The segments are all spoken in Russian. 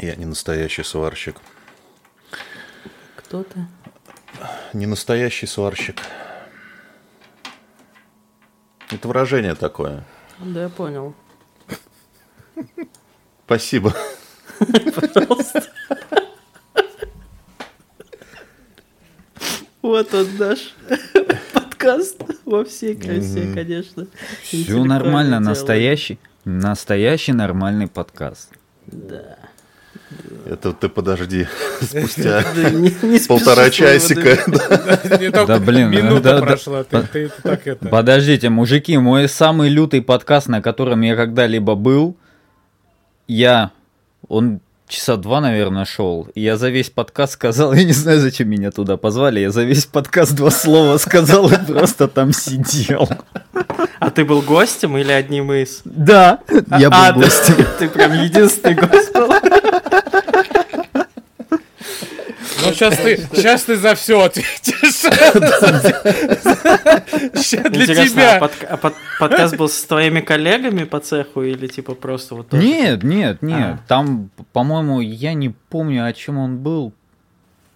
Я не настоящий сварщик. Кто ты? Не настоящий сварщик. Это выражение такое. Да, я понял. Спасибо. Пожалуйста. Вот он наш подкаст во всей красе, конечно. Все нормально, настоящий, настоящий нормальный подкаст. Да. Это ты подожди. Спустя полтора часика. Да, блин, минута прошла, ты, так это... Подождите, мужики, мой самый лютый подкаст, на котором я когда-либо был, я, он часа два, наверное, шел, и я за весь подкаст сказал, я не знаю, зачем меня туда позвали, я за весь подкаст два слова сказал и просто там сидел. А ты был гостем или одним из? Да, я А, был да, гостем. Ты прям единственный гость был. Ну, сейчас ты, сейчас ты за все ответишь. Для Интересно, а тебя. а под- подкаст был с твоими коллегами по цеху или типа просто вот? Нет, нет, нет, А. там, по-моему, я не помню, о чем он был.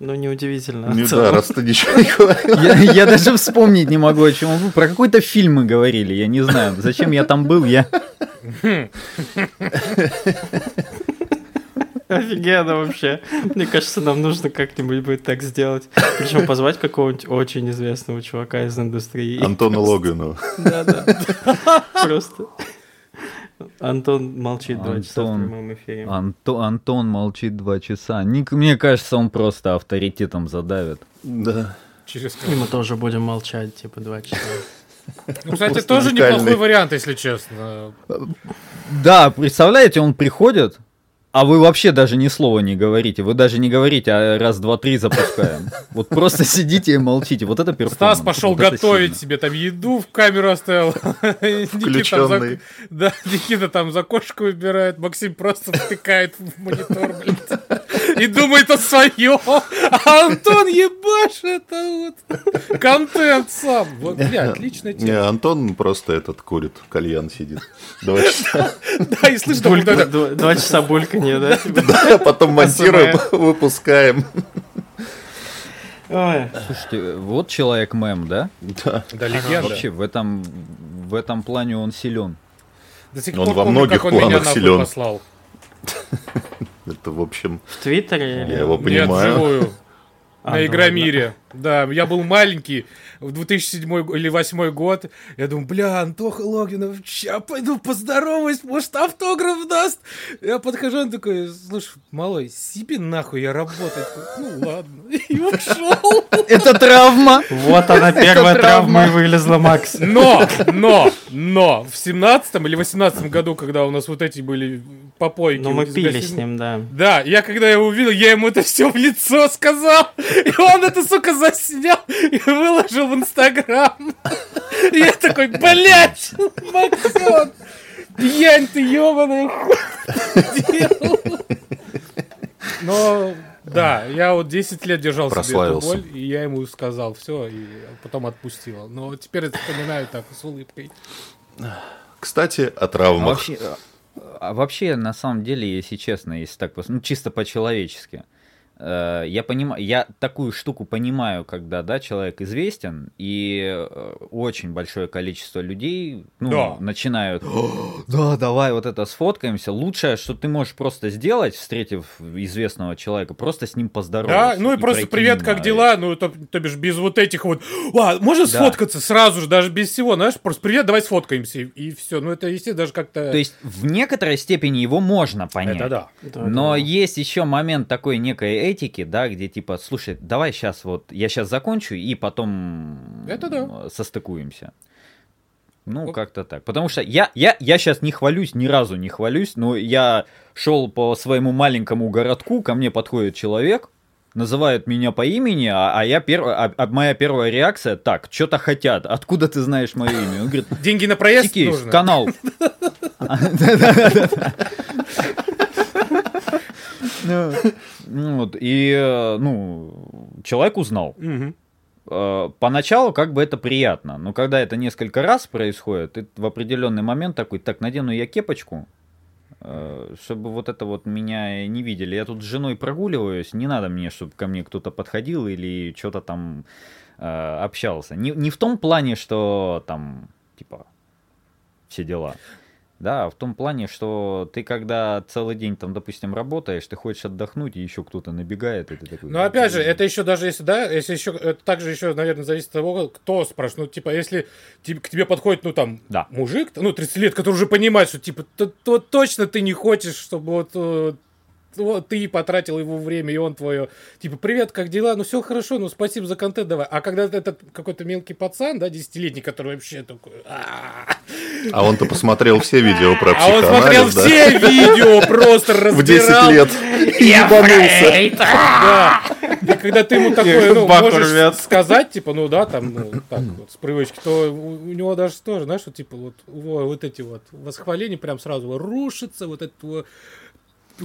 Ну, неудивительно. Ну да, раз ты ничего не говорил. Я, я даже вспомнить не могу, о чем он был. Про какой-то фильм мы говорили, я не знаю. Зачем я там был, я... Офигенно вообще. Мне кажется, нам нужно как-нибудь будет так сделать. Причем позвать какого-нибудь очень известного чувака из индустрии. Антону Логвину. Да-да. Просто. Антон молчит два часа в прямом эфире. Анто- Антон молчит два часа. Ник- Мне кажется, он просто авторитетом задавит. Да. Через И мы тоже будем молчать, типа, два часа. Ну, кстати, Просто тоже уникальный. неплохой вариант, если честно. Да, представляете, он приходит, а вы вообще даже ни слова не говорите. Вы даже не говорите, а раз, два, три запускаем. Вот просто сидите и молчите. Вот это перформанс. Стас пошел Вот готовить сильно. себе там еду в камеру оставил. Никита там Включенный. за- Да, Никита там за кошку выбирает, Максим просто втыкает в монитор, блядь, и думает о своем. А Антон ебашь это вот. Контент сам. Вот, бля, отличная Не, тема. Антон просто этот курит, кальян сидит. Два часа. Да, и слышно, два часа бульканье, да? типа? Да, Потом монтируем, выпускаем. Ой. Слушайте, вот человек мем, да? Да. да, легенда. Вообще, в этом, в этом плане он силен. До сих Он пор во помню, многих как он меня планах нахуй силен. послал. Это, в общем, В Твиттере? или- я его Нет, понимаю. вживую. А, На Игромире. Да, я был маленький, в 2007 или 2008 год. Я думаю, бля, Антоха Логинов, ща пойду поздороваюсь, может, автограф даст. Я подхожу, он такой, слушай, малой, себе нахуй, я работаю. Ну ладно. И ушел. Это травма! Вот она, первая травма. и вылезла, Макс. Но, но, но, в 17 или 18 году, когда у нас вот эти были попойки. Ну, мы пили с ним, да. Да, я когда его увидел, я ему это все в лицо сказал. И он это, сука, заснял и выложил в Инстаграм. И я такой, блядь, Максим, пьянь ты делал?» Но, да, я вот 10 лет держал себе эту Прославился. боль, и я ему сказал все, и потом отпустил. Но теперь это вспоминаю так, с улыбкой. Кстати, о А травмах. вообще, а вообще, на самом деле, если честно, если так, ну, чисто по-человечески, я понимаю, я такую штуку понимаю, когда, да, человек известен, и э, очень большое количество людей, ну, Да. начинают, «О, да, давай вот это сфоткаемся. Лучшее, что ты можешь просто сделать, встретив известного человека, просто с ним поздороваться. Да, ну и, просто пройти привет, мимо. как дела? Ну, то, то бишь без вот этих вот, а, можно Да. сфоткаться сразу же, даже без всего, знаешь, просто привет, давай сфоткаемся, и, все. Ну, это, естественно, даже как-то... То есть в некоторой степени его можно понять. это да. Да, Но да. есть еще момент такой некой этики, да, где типа, слушай, давай сейчас вот, я сейчас закончу и потом Это да. состыкуемся. Ну, Вот. как-то так. Потому что я, я, я сейчас не хвалюсь, ни разу не хвалюсь, но я шел по своему маленькому городку, ко мне подходит человек, называет меня по имени, а, а я перв... а, а моя первая реакция, так, что-то хотят, откуда ты знаешь мое имя? Он говорит, Деньги на проезд нужно? канал. Ну, вот, и, э, ну, человек узнал. Э, Поначалу как бы это приятно, но когда это несколько раз происходит, ты в определенный момент такой, так, надену я кепочку, э, чтобы вот это вот меня не видели. Я тут с женой прогуливаюсь, не надо мне, чтобы ко мне кто-то подходил или что-то там э, общался. Не, не в том плане, что там, типа, все дела. Да, в том плане, что ты когда целый день там, допустим, работаешь, ты хочешь отдохнуть, и еще кто-то набегает, и ты такой... Но опять же, это еще даже если, да, если еще, это также еще, наверное, зависит от того, кто спрашивает. Ну, типа, если тебе- к тебе подходит, ну, там, Да. мужик, ну, 30 лет, который уже понимает, что, типа, то, то точно ты не хочешь, чтобы вот, э, вот ты потратил его время, и он твое, типа, привет, как дела? Ну, все хорошо, ну, спасибо за контент, давай. А когда этот какой-то мелкий пацан, да, десятилетний, который вообще такой... «А-а-а». А он-то посмотрел все видео про А он смотрел все видео, просто В 10 разбирал. лет. И ебанулся. Да. И когда ты ему такое, ну, можешь сказать, типа, ну да, там, ну, так вот, с привычки, то у, него даже тоже, знаешь, вот, типа, вот, во- вот эти вот восхваления прям сразу рушится, вот этот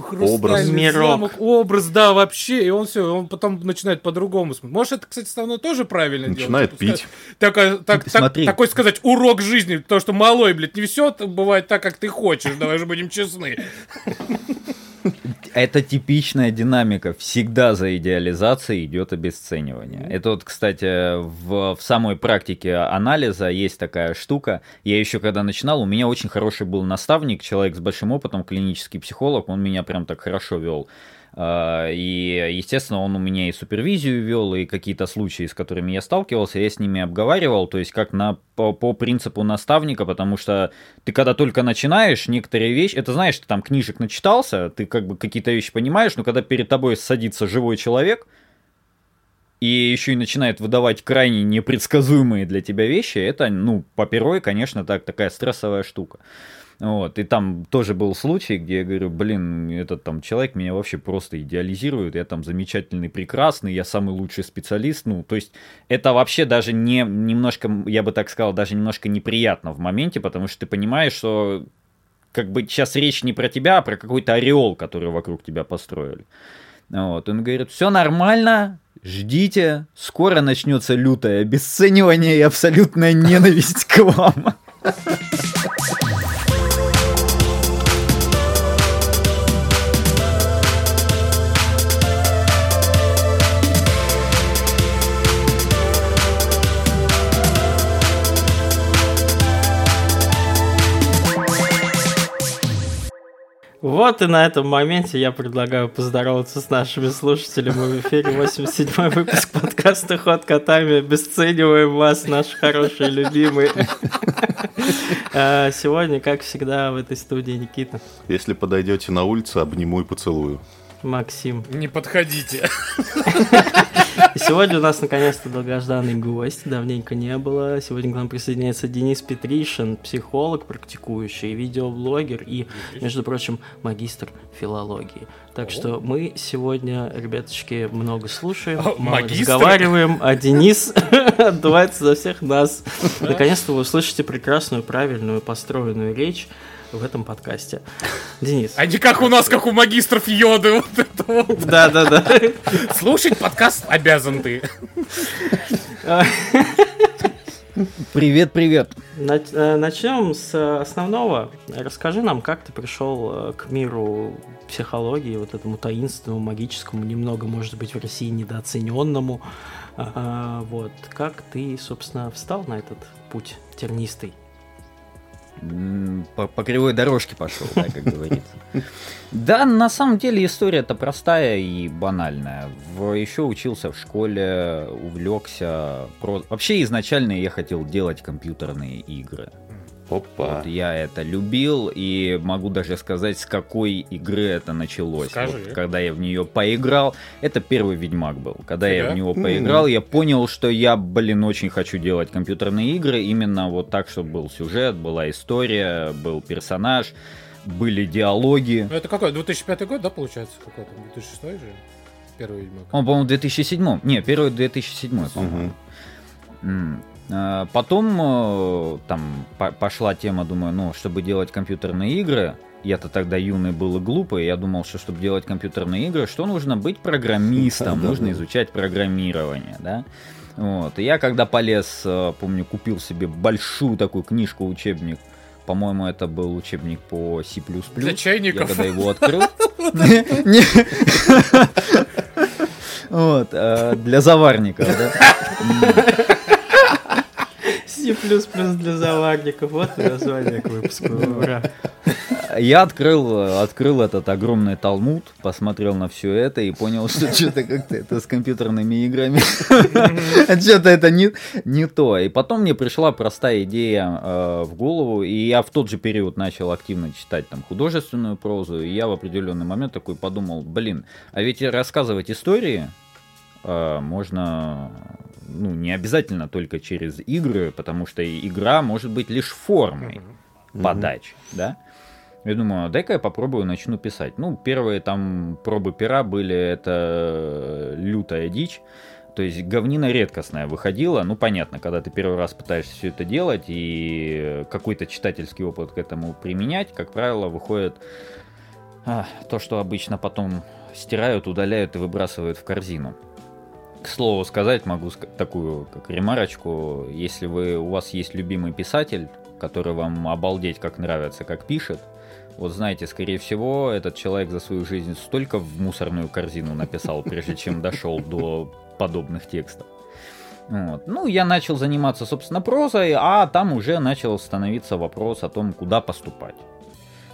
хрустальный Мирок. замок, образ, да, вообще, и он все, он потом начинает по-другому смотреть. Может, это, кстати, со мной тоже правильно Начинает делать? Типа, пить. сказать, такая- так- так- Смотри. такой сказать урок жизни, то, что малой, блядь, не все бывает так, как ты хочешь, давай же будем честны. Это типичная динамика. Всегда за идеализацией идет обесценивание. Это вот, кстати, в, в самой практике анализа есть такая штука. Я еще когда начинал, у меня очень хороший был наставник, человек с большим опытом, клинический психолог, он меня прям так хорошо вел. А, И, естественно, он у меня и супервизию вел, и какие-то случаи, с которыми я сталкивался, я с ними обговаривал, то есть как на, по, по принципу наставника, потому что ты когда только начинаешь, некоторые вещи, это знаешь, ты там книжек начитался, ты как бы какие-то вещи понимаешь, но когда перед тобой садится живой человек, и еще и начинает выдавать крайне непредсказуемые для тебя вещи, это, ну, по первой, конечно, так, такая стрессовая штука. Вот, и там тоже был случай, где я говорю, блин, этот там человек меня вообще просто идеализирует, я там замечательный, прекрасный, я самый лучший специалист, ну, то есть это вообще даже не немножко, я бы так сказал, даже немножко неприятно в моменте, потому что ты понимаешь, что как бы сейчас речь не про тебя, а про какой-то ореол, который вокруг тебя построили. Вот, он говорит, все нормально, ждите, скоро начнется лютое обесценивание и абсолютная ненависть к вам. Вот и на этом моменте я предлагаю поздороваться с нашими слушателями в эфире 87-й выпуск подкаста «Ход котами». Обесцениваем вас, наши хорошие любимые. А, Сегодня, как всегда, в этой студии Никита, Если подойдете на улице, обниму и поцелую. Максим. Не подходите. Сегодня у нас наконец-то долгожданный гость, давненько не было. Сегодня к нам присоединяется Денис Петришин, психолог, практикующий, видеоблогер и, между прочим, магистр филологии. Так что мы сегодня, ребяточки, много слушаем, О, магистр? разговариваем, а Денис отдувается за всех нас. Наконец-то вы услышите прекрасную, правильную, построенную речь в этом подкасте. Денис. А не как у нас, как у магистров йоды. Вот это вот. Да-да-да. Слушать подкаст обязан ты. Привет, привет. Начнем с э, основного. Расскажи нам, как ты пришел э, к миру психологии, вот этому таинственному, магическому, немного, может быть, в России недооцененному. А, Вот. Как ты, собственно, встал на этот путь тернистый? По, по кривой дорожке пошел, да, как говорится. Да, на самом деле история-то простая и банальная. В- еще учился в школе, увлекся. про- Вообще изначально я хотел делать компьютерные игры. Опа. Вот я это любил и могу даже сказать, с какой игры это началось. Скажи. Вот когда я в нее поиграл, это первый Ведьмак был. Когда я Фига. в него поиграл, я понял, что я, блин, очень хочу делать компьютерные игры. Именно вот так, чтобы был сюжет, была история, был персонаж, были диалоги. Ну это какой? 2005 год, да, получается? Какой-то? 2006 же? Первый Ведьмак. Он, по-моему, в 2007. Не, первый в 2007, по-моему. А, Потом э, там по- пошла тема, думаю, ну, чтобы делать компьютерные игры, я-то тогда юный был и глупый, я думал, что чтобы делать компьютерные игры, что нужно быть программистом, нужно изучать программирование, да. Вот. И я когда полез, э, помню, купил себе большую такую книжку, учебник По-моему, это был учебник по C++. Для Я чайников. когда его открыл... Вот, э, для заварников, да? C++ для заварников. Вот название к выпуску. Ура. Я открыл, открыл этот огромный талмуд, посмотрел на все это и понял, что что-то как-то это с компьютерными играми. Что-то это не, не то. И потом мне пришла простая идея э, в голову, и я в тот же период начал активно читать там художественную прозу, и я в определенный момент такой подумал, блин, а ведь и рассказывать истории э, можно ну, не обязательно только через игры, потому что игра может быть лишь формой подачи, да? Я думаю, дай-ка я попробую, начну писать. Ну, первые там пробы пера были, это лютая дичь. То есть говнина редкостная выходила. Ну, понятно, когда ты первый раз пытаешься все это делать и какой-то читательский опыт к этому применять, как правило, выходит а, то, что обычно потом стирают, удаляют и выбрасывают в корзину. К слову сказать, могу такую как ремарочку, если вы, у вас есть любимый писатель, который вам обалдеть как нравится, как пишет, вот знаете, скорее всего, этот человек за свою жизнь столько в мусорную корзину написал, прежде чем дошел до подобных текстов. Вот. Ну, я начал заниматься, собственно, прозой, а там уже начал становиться вопрос о том, куда поступать.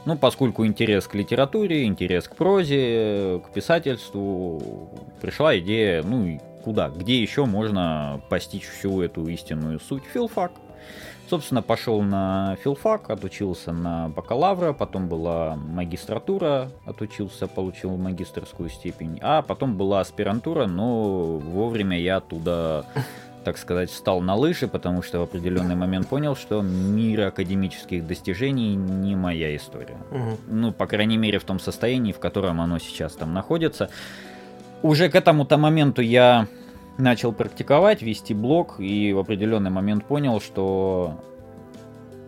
Ну, поскольку интерес к литературе, интерес к прозе, к писательству, пришла идея, ну, куда, где еще можно постичь всю эту истинную суть филфак. Собственно, пошел на филфак, отучился на бакалавра, потом была магистратура, отучился, получил магистрскую степень, а потом была аспирантура, но вовремя я оттуда, так сказать, встал на лыжи, потому что в определенный момент понял, что мир академических достижений не моя история. Мгм. Ну, по крайней мере, в том состоянии, в котором оно сейчас там находится. Уже к этому-то моменту я начал практиковать, вести блог, и в определенный момент понял, что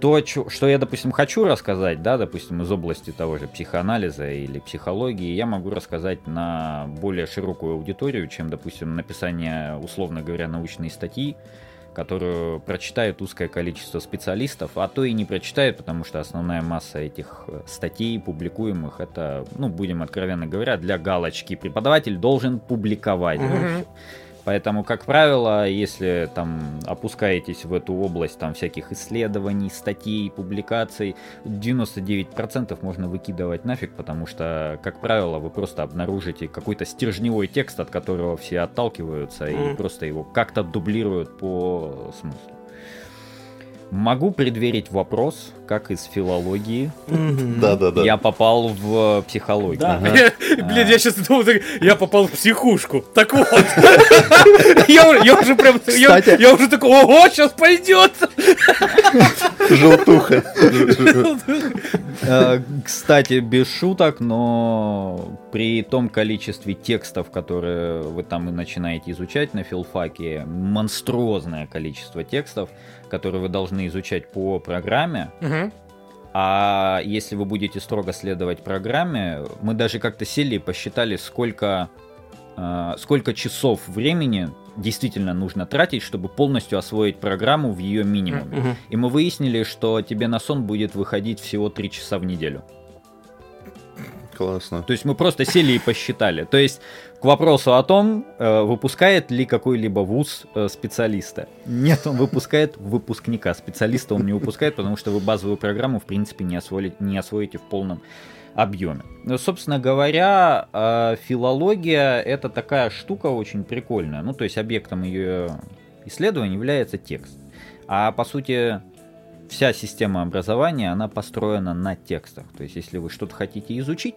то, что я, допустим, хочу рассказать, да, допустим, из области того же психоанализа или психологии, я могу рассказать на более широкую аудиторию, чем, допустим, написание, условно говоря, научной статьи, которую прочитает узкое количество специалистов, а то и не прочитает, потому что основная масса этих э, статей, публикуемых, это, ну, будем откровенно говоря, для галочки. Преподаватель должен публиковать. всё. Поэтому, как правило, если там опускаетесь в эту область там всяких исследований, статей, публикаций, 99% можно выкидывать нафиг, потому что, как правило, вы просто обнаружите какой-то стержневой текст, от которого все отталкиваются и Мгм. просто его как-то дублируют по смыслу. Могу предверить вопрос, как из филологии. Да-да-да. я попал в психологию. Да. Блин, я сейчас думал, я попал в психушку. Так вот. Я я уже прям... я-. Я уже такой, ого, сейчас пойдет. Желтуха. Э, Кстати, без шуток, но при том количестве текстов, которые вы там и начинаете изучать на филфаке, монструозное количество текстов, которые вы должны изучать по программе, Мгм. а если вы будете строго следовать программе, мы даже как-то сели и посчитали, сколько, э, сколько часов времени действительно нужно тратить, чтобы полностью освоить программу в ее минимуме. Мгм. И мы выяснили, что тебе на сон будет выходить всего 3 часа в неделю. Классно. То есть мы просто сели и посчитали. То есть к вопросу о том, э, выпускает ли какой-либо вуз э, специалиста. Нет, он выпускает выпускника. Специалиста он не выпускает, потому что вы базовую программу, в принципе, не, освоили- не освоите в полном объеме. Ну, Собственно говоря, э, филология это такая штука очень прикольная. Ну, то есть объектом ее исследования является текст. А по сути, вся система образования, она построена на текстах. То есть, если вы что-то хотите изучить,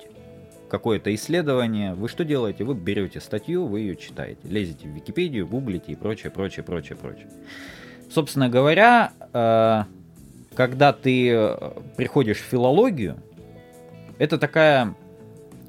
какое-то исследование, вы что делаете? Вы берете статью, вы ее читаете, лезете в Википедию, гуглите и прочее, прочее, прочее, прочее. Собственно говоря, э, когда ты э, приходишь в филологию, это такая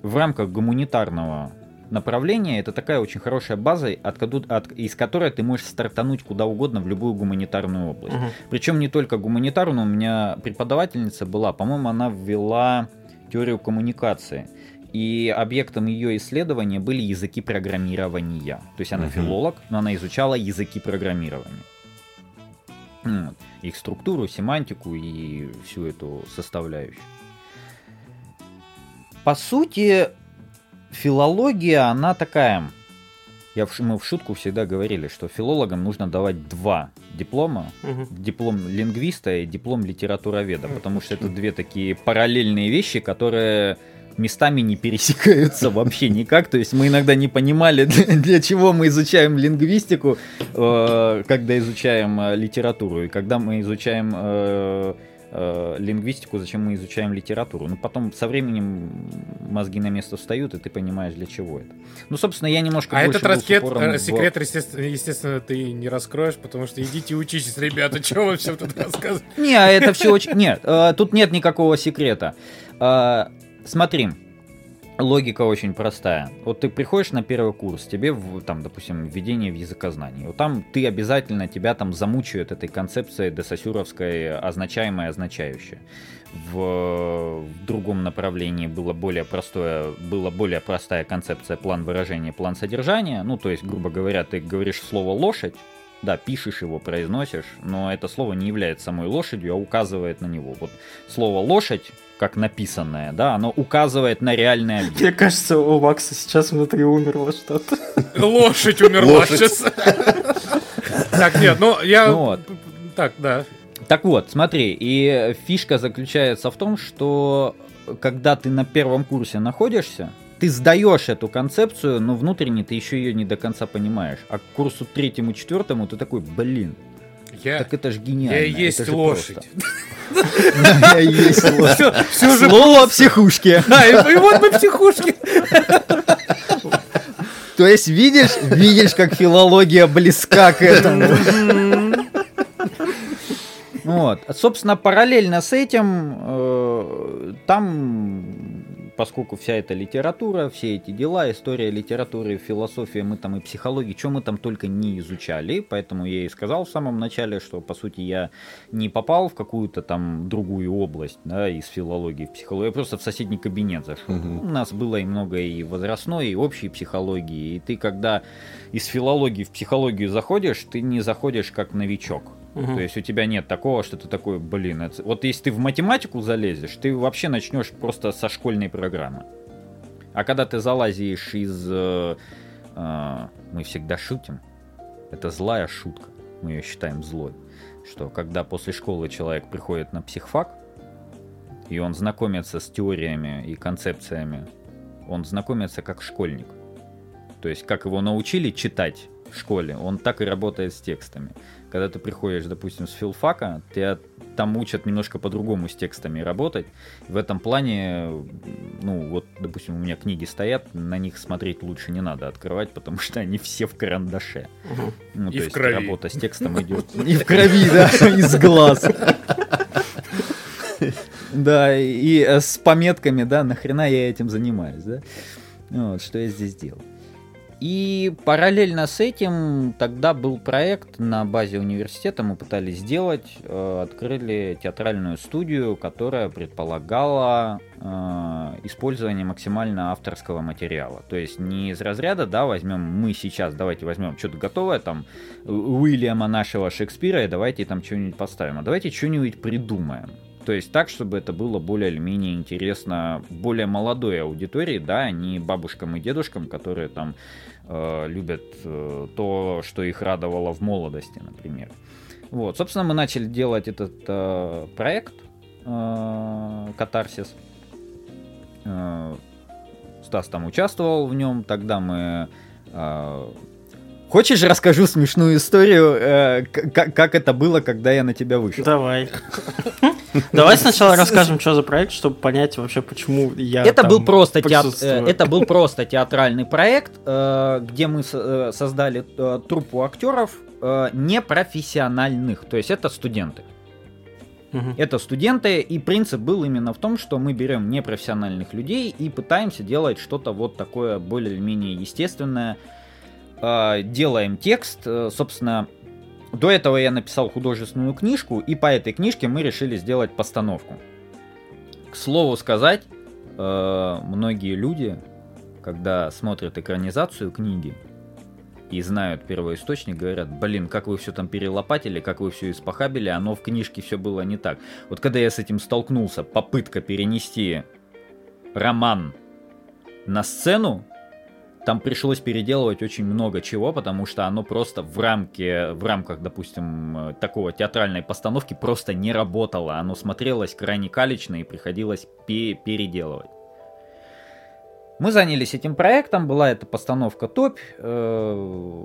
в рамках гуманитарного направления, это такая очень хорошая база, от, от- из которой ты можешь стартануть куда угодно в любую гуманитарную область. Мгм. Причем не только гуманитарную, у меня преподавательница была, по-моему, она ввела теорию коммуникации. И объектом ее исследования были языки программирования. То есть она Мгм. филолог, но она изучала языки программирования. Вот. Их структуру, семантику и всю эту составляющую. По сути, филология, она такая... Я, мы в шутку всегда говорили, что филологам нужно давать два диплома. Мгм. Диплом лингвиста и диплом литературоведа. Потому что это две такие параллельные вещи, которые местами не пересекаются вообще никак. То есть мы иногда не понимали, для, чего мы изучаем лингвистику, э, когда изучаем э, литературу. И когда мы изучаем э, лингвистику, зачем мы изучаем литературу. Ну, потом со временем мозги на место встают, и ты понимаешь, для чего это. Ну, собственно, я немножко А этот раскет, в- секрет, естественно, естественно, ты не раскроешь, потому что идите учитесь, ребята, что вы все тут рассказываете? Не, а это все очень... Нет, тут нет никакого секрета. Смотри, логика очень простая. Вот ты приходишь на первый курс, тебе, в- там, допустим, введение в языкознание. Вот там ты обязательно, тебя там замучают этой концепцией десосюровской означаемое означающее. В, в другом направлении было более простое, была более простая концепция план выражения, план содержания. Ну, то есть, грубо говоря, ты говоришь слово лошадь, да, пишешь его, произносишь, но это слово не является самой лошадью, а указывает на него. Вот слово лошадь, как написанное, да, оно указывает на реальный объект. Мне кажется, у Макса сейчас внутри умерло что-то. Лошадь умерла Лошадь. сейчас. Так, нет, ну я... Ну вот. Так, да. Так вот, смотри, и фишка заключается в том, что когда ты на первом курсе находишься, ты сдаешь эту концепцию, но внутренне ты еще ее не до конца понимаешь. А к курсу третьему, четвертому ты такой, блин, Я, так это ж гениально. я и есть лошадь. просто». Я и есть лошадь. Слово о психушке. Да, и, и вот мы психушки. То есть видишь, видишь, как филология близка к этому. Вот. Собственно, параллельно с этим, э, там, поскольку вся эта литература, все эти дела, история литературы, философия, мы там и психология, что мы там только не изучали, поэтому я и сказал в самом начале, что, по сути, я не попал в какую-то там другую область, да, из филологии в психологию, я просто в соседний кабинет зашел. У нас было и много и возрастной, и общей психологии, и ты, когда из филологии в психологию заходишь, ты не заходишь как новичок. Мгм. То есть у тебя нет такого, что ты такой, блин, это... вот если ты в математику залезешь, ты вообще начнешь просто со школьной программы. А когда ты залазишь из... э, э, мы всегда шутим. Это злая шутка. Мы ее считаем злой. Что когда после школы человек приходит на психфак, и он знакомится с теориями и концепциями, он знакомится как школьник. То есть, как его научили читать в школе, он так и работает с текстами. Когда ты приходишь, допустим, с филфака, тебя там учат немножко по-другому с текстами работать. В этом плане, ну, вот, допустим, у меня книги стоят, на них смотреть лучше не надо открывать, потому что они все в карандаше. Мгм. Ну, И то в есть крови. работа с текстом идет. И в крови, да, из глаз. Да, и э, с пометками, да, нахрена я этим занимаюсь, да? Вот, что я здесь делал. И параллельно с этим тогда был проект на базе университета, мы пытались сделать, э, открыли театральную студию, которая предполагала э, использование максимально авторского материала. То есть не из разряда, да, возьмем мы сейчас, давайте возьмем что-то готовое, там, Уильяма нашего Шекспира, и давайте там что-нибудь поставим, а давайте что-нибудь придумаем. То есть так, чтобы это было более или менее интересно более молодой аудитории, да, а не бабушкам и дедушкам, которые там э, любят э, то, что их радовало в молодости, например. Вот, собственно, мы начали делать этот э, проект э, Катарсис. Э, Стас там участвовал в нем, тогда мы э, Хочешь, расскажу смешную историю, э, к- как, как это было, когда я на тебя вышел? Давай. Давай сначала расскажем, что за проект, чтобы понять вообще, почему я это был просто теат- присутствую. э, это был просто театральный проект, э, где мы э, создали труппу актеров непрофессиональных, то есть это студенты. Это студенты, и принцип был именно в том, что мы берем непрофессиональных людей и пытаемся делать что-то вот такое более-менее естественное. Э, Делаем текст, э, собственно, до этого я написал художественную книжку, и по этой книжке мы решили сделать постановку. К слову сказать, э, многие люди, когда смотрят экранизацию книги, и знают первоисточник, говорят, блин, как вы все там перелопатили, как вы все испохабили, оно в книжке все было не так. Вот когда я с этим столкнулся, попытка перенести роман на сцену, там пришлось переделывать очень много чего, потому что оно просто в рамке, в рамках, допустим, э, такого театральной постановки просто не работало. Оно смотрелось крайне калечно и приходилось пе- переделывать. Мы занялись этим проектом, была эта постановка «Топь». э,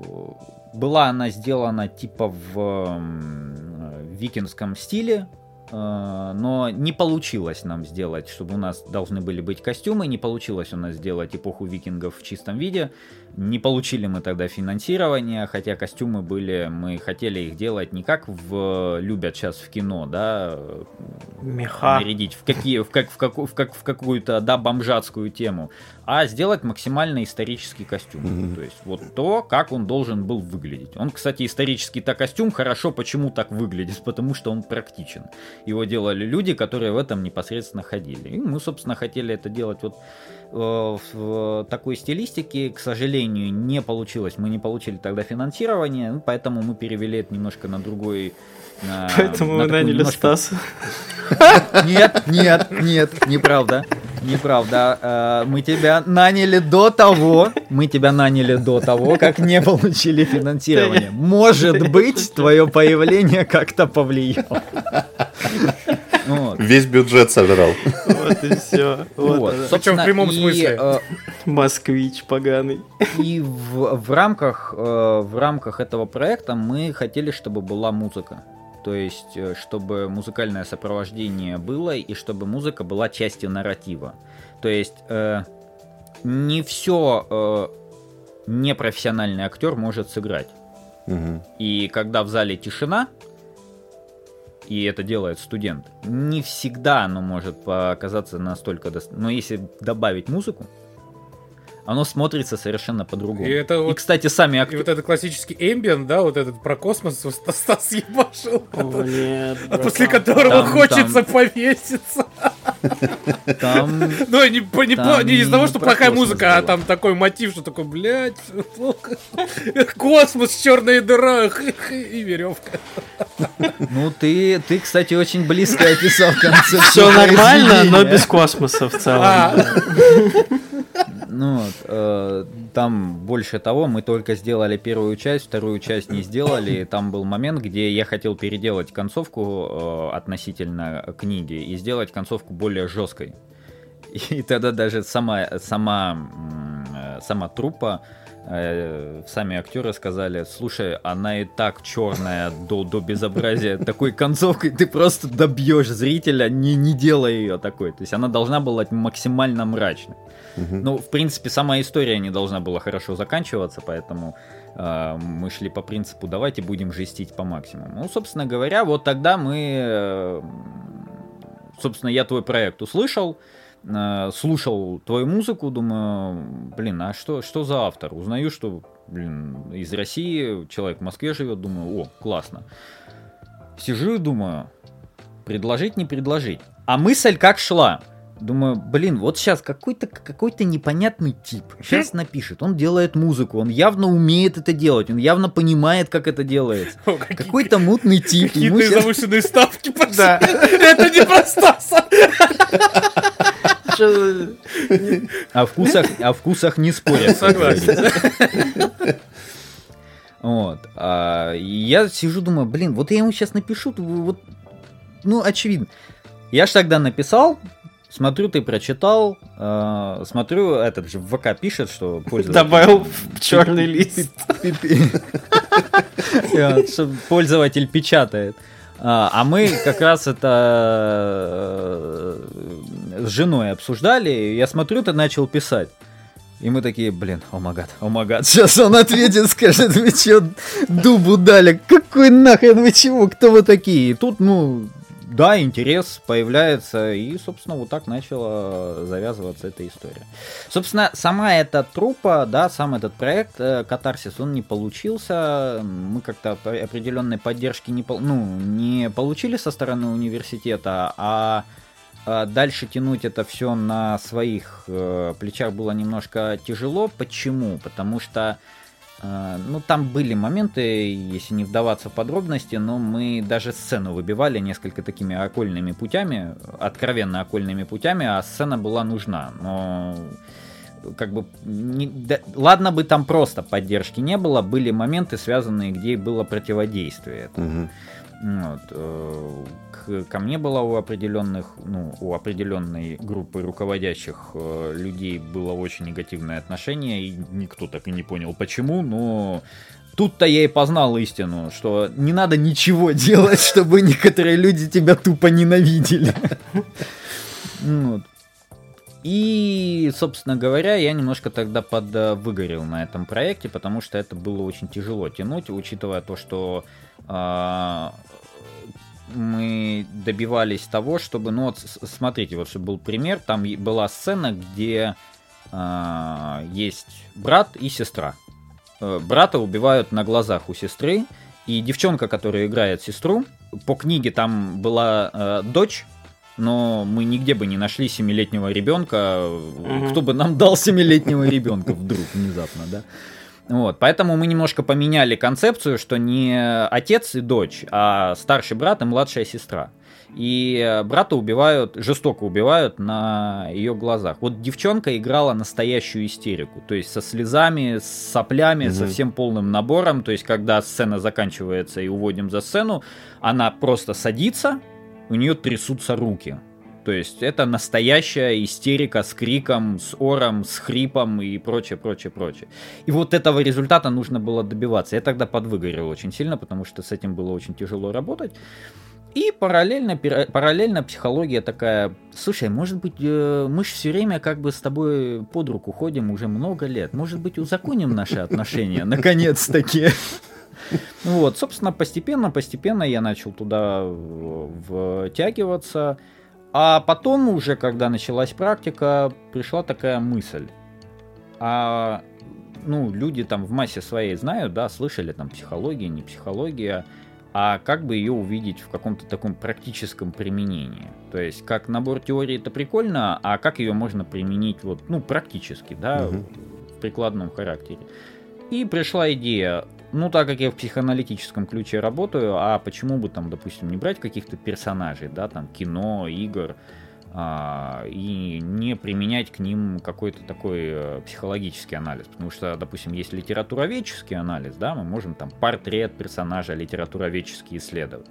Была она сделана типа в м, викингском стиле, э, но не получилось нам сделать, чтобы у нас должны были быть костюмы, не получилось у нас сделать эпоху викингов в чистом виде, не получили мы тогда финансирование, хотя костюмы были, мы хотели их делать не как в любят сейчас в кино, да, Меха. нарядить в какие в как в какую в как в какую-то да бомжатскую тему, а сделать максимально исторический костюм. Мгм. То есть вот то, как он должен был выглядеть. Он, кстати, исторический-то костюм хорошо почему так выглядит, потому что он практичен. Его делали люди, которые в этом непосредственно ходили. И мы, собственно, хотели это делать вот в такой стилистике, к сожалению, не получилось. Мы не получили тогда финансирование, ну, поэтому мы перевели это немножко на другой. на- Поэтому на наняли немножко- Стаса. нет, нет, нет, неправда. Неправда. Э, Мы тебя наняли до того, мы тебя наняли до того, как не получили финансирование. Может быть, твое появление как-то повлияло. Весь бюджет сожрал. Вот и все. Вот, Вот собственно, в прямом и, смысле. э, Москвич поганый. И в, в рамках э, в рамках этого проекта мы хотели, чтобы была музыка. То есть, э, чтобы музыкальное сопровождение было и чтобы музыка была частью нарратива. То есть, э, не все непрофессиональный актер может сыграть. Мгм. И когда в зале тишина, и это делает студент, не всегда оно может показаться настолько... дос- Но если добавить музыку, оно смотрится совершенно по-другому. И это вот- кстати, сами И актеры... вот этот классический эмбиент, да, вот этот про космос, Стас- ебашил, О, нет, после которого Там- хочется повеситься. Там... Ну, не, не, Там не из-за не того, что плохая музыка, а там такой мотив, что такой, блядь, космос, черная дыра и веревка. Ну, ты, ты, кстати, очень близко описал концепцию Все нормально, но без космоса в целом. А. Ну, вот, там больше того, мы только сделали первую часть, вторую часть не сделали. Там был момент, где я хотел переделать концовку э, относительно книги и сделать концовку более жесткой. И тогда даже сама, сама, э, сама труппа, э, сами актеры сказали, слушай, она и так черная до, до безобразия, такой концовкой ты просто добьешь зрителя, не, не делая ее такой. То есть она должна была максимально мрачной. Мгм. Ну, в принципе, сама история не должна была хорошо заканчиваться, поэтому э, мы шли по принципу давайте будем жестить по максимуму. Ну, собственно говоря, вот тогда мы, э, собственно, я твой проект услышал, э, слушал твою музыку, думаю, блин, а что, что за автор? Узнаю, что, блин, из России, человек в Москве живет, думаю, о, классно. Сижу и думаю, предложить, не предложить. А мысль как шла? Думаю, блин, вот сейчас какой-то какой-то непонятный тип сейчас напишет. Он делает музыку, он явно умеет это делать, он явно понимает, как это делается. Какой-то мутный тип. Какие-то щас- завышенные ставки пошли. Это не про Стаса. Чё- О вкусах, о вкусах не спорят. Согласен. Вот. А, и я сижу, думаю, блин, вот я ему сейчас напишу, вот, ну, очевидно. Я ж тогда написал, смотрю, ты прочитал, э, смотрю, этот же в ВК пишет, что пользователь... Добавил в черный лист. Что Пользователь печатает. А а мы как раз это э, с женой обсуждали. Я смотрю, ты начал писать. И мы такие, блин, о магад, о магад. Сейчас он ответит, скажет, вы что, дубу дали? Какой нахрен вы чего? Кто вы такие? И тут, ну, да, интерес появляется. И, собственно, вот так начала завязываться эта история. Собственно, сама эта трупа, да, сам этот проект э, Катарсис, он не получился. Мы как-то определенной поддержки не, ну, не получили со стороны университета, а а дальше тянуть это все на своих э, плечах было немножко тяжело. Почему? Потому что Ну, там были моменты, если не вдаваться в подробности, но мы даже сцену выбивали несколько такими окольными путями, откровенно окольными путями, а сцена была нужна. Но как бы не- да- ладно бы там просто поддержки не было, были моменты связанные, где было противодействие. этому. Мгм. Вот, э, ко мне было у определенных, ну, у определенной группы руководящих э, людей было очень негативное отношение, и никто так и не понял почему, но тут-то я и познал истину, что не надо ничего делать, чтобы некоторые люди тебя тупо ненавидели. И, собственно говоря, я немножко тогда подвыгорел на этом проекте, потому что это было очень тяжело тянуть, учитывая то, что а, мы добивались того, чтобы, ну вот смотрите, вот чтобы был пример, там была сцена, где а, есть брат и сестра. Э, Брата убивают на глазах у сестры, и девчонка, которая играет сестру, по книге там была э, дочь, но мы нигде бы не нашли семилетнего ребенка. Мгм. Кто бы нам дал семилетнего ребенка вдруг внезапно, да? Вот, поэтому мы немножко поменяли концепцию, что не отец и дочь, а старший брат и младшая сестра. И брата убивают, жестоко убивают на ее глазах. Вот девчонка играла настоящую истерику. То есть со слезами, с соплями, со Мгм. всем полным набором. То есть когда сцена заканчивается и уводим за сцену, она просто садится, у нее трясутся руки. То есть это настоящая истерика с криком, с ором, с хрипом и прочее, прочее, прочее. И вот этого результата нужно было добиваться. Я тогда подвыгорел очень сильно, потому что с этим было очень тяжело работать. И параллельно, параллельно психология такая, слушай, может быть, э, мы же все время как бы с тобой под руку ходим уже много лет. Может быть, узаконим наши отношения, наконец-таки. Вот, собственно, постепенно, постепенно я начал туда в- втягиваться. А потом уже, когда началась практика, пришла такая мысль. А, ну, люди там в массе своей знают, да, слышали там психология, не психология, а как бы ее увидеть в каком-то таком практическом применении. То есть, как набор теории это прикольно, а как ее можно применить вот, ну, практически, да, Мгм. в прикладном характере. И пришла идея, ну, так как я в психоаналитическом ключе работаю, а почему бы там, допустим, не брать каких-то персонажей, да, там, кино, игр, а, и не применять к ним какой-то такой э, психологический анализ. Потому что, допустим, есть литературоведческий анализ, да, мы можем там портрет персонажа литературоведчески исследовать.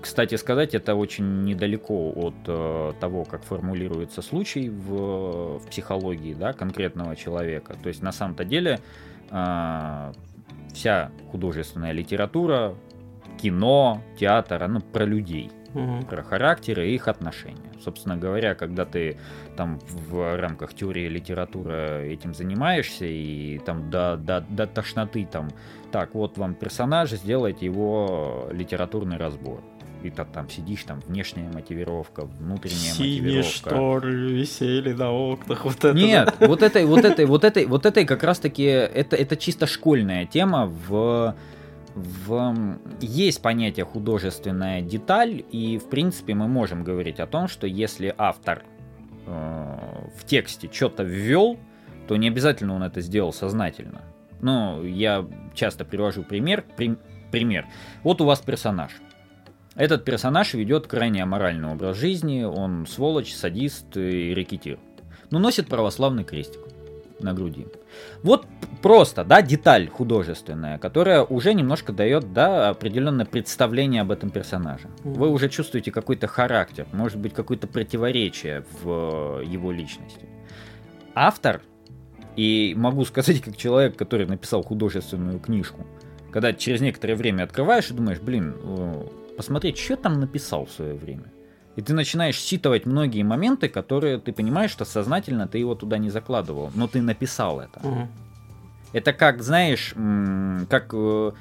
Кстати сказать, это очень недалеко от э, того, как формулируется случай в, в психологии да, конкретного человека. То есть на самом-то деле а, вся художественная литература, кино, театр, оно про людей Мгм. про характеры и их отношения. Собственно говоря, когда ты там в рамках теории литературы этим занимаешься и там до, до, до тошноты там, так, вот вам персонаж, сделайте его литературный разбор. И ты там сидишь, там внешняя мотивировка, внутренняя Синие мотивировка. шторы висели на окнах. Вот это Нет, вот этой, вот этой, вот этой, вот этой как раз-таки это, это чисто школьная тема в в... Есть понятие художественная деталь, и в принципе мы можем говорить о том, что если автор э, в тексте что-то ввел, то не обязательно он это сделал сознательно. Ну, я часто привожу пример. При- пример. Вот у вас персонаж. Этот персонаж ведет крайне аморальный образ жизни, он сволочь, садист и рекетир. Но носит православный крестик на груди. Вот просто, да, деталь художественная, которая уже немножко дает, да, определенное представление об этом персонаже. Вы уже чувствуете какой-то характер, может быть, какое-то противоречие в его личности. Автор, и могу сказать, как человек, который написал художественную книжку, когда через некоторое время открываешь и думаешь, блин, посмотреть, что там написал в свое время. И ты начинаешь считывать многие моменты, которые ты понимаешь, что сознательно ты его туда не закладывал, но ты написал это. Мгм. Это как, знаешь, как, э,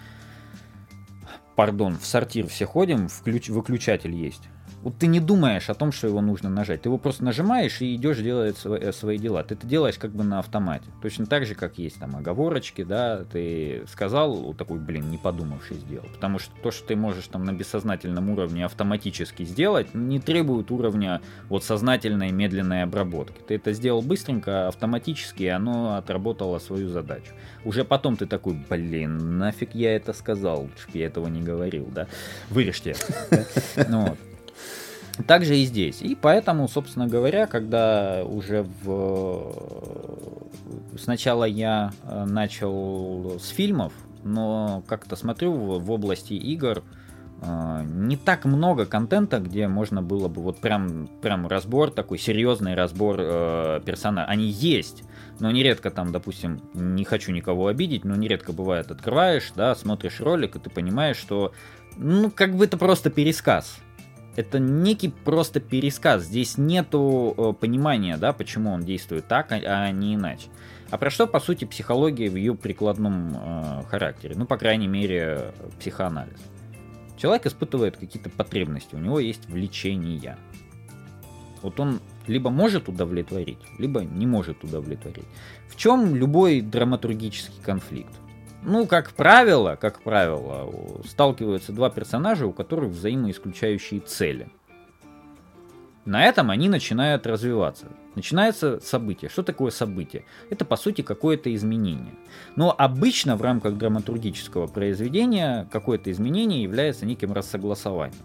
пардон, в сортир все ходим, включ- выключатель есть. Вот ты не думаешь о том, что его нужно нажать. Ты его просто нажимаешь и идешь делать свои, э, свои дела. Ты это делаешь как бы на автомате. Точно так же, как есть там оговорочки, да, ты сказал, вот такой, блин, не подумавши сделал. Потому что то, что ты можешь там на бессознательном уровне автоматически сделать, не требует уровня вот сознательной медленной обработки. Ты это сделал быстренько, автоматически, и оно отработало свою задачу. Уже потом ты такой, блин, нафиг я это сказал, лучше бы я этого не говорил, да. Вырежьте. Также и здесь. И поэтому, собственно говоря, когда уже в... Сначала я э, начал с фильмов, но как-то смотрю в, области игр э, не так много контента, где можно было бы вот прям, прям разбор, такой серьезный разбор э, персонажа. Они есть, но нередко там, допустим, не хочу никого обидеть, но нередко бывает, открываешь, да, смотришь ролик, и ты понимаешь, что ну, как бы это просто пересказ это некий просто пересказ. Здесь нету э, понимания, да, почему он действует так, а, а не иначе. А про что, по сути, психология в ее прикладном э, характере? Ну, по крайней мере, психоанализ. Человек испытывает какие-то потребности, у него есть влечения. Вот он либо может удовлетворить, либо не может удовлетворить. В чем любой драматургический конфликт? Ну, как правило, как правило, сталкиваются два персонажа, у которых взаимоисключающие цели. На этом они начинают развиваться. Начинается событие. Что такое событие? Это, по сути, какое-то изменение. Но обычно в рамках драматургического произведения какое-то изменение является неким рассогласованием.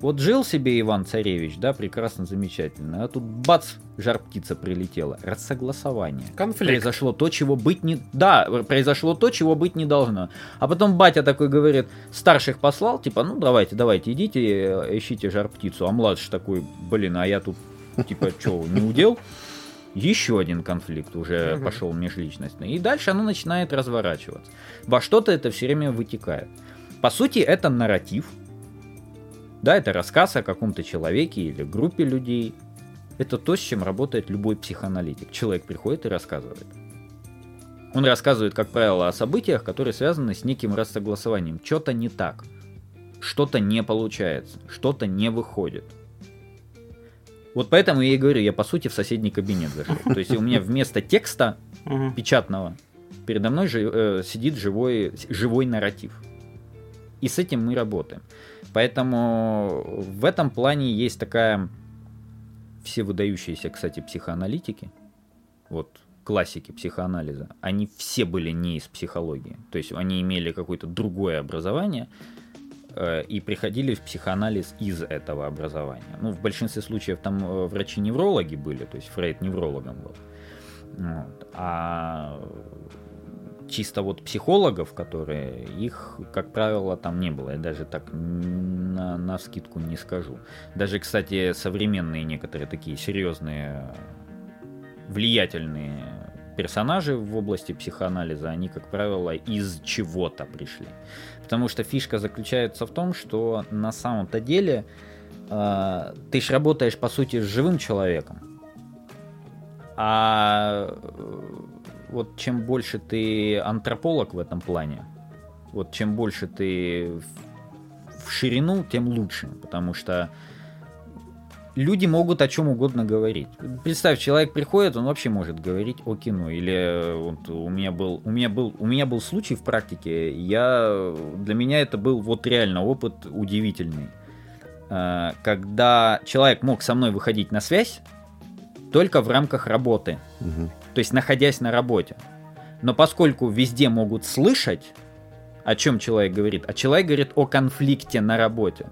Вот жил себе Иван Царевич, да, прекрасно, замечательно, а тут бац, жар птица прилетела. Рассогласование. Конфликт. Произошло то, чего быть не... Да, произошло то, чего быть не должно. А потом батя такой говорит, старших послал, типа, ну давайте, давайте, идите, э, ищите жар птицу. А младший такой, блин, а я тут, типа, что, не удел? Еще один конфликт уже угу. пошел межличностный. И дальше оно начинает разворачиваться. Во что-то это все время вытекает. По сути, это нарратив, да, это рассказ о каком-то человеке или группе людей. Это то, с чем работает любой психоаналитик. Человек приходит и рассказывает. Он рассказывает, как правило, о событиях, которые связаны с неким рассогласованием. Что-то не так. Что-то не получается. Что-то не выходит. Вот поэтому я и говорю, я по сути в соседний кабинет зашел. То есть у меня вместо текста печатного передо мной э, сидит живой, живой нарратив. И с этим мы работаем. Поэтому в этом плане есть такая все выдающиеся, кстати, психоаналитики, вот классики психоанализа, они все были не из психологии. То есть они имели какое-то другое образование э, и приходили в психоанализ из этого образования. Ну, в большинстве случаев там э, врачи-неврологи были, то есть Фрейд неврологом был. Вот. А чисто вот психологов, которые, их, как правило, там не было. Я даже так на, на скидку не скажу. Даже, кстати, современные некоторые такие серьезные, влиятельные персонажи в области психоанализа, они, как правило, из чего-то пришли. Потому что фишка заключается в том, что на самом-то деле э, ты ж работаешь, по сути, с живым человеком. А вот чем больше ты антрополог в этом плане, вот чем больше ты в ширину, тем лучше, потому что люди могут о чем угодно говорить. Представь, человек приходит, он вообще может говорить о кино. Или вот у меня был, у меня был, у меня был случай в практике. Я для меня это был вот реально опыт удивительный, э, когда человек мог со мной выходить на связь только в рамках работы. Угу то есть находясь на работе. Но поскольку везде могут слышать, о чем человек говорит, а человек говорит о конфликте на работе.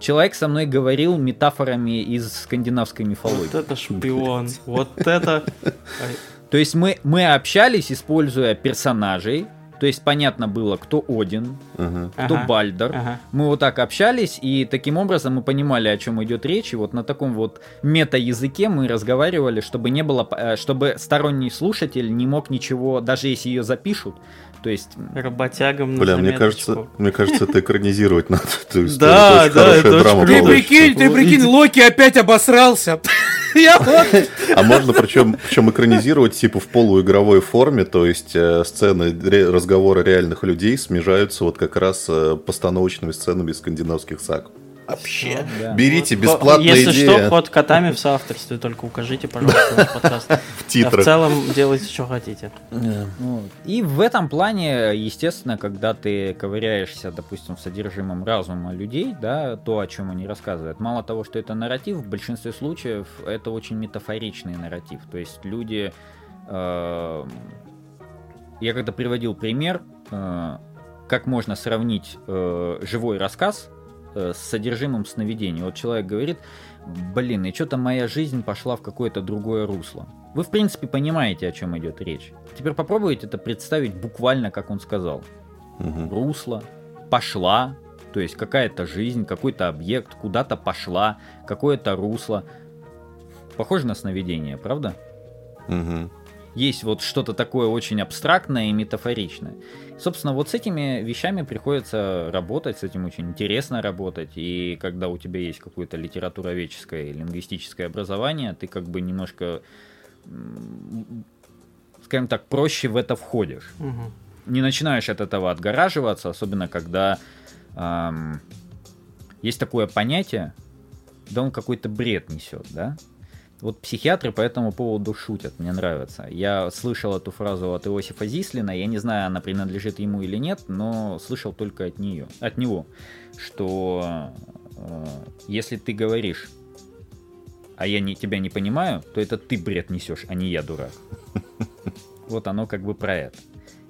Человек со мной говорил метафорами из скандинавской мифологии. Вот это шпион, вот это... То есть мы, мы общались, используя персонажей, то есть понятно было, кто Один, uh-huh. кто ага. Бальдер. Ага. Мы вот так общались, и таким образом мы понимали, о чем идет речь. И вот на таком вот мета-языке мы разговаривали, чтобы не было, э, чтобы сторонний слушатель не мог ничего, даже если ее запишут, то есть... Работягам Бля, мне кажется, мне кажется, это экранизировать надо. Да, да, это Ты прикинь, ты прикинь, Локи опять обосрался. А можно причем, причем экранизировать типа в полуигровой форме, то есть э, сцены разговора реальных людей смежаются вот как раз э, постановочными сценами скандинавских саг. Вообще. Да. Берите Вот, бесплатная Если идея что, ход котами в соавторстве, только укажите, пожалуйста, наш подкаст. в А в титрах. целом делайте, что хотите. И в этом плане, естественно, когда ты ковыряешься, допустим, в содержимом разума людей, да, то, о чем они рассказывают, мало того, что это нарратив, в большинстве случаев это очень метафоричный нарратив. То есть люди... э, я когда приводил пример, э, как можно сравнить э, живой рассказ с содержимым сновидения. Вот человек говорит, блин, и что-то моя жизнь пошла в какое-то другое русло. Вы, в принципе, понимаете, о чем идет речь. Теперь попробуйте это представить буквально, как он сказал. Мгм. Русло, пошла, то есть какая-то жизнь, какой-то объект куда-то пошла, какое-то русло. Похоже на сновидение, правда? Мгм. есть вот что-то такое очень абстрактное и метафоричное. Собственно, вот с этими вещами приходится работать, с этим очень интересно работать. И когда у тебя есть какое-то литературоведческое и лингвистическое образование, ты как бы немножко, скажем так, проще в это входишь. Мгм. Не начинаешь от этого отгораживаться, особенно когда ам, есть такое понятие, да он какой-то бред несет, да? Вот психиатры по этому поводу шутят, мне нравится. Я слышал эту фразу от Иосифа Зислина, я не знаю, она принадлежит ему или нет, но слышал только от нее, от него, что э, если ты говоришь, а я не, тебя не понимаю, то это ты бред несешь, а не я дурак. Вот оно как бы про это.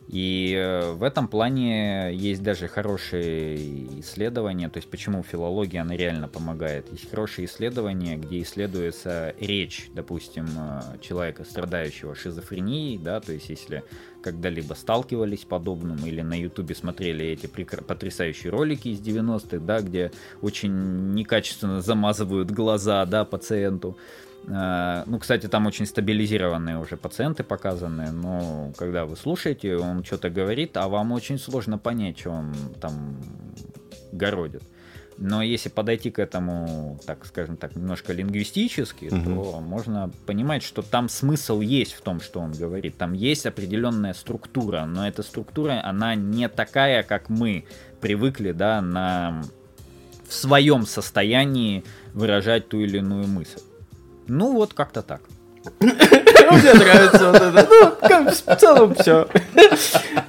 И э, в этом плане есть даже хорошие исследования, то есть почему филология, она реально помогает. Есть хорошие исследования, где исследуется речь, допустим, э, человека, страдающего шизофренией, да, то есть если когда-либо сталкивались с подобным или на ютубе смотрели эти потрясающие ролики из 90-х, да, где очень некачественно замазывают глаза, да, пациенту. Э, Ну, кстати, там очень стабилизированные уже пациенты показаны, но когда вы слушаете, он что-то говорит, а вам очень сложно понять, что он там городит. Но если подойти к этому, так скажем так, немножко лингвистически, Мгм. то можно понимать, что там смысл есть в том, что он говорит. Там есть определенная структура, но эта структура, она не такая, как мы привыкли, да, на в своем состоянии выражать ту или иную мысль. Ну вот как-то так. Мне нравится вот это. Ну, в целом все.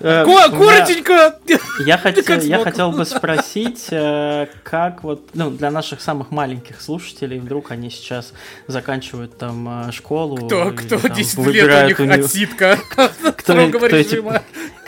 Ко- Коротенько! Я хотел, я хотел бы спросить, э, как вот, ну, для наших самых маленьких слушателей, вдруг они сейчас заканчивают там э, школу. Кто, кто там 10 лет у них отсидка? кто, говорит.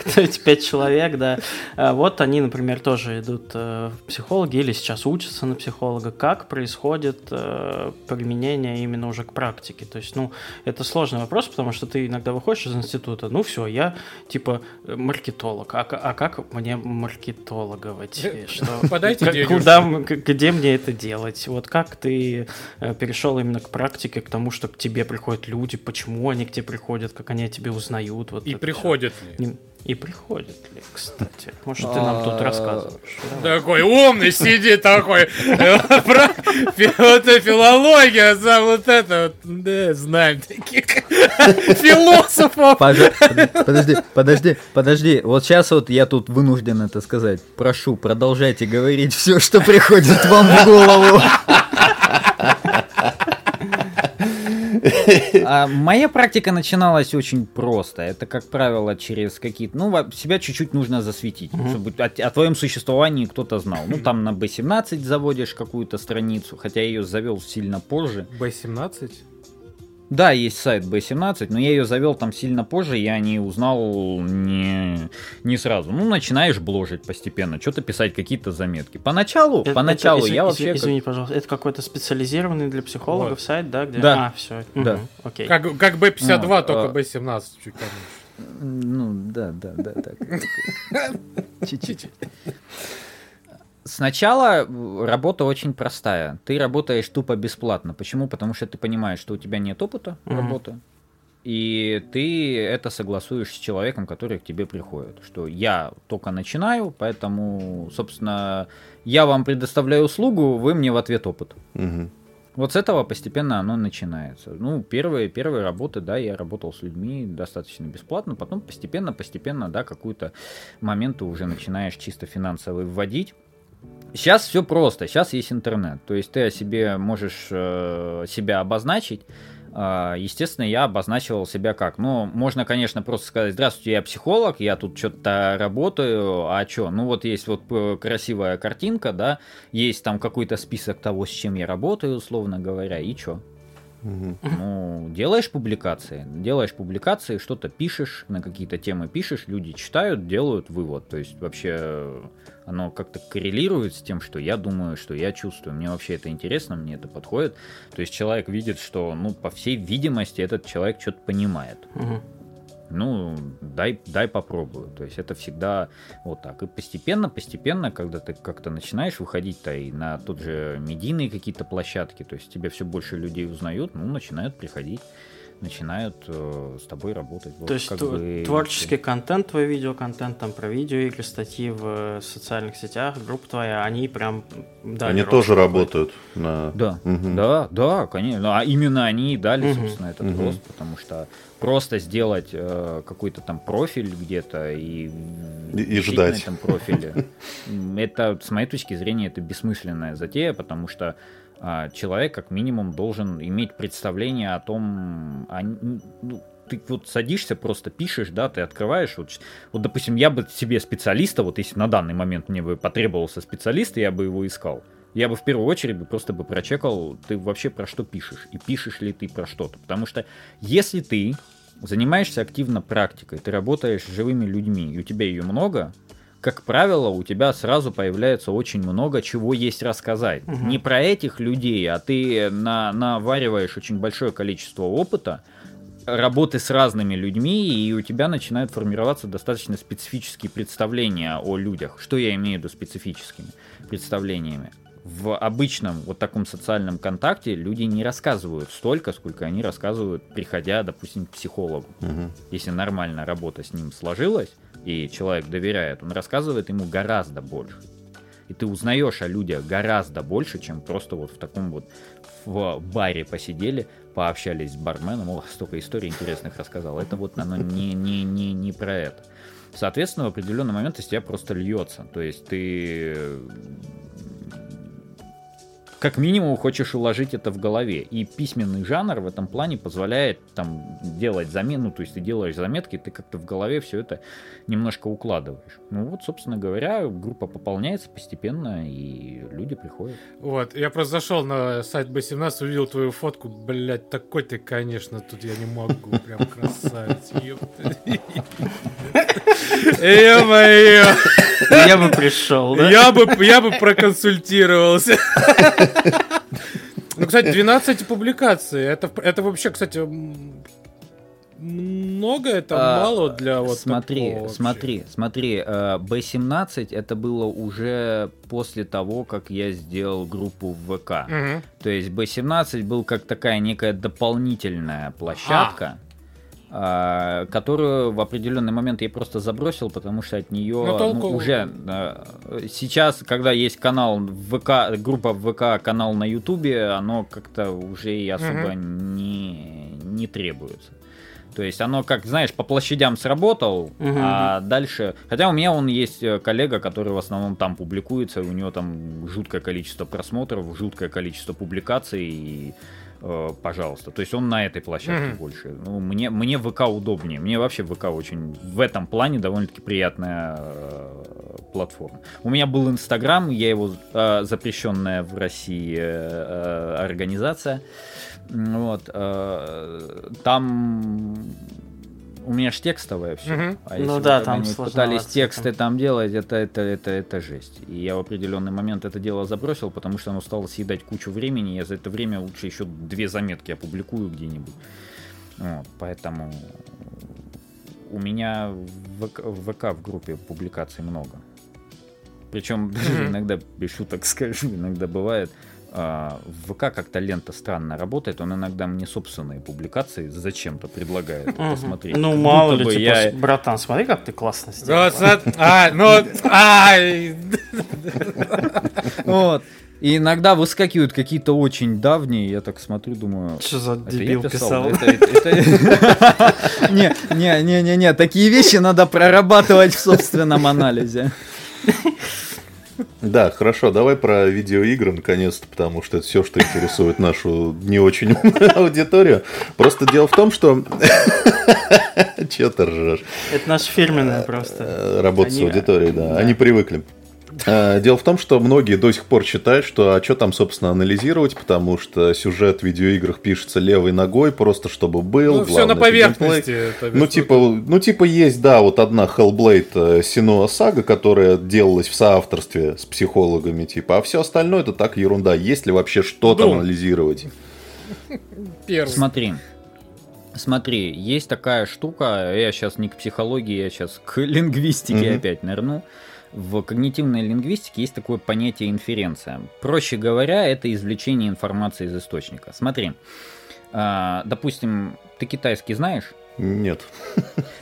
Кто эти пять человек, да. А Вот они, например, тоже идут э, в психологи или сейчас учатся на психолога. Как происходит э, применение именно уже к практике? То есть, ну, это сложный вопрос, потому что ты иногда выходишь из института, ну все, я типа маркетолог. А, а как мне маркетологовать? Э, Что, подайте куда, где мне это делать? Вот как ты перешел именно к практике, к тому, что к тебе приходят люди, почему они к тебе приходят, как они о тебе узнают? Вот И приходят ли? И приходит ли, кстати? Может, ты нам тут А, рассказываешь? Такой умный сидит такой. Вот филология за вот это вот. Знаем таких философов. Подожди, подожди, подожди. Вот сейчас вот я тут вынужден это сказать. Прошу, продолжайте говорить все, что приходит вам в голову. А моя практика начиналась очень просто. Это, как правило, через какие-то... Ну, себя чуть-чуть нужно засветить, чтобы о, о твоем существовании кто-то знал. Ну, там на B17 заводишь какую-то страницу, хотя я ее завел сильно позже. Б-17? Да, есть сайт B17, но я ее завел там сильно позже, я не узнал не, не сразу. Ну, начинаешь бложить постепенно, что-то писать, какие-то заметки. Поначалу, Это- поначалу это- я извини- вообще... как- Извини, пожалуйста, это какой-то специализированный для психологов Вот. сайт, да? Где... Да. А, все. Да. Окей. Как, как Б-52, Вот, только а- Б-17 чуть поменьше. Ну, да, да, да, так. Чуть-чуть. Сначала э, работа очень простая. Ты работаешь тупо бесплатно. Почему? Потому что ты понимаешь, что у тебя нет опыта Мгм. работы. И ты это согласуешь с человеком, который к тебе приходит. Что я только начинаю, поэтому, собственно, я вам предоставляю услугу, вы мне в ответ опыт. Мгм. Вот с этого постепенно оно начинается. Ну, первые, первые работы, да, я работал с людьми достаточно бесплатно, потом постепенно, постепенно, да, какую-то моменты уже начинаешь чисто финансовый вводить. Сейчас все просто, сейчас есть интернет. То есть ты о себе можешь э, себя обозначить. Э, естественно, я обозначивал себя как. Ну, можно, конечно, просто сказать, здравствуйте, я психолог, я тут что-то работаю, а что? Ну, вот есть вот э, красивая картинка, да, есть там какой-то список того, с чем я работаю, условно говоря, и что? Ну, делаешь публикации, делаешь публикации, что-то пишешь, на какие-то темы пишешь, люди читают, делают вывод. То есть вообще оно как-то коррелирует с тем, что я думаю, что я чувствую. Мне вообще это интересно, мне это подходит. То есть человек видит, что, ну, по всей видимости, этот человек что-то понимает. Мгм. Ну, дай, дай попробую. То есть это всегда вот так. И постепенно, постепенно, когда ты как-то начинаешь выходить-то и на тот же медийные какие-то площадки, то есть тебе все больше людей узнают, ну, начинают приходить, начинают э, с тобой работать. Вот То есть тв- бы творческий контент, твой видеоконтент, там про видеоигры, статьи в э, социальных сетях, группа твоя, они прям дали Они тоже какой-то. работают на... Да, Мгм. да, да, конечно. А именно они и дали, Мгм. собственно, этот Мгм. рост, потому что просто сделать э, какой-то там профиль где-то и, И- и ждать. на этом профиле, это, с моей точки зрения, это бессмысленная затея, потому что а, человек как минимум должен иметь представление о том, а, н- ну, ты вот садишься, просто пишешь, да, ты открываешь, вот, вот, допустим, я бы себе специалиста, вот если на данный момент мне бы потребовался специалист, я бы его искал, я бы в первую очередь бы просто бы прочекал, ты вообще про что пишешь, и пишешь ли ты про что-то. Потому что если ты занимаешься активно практикой, ты работаешь с живыми людьми, и у тебя ее много, как правило, у тебя сразу появляется очень много чего есть рассказать. Мгм. Не про этих людей, а ты на, навариваешь очень большое количество опыта, работы с разными людьми, и у тебя начинают формироваться достаточно специфические представления о людях. Что я имею в виду специфическими представлениями? В обычном вот таком социальном контакте люди не рассказывают столько, сколько они рассказывают, приходя, допустим, к психологу. Мгм. Если нормально работа с ним сложилась, и человек доверяет, он рассказывает ему гораздо больше. И ты узнаешь о людях гораздо больше, чем просто вот в таком вот в баре посидели, пообщались с барменом, о, столько историй интересных рассказал. Это вот оно не, не, не, не про это. Соответственно, в определенный момент из тебя просто льется. То есть ты как минимум хочешь уложить это в голове. И письменный жанр в этом плане позволяет там делать замену, то есть ты делаешь заметки, ты как-то в голове все это немножко укладываешь. Ну вот, собственно говоря, группа пополняется постепенно, и люди приходят. Вот, я просто зашел на сайт B17, увидел твою фотку, блядь, такой ты, конечно, тут я не могу, прям красавец, ёпта. Ё-моё, Я бы пришел, да? я бы, я бы проконсультировался. Ну, кстати, 12 публикаций, это, это вообще, кстати, много, это А, мало для вот смотри, такого вообще? смотри, смотри, э, B17 это было уже после того, как я сделал группу в ВК. Мгм. То есть B17 был как такая некая дополнительная площадка, а, которую в определенный момент я просто забросил, потому что от нее Ну, толку- уже сейчас, когда есть канал в ВК, группа в ВК, канал на Ютубе, оно как-то уже и особо не, не требуется. То есть оно, как, знаешь, по площадям сработал, Мгм. а дальше... Хотя у меня он есть э, коллега, который в основном там публикуется, у него там жуткое количество просмотров, жуткое количество публикаций, и, пожалуйста. То есть он на этой площадке Мгм. больше. Ну, мне, мне ВК удобнее. Мне вообще ВК очень в этом плане довольно-таки приятная э, платформа. У меня был Инстаграм, я его э, запрещенная в России э, э, организация. Вот. э, там у меня же текстовое все. Мгм. А Ну если да, вот там пытались тексты там делать, это, это, это, это жесть. И я в определенный момент это дело забросил, потому что оно стало съедать кучу времени. Я за это время лучше еще две заметки опубликую где-нибудь. Вот, поэтому у меня в ВК, в ВК в группе публикаций много. Причем Мгм. иногда, без шуток скажу, иногда бывает, в ВК как-то лента странно работает, он иногда мне собственные публикации зачем-то предлагает посмотреть. Ну, мало ли, типа, братан, смотри, как ты классно сделал. а, ну, ай, Вот. И иногда выскакивают какие-то очень давние, я так смотрю, думаю... Что за «Это я дебил писал? Не, не, не, не, не, такие вещи надо прорабатывать в собственном анализе. Да, хорошо, давай про видеоигры наконец-то, потому что это все, что интересует нашу не очень аудиторию. Просто дело в том, что... Че ты ржешь? Это наша фирменная просто. Э, Работа с Они- аудиторией, да. Они привыкли. Э, Дело в том, что многие до сих пор считают, что а что там, собственно, анализировать, потому что сюжет в видеоиграх пишется левой ногой, просто чтобы был. Ну, все на поверхности. Ну типа, ну, типа, есть, да, вот одна Hellblade Синуа Сага, которая делалась в соавторстве с психологами, типа, а все остальное это так ерунда. Есть ли вообще что-то Doom. анализировать? Первый. Смотри. Смотри, есть такая штука, я сейчас не к психологии, я сейчас к лингвистике Мгм. опять нырну. В когнитивной лингвистике есть такое понятие инференция. Проще говоря, это извлечение информации из источника. Смотри, а, допустим, ты китайский знаешь? Нет.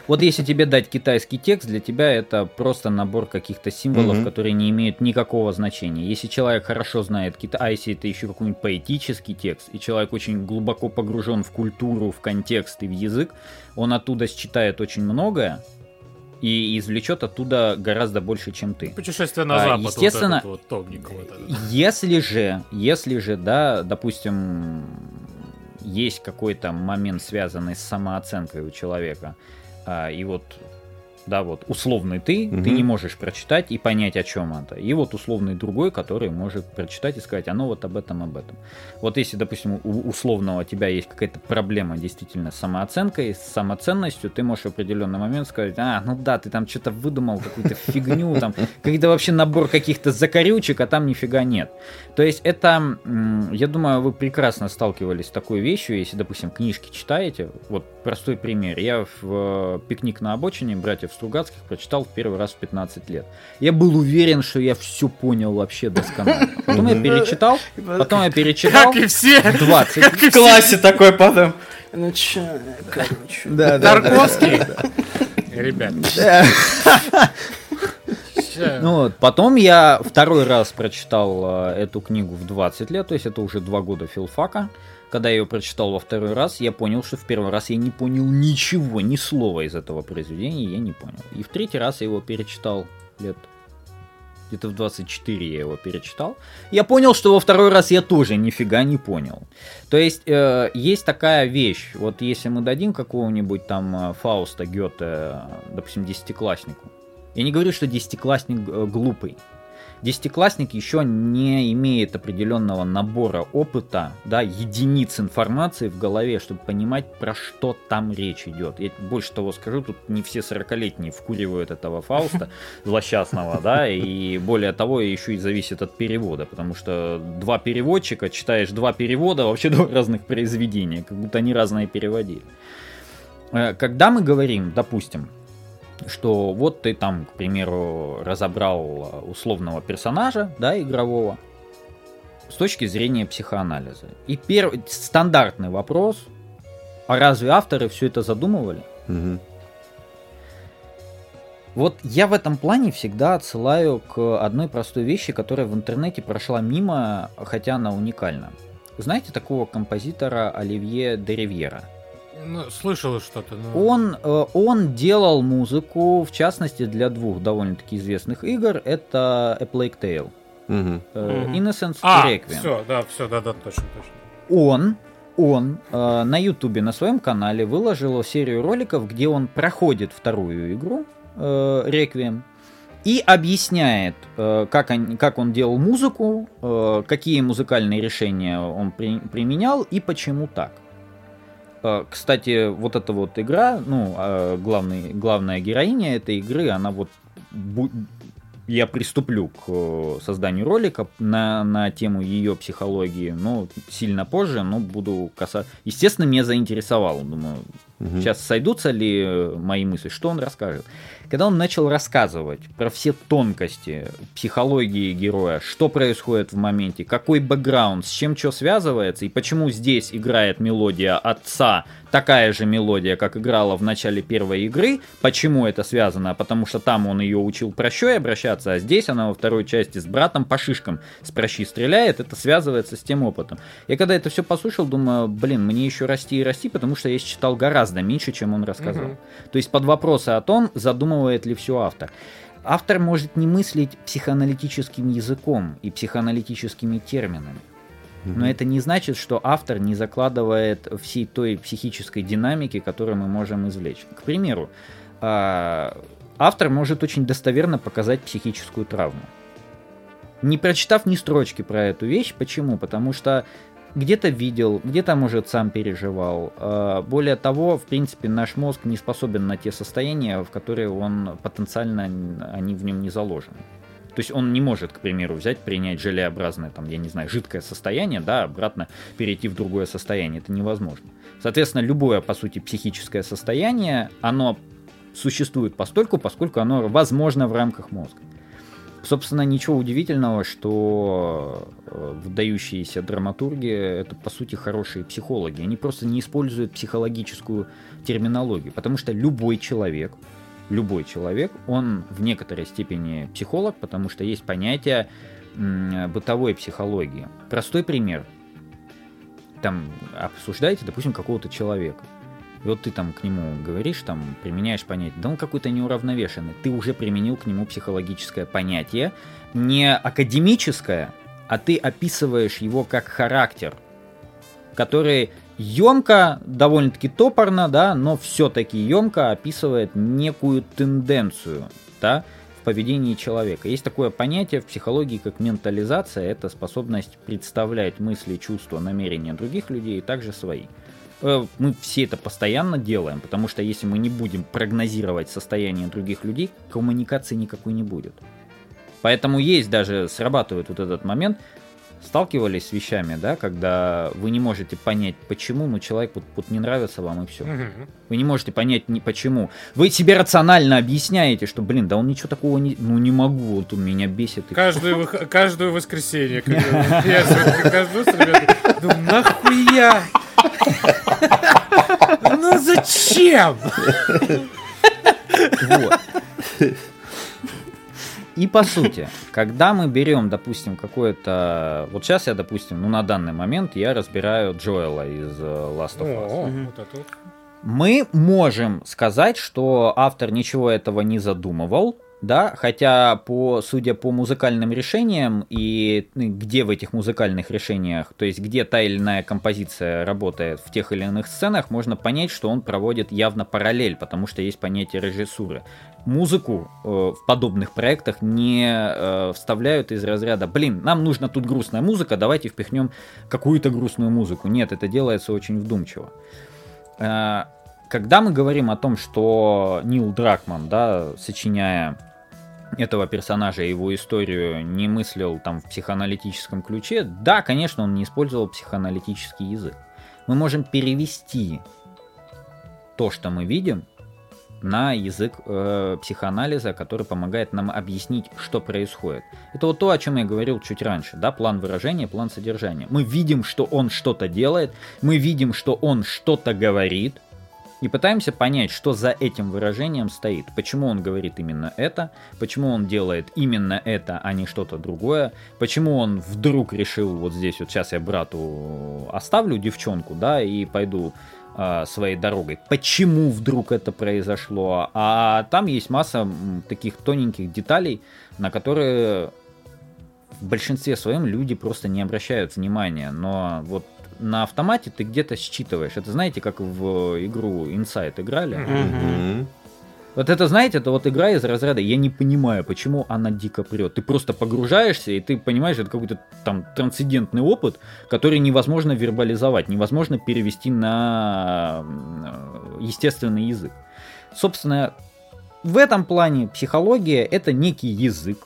Вот если тебе дать китайский текст, для тебя это просто набор каких-то символов, Мгм. которые не имеют никакого значения. Если человек хорошо знает Китай, а если это еще какой-нибудь поэтический текст, и человек очень глубоко погружен в культуру, в контекст и в язык, он оттуда считает очень многое и извлечет оттуда гораздо больше, чем ты. Путешествие на А, запад. вот естественно, этот вот топник вот этот. Если же, если же, да, допустим, есть какой-то момент, связанный с самооценкой у человека, а, и вот, да, вот условный ты, ты Мгм. не можешь прочитать и понять, о чем это. И вот условный другой, который может прочитать и сказать, оно вот об этом, об этом. Вот если, допустим, у условного тебя есть какая-то проблема действительно с самооценкой, с самоценностью, ты можешь в определенный момент сказать, а, ну да, ты там что-то выдумал, какую-то фигню, там, какой-то вообще набор каких-то закорючек, а там нифига нет. То есть это, я думаю, вы прекрасно сталкивались с такой вещью, если, допустим, книжки читаете. Вот простой пример. Я в э, «Пикник на обочине» братьев Стругацких прочитал в первый раз в 15 лет. Я был уверен, что я все понял вообще досконально. Потом я перечитал, потом я перечитал Как и все. в 20. В классе такой потом. Ну чё, короче. Да, да, да. Тарковский. Ребят. Ну вот, потом я второй раз прочитал э, эту книгу в 20 лет, то есть это уже два года филфака. Когда я ее прочитал во второй раз, я понял, что в первый раз я не понял ничего, ни слова из этого произведения я не понял. И в третий раз я его перечитал лет где-то в 24 я его перечитал. Я понял, что во второй раз я тоже нифига не понял. То есть э, есть такая вещь, вот если мы дадим какого-нибудь там э, Фауста Гёте, э, допустим, десятикласснику, я не говорю, что десятиклассник э, глупый. Десятиклассник еще не имеет определенного набора опыта, да, единиц информации в голове, чтобы понимать, про что там речь идет. Я больше того скажу, тут не все 40-летние вкуривают этого Фауста злосчастного, да, и более того, еще и зависит от перевода, потому что два переводчика, читаешь два перевода, вообще два разных произведения, как будто они разные переводили. Э, Когда мы говорим, допустим, что вот ты там, к примеру, разобрал э, условного персонажа, да, игрового, с точки зрения психоанализа. И первый стандартный вопрос, а разве авторы все это задумывали? Мгм. Вот я в этом плане всегда отсылаю к одной простой вещи, которая в интернете прошла мимо, хотя она уникальна. Знаете такого композитора Оливье де Ривьера? Ну, слышал что-то. но- Он, э, он делал музыку, в частности, для двух довольно-таки известных игр. Это A Plague Tale, Мгм. Innocence А, и Requiem. все, да, все, да, да, точно, точно. Он, он э, на Ютубе, на своем канале выложил серию роликов, где он проходит вторую игру э, Requiem и объясняет, э, как, он, как он делал музыку, э, какие музыкальные решения он при- применял и почему так. Э, Кстати, вот эта вот игра, ну, э, главный, главная героиня этой игры, она вот... Я приступлю к э, созданию ролика на, на тему ее психологии, но сильно позже, но буду касаться... Естественно, меня заинтересовало, думаю, Мгм. Сейчас сойдутся ли мои мысли, что он расскажет. Когда он начал рассказывать про все тонкости психологии героя, что происходит в моменте, какой бэкграунд, с чем что связывается, и почему здесь играет мелодия отца, такая же мелодия, как играла в начале первой игры, почему это связано, потому что там он ее учил прощой обращаться, а здесь она во второй части с братом по шишкам с прощи стреляет, это связывается с тем опытом. Я когда это все послушал, думаю, блин, мне еще расти и расти, потому что я считал гораздо меньше, чем он рассказал. Мгм. То есть под вопросы о том, задумывает ли все автор. автор может не мыслить психоаналитическим языком и психоаналитическими терминами. Но это не значит, что автор не закладывает всей той психической динамики, которую мы можем извлечь. К примеру, а, автор может очень достоверно показать психическую травму. Не прочитав ни строчки про эту вещь. Почему? Потому что где-то видел, где-то, может, сам переживал. А, более того, в принципе, наш мозг не способен на те состояния, в которые он потенциально, они в нем не заложены. То есть он не может, к примеру, взять, принять желеобразное, там, я не знаю, жидкое состояние, да, обратно перейти в другое состояние. Это невозможно. Соответственно, любое, по сути, психическое состояние, оно существует постольку, поскольку оно возможно в рамках мозга. Собственно, ничего удивительного, что э, выдающиеся драматурги это по сути хорошие психологи. Они просто не используют психологическую терминологию, потому что любой человек, любой человек, он в некоторой степени психолог, потому что есть понятие бытовой психологии. Простой пример. Там обсуждаете, допустим, какого-то человека. И вот ты там к нему говоришь, там применяешь понятие, да он какой-то неуравновешенный. Ты уже применил к нему психологическое понятие, не академическое, а ты описываешь его как характер, который емко, довольно-таки топорно, да, но все-таки емко описывает некую тенденцию, да, в поведении человека. Есть такое понятие в психологии, как ментализация, это способность представлять мысли, чувства, намерения других людей и также свои. Э, мы все это постоянно делаем, потому что если мы не будем прогнозировать состояние других людей, коммуникации никакой не будет. Поэтому есть даже, срабатывает вот этот момент, сталкивались с вещами, да, когда вы не можете понять, почему, ну, человек вот, вот не нравится вам и все. Угу. Вы не можете понять, не почему. Вы себе рационально объясняете, что, блин, да он ничего такого не... Ну, не могу, вот он меня бесит. Каждую, каждую воскресенье, когда я думаю, нахуя? Ну, зачем? Вот. И по сути, когда мы берем, допустим, какое-то... Вот сейчас я, допустим, ну на данный момент я разбираю Джоэла из э, Last of Us. О, вот это Мы можем сказать, что автор ничего этого не задумывал, да, хотя по, судя по музыкальным решениям и ну, где в этих музыкальных решениях, то есть где та или иная композиция работает в тех или иных сценах, можно понять, что он проводит явно параллель, потому что есть понятие режиссуры. Музыку э, в подобных проектах не э, вставляют из разряда, блин, нам нужна тут грустная музыка, давайте впихнем какую-то грустную музыку. Нет, это делается очень вдумчиво. Э, когда мы говорим о том, что Нил Дракман, да, сочиняя этого персонажа и его историю не мыслил там в психоаналитическом ключе, да, конечно, он не использовал психоаналитический язык. Мы можем перевести то, что мы видим, на язык э, психоанализа, который помогает нам объяснить, что происходит. Это вот то, о чем я говорил чуть раньше, да, план выражения, план содержания. Мы видим, что он что-то делает, мы видим, что он что-то говорит, и пытаемся понять, что за этим выражением стоит, почему он говорит именно это, почему он делает именно это, а не что-то другое, почему он вдруг решил вот здесь вот сейчас я брату оставлю девчонку, да, и пойду э, своей дорогой. Почему вдруг это произошло? А там есть масса таких тоненьких деталей, на которые в большинстве своем люди просто не обращают внимания, но вот на автомате ты где-то считываешь. Это знаете, как в игру Inside играли? Mm-hmm. Вот это, знаете, это вот игра из разряда «я не понимаю, почему она дико прет». Ты просто погружаешься, и ты понимаешь, это какой-то там трансцендентный опыт, который невозможно вербализовать, невозможно перевести на естественный язык. Собственно, в этом плане психология — это некий язык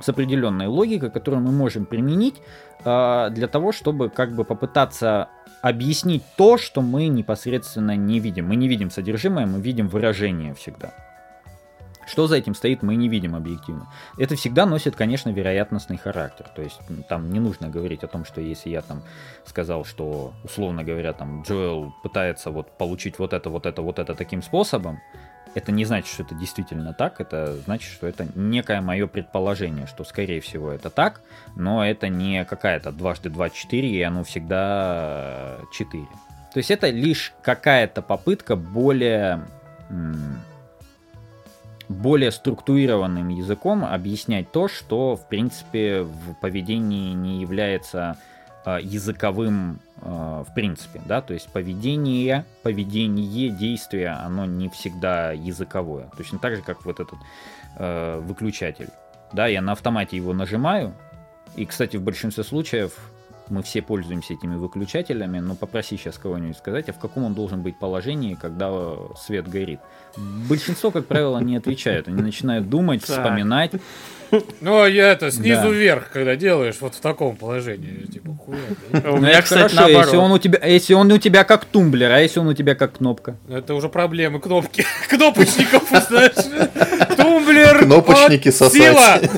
с определенной логикой, которую мы можем применить э, для того, чтобы как бы попытаться объяснить то, что мы непосредственно не видим. Мы не видим содержимое, мы видим выражение всегда. Что за этим стоит, мы не видим объективно. Это всегда носит, конечно, вероятностный характер. То есть там не нужно говорить о том, что если я там сказал, что, условно говоря, там Джоэл пытается вот получить вот это, вот это, вот это таким способом, это не значит, что это действительно так, это значит, что это некое мое предположение, что скорее всего это так, но это не какая-то дважды два четыре, и оно всегда четыре. То есть это лишь какая-то попытка более более структурированным языком объяснять то, что, в принципе, в поведении не является э, языковым э, в принципе, да, то есть поведение, поведение, действие, оно не всегда языковое. Точно так же, как вот этот э, выключатель. Да, я на автомате его нажимаю, и, кстати, в большинстве случаев мы все пользуемся этими выключателями, но попроси сейчас кого-нибудь сказать, а в каком он должен быть положении, когда свет горит. Большинство, как правило, не отвечают. Они начинают думать, вспоминать. Ну, а я это снизу Да. вверх, когда делаешь, вот в таком положении. Типа, хуя, Ну, меня, это кстати, хорошо, если наоборот. он у тебя, если он у тебя как тумблер, а если он у тебя как кнопка. Это уже проблемы кнопки. Кнопочников, знаешь. Тумблер. Кнопочники сосать.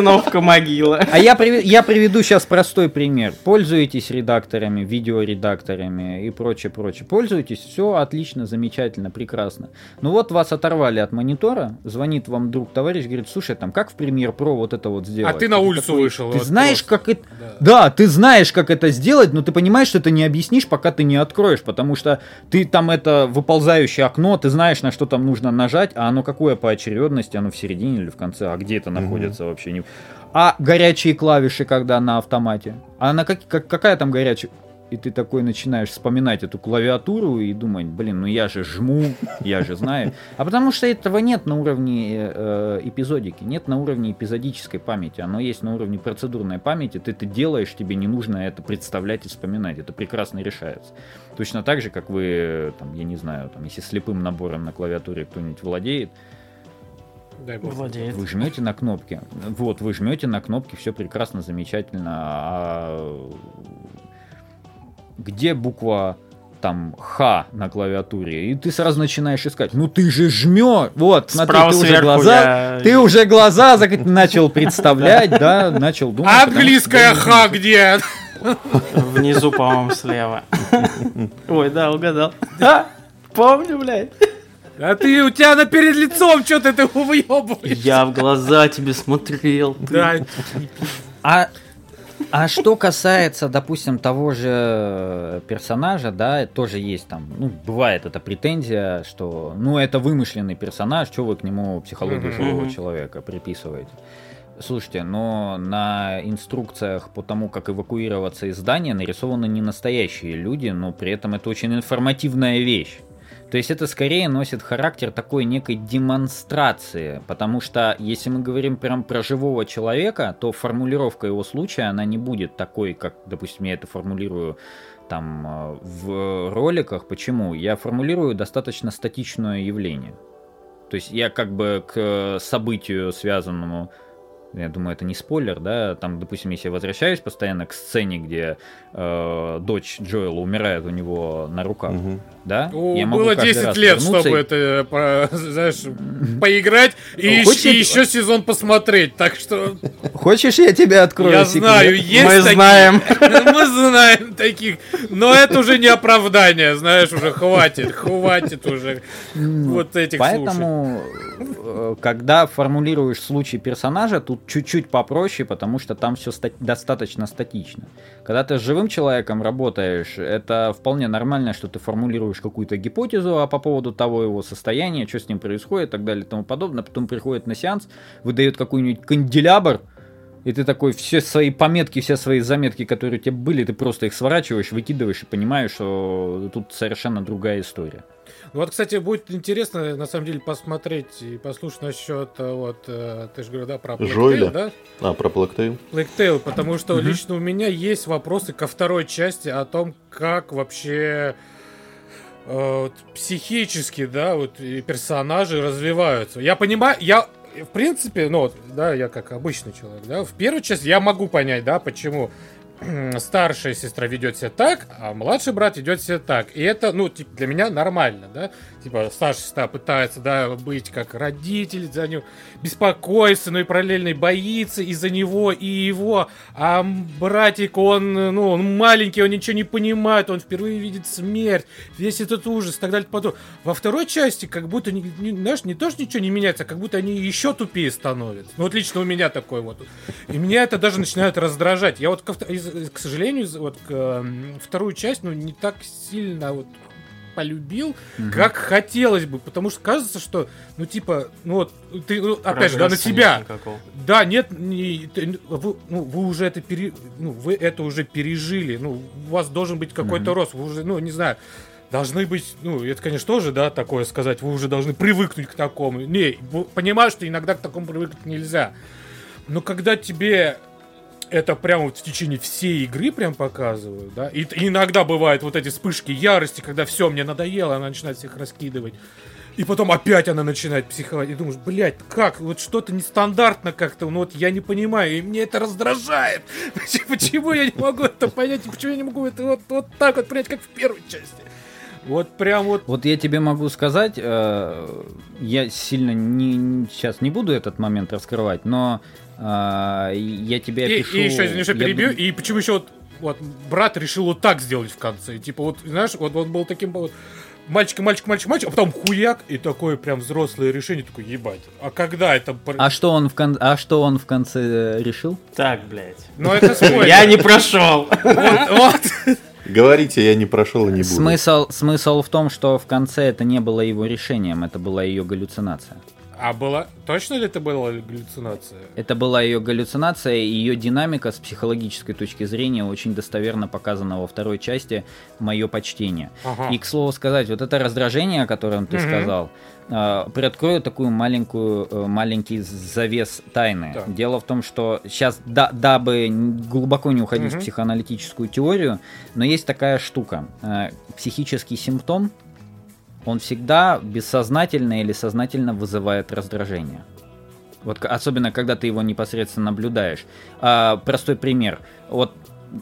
Кнопка могила. А я, приви- я приведу сейчас простой пример. Пользуетесь редакторами, видеоредакторами и прочее, прочее. Пользуетесь, все отлично, замечательно, прекрасно. Ну вот вас оторвали от монитора, звонит вам друг, товарищ, говорит, слушай, там как в Premiere Pro вот это вот А сделать? ты на улицу такой, вышел. Ты вот знаешь, просто. как это... Да. Да, ты знаешь, как это сделать, но ты понимаешь, что ты не объяснишь, пока ты не откроешь, потому что ты там это выползающее окно, ты знаешь, на что там нужно нажать, а оно какое по очередности, оно в середине или в конце, а где это находится вообще не. А горячие клавиши, когда на автомате, а на как, как- какая там горячая? И ты такой начинаешь вспоминать эту клавиатуру и думать, блин, ну я же жму, я же знаю. А потому что этого нет на уровне э, эпизодики, нет на уровне эпизодической памяти. Оно есть на уровне процедурной памяти. Ты это делаешь, тебе не нужно это представлять и вспоминать. Это прекрасно решается. Точно так же, как вы, там, я не знаю, там, если слепым набором на клавиатуре кто-нибудь владеет, Дай бог. Владеет. вы жмете на кнопки. Вот, вы жмете на кнопки, все прекрасно, замечательно. А где буква там Х на клавиатуре? И ты сразу начинаешь искать. Ну ты же жмешь. Вот, смотри, Справа ты уже глаза. я- Ты уже глаза начал представлять, да, начал думать. А английская ха где? Внизу, по-моему, слева. Ой, да, угадал. Помню, блядь. А ты, у тебя на перед лицом что-то ты выебываешь. Я в глаза тебе смотрел. ты. Да, А, а что касается, допустим, того же персонажа, да, тоже есть там, ну, бывает эта претензия, что, ну, это вымышленный персонаж, что вы к нему психологию живого человека приписываете? Слушайте, но на инструкциях по тому, как эвакуироваться из здания, нарисованы не настоящие люди, но при этом это очень информативная вещь. То есть это скорее носит характер такой некой демонстрации, потому что если мы говорим прям про живого человека, то формулировка его случая, она не будет такой, как, допустим, я это формулирую там э, в роликах. Почему? Я формулирую достаточно статичное явление. То есть я как бы к событию, связанному я думаю, это не спойлер, да, там, допустим, если я возвращаюсь постоянно к сцене, где э, дочь Джоэла умирает у него на руках, Мгм. да, О, я могу было каждый 10 раз лет, чтобы и- это, по- знаешь, поиграть и, Хочешь- и еще сезон посмотреть. Так что Хочешь, я тебе открою я секрет? знаю, есть Мы такие. знаем. Мы знаем таких. Но это уже не оправдание, знаешь, уже хватит, хватит уже вот этих. Поэтому, э, когда формулируешь случай персонажа, тут чуть-чуть попроще, потому что там все достаточно статично. Когда ты с живым человеком работаешь, это вполне нормально, что ты формулируешь какую-то гипотезу а по поводу того его состояния, что с ним происходит и так далее и тому подобное. Потом приходит на сеанс, выдает какой-нибудь канделябр, и ты такой все свои пометки, все свои заметки, которые у тебя были, ты просто их сворачиваешь, выкидываешь и понимаешь, что тут совершенно другая история. Ну Вот, кстати, будет интересно, на самом деле, посмотреть и послушать насчет, э, вот, э, ты же говорил, да, про. Tale, да? А, про? Plague Tale, потому что лично у меня есть вопросы ко второй части о том, как вообще э, вот психически, да, вот и персонажи развиваются. Я понимаю, я в принципе, ну вот, да, я как обычный человек, да, в первую часть я могу понять, да, почему старшая сестра ведет себя так, а младший брат ведет себя так. И это, ну, типа, для меня нормально, да. Типа, старшая сестра пытается, да, быть как родитель, за него беспокоится, но и параллельно боится из-за него и его. А братик, он, ну, он маленький, он ничего не понимает, он впервые видит смерть, весь этот ужас и так далее. Потом. Во второй части как будто, не, не- знаешь, не то, что ничего не меняется, а как будто они еще тупее становятся. Ну, вот лично у меня такой вот. И меня это даже начинает раздражать. Я вот, из- к сожалению, вот к, вторую часть, ну, не так сильно вот полюбил, как хотелось бы, потому что кажется, что, ну, типа, ну, вот, ты, ну, опять же, да, на Прогресса тебя, нет никакого. да, нет, не- ты- вы, ну, вы уже это пере, ну, вы это уже пережили, ну, у вас должен быть какой-то рост, вы уже, ну, не знаю, должны быть, ну, это, конечно, тоже, да, такое сказать, вы уже должны привыкнуть к такому. Не, понимаю, что иногда к такому привыкнуть нельзя. Но когда тебе это прямо вот в течение всей игры прям показывают, да, и, иногда бывают вот эти вспышки ярости, когда все, мне надоело, она начинает всех раскидывать. И потом опять она начинает психовать. И думаешь, блядь, как? Вот что-то нестандартно как-то. Ну вот я не понимаю. И мне это раздражает. Почему, я не могу это понять? Почему я не могу это вот, вот так вот принять, как в первой части? Вот прям вот... Вот я тебе могу сказать, э, я сильно не, сейчас не буду этот момент раскрывать, но э, я тебе И, опишу... и еще, извини, что я перебью. ду- И почему еще вот, вот брат решил вот так сделать в конце. Типа вот, знаешь, вот он был таким вот мальчик, мальчик, мальчик, мальчик, а потом хуяк, и такое прям взрослое решение, такой, ебать. А когда это... А что он в кон... а что он в конце э, решил? Так, блядь. Ну это спойлер. Я не прошел. Вот, вот. Говорите, я не прошел и не буду. Смысл, смысл в том, что в конце это не было его решением, это была ее галлюцинация. А была... Точно ли это была галлюцинация? Это была ее галлюцинация, и ее динамика с психологической точки зрения очень достоверно показана во второй части «Мое почтение». Ага. И, к слову сказать, вот это раздражение, о котором ты Мгм. сказал, э, приоткрою такую маленькую, э, маленький завес тайны. Так. Дело в том, что сейчас, да, дабы глубоко не уходить Мгм. в психоаналитическую теорию, но есть такая штука. Э, Психический симптом, он всегда бессознательно или сознательно вызывает раздражение. Вот особенно, когда ты его непосредственно наблюдаешь. А, простой пример. Вот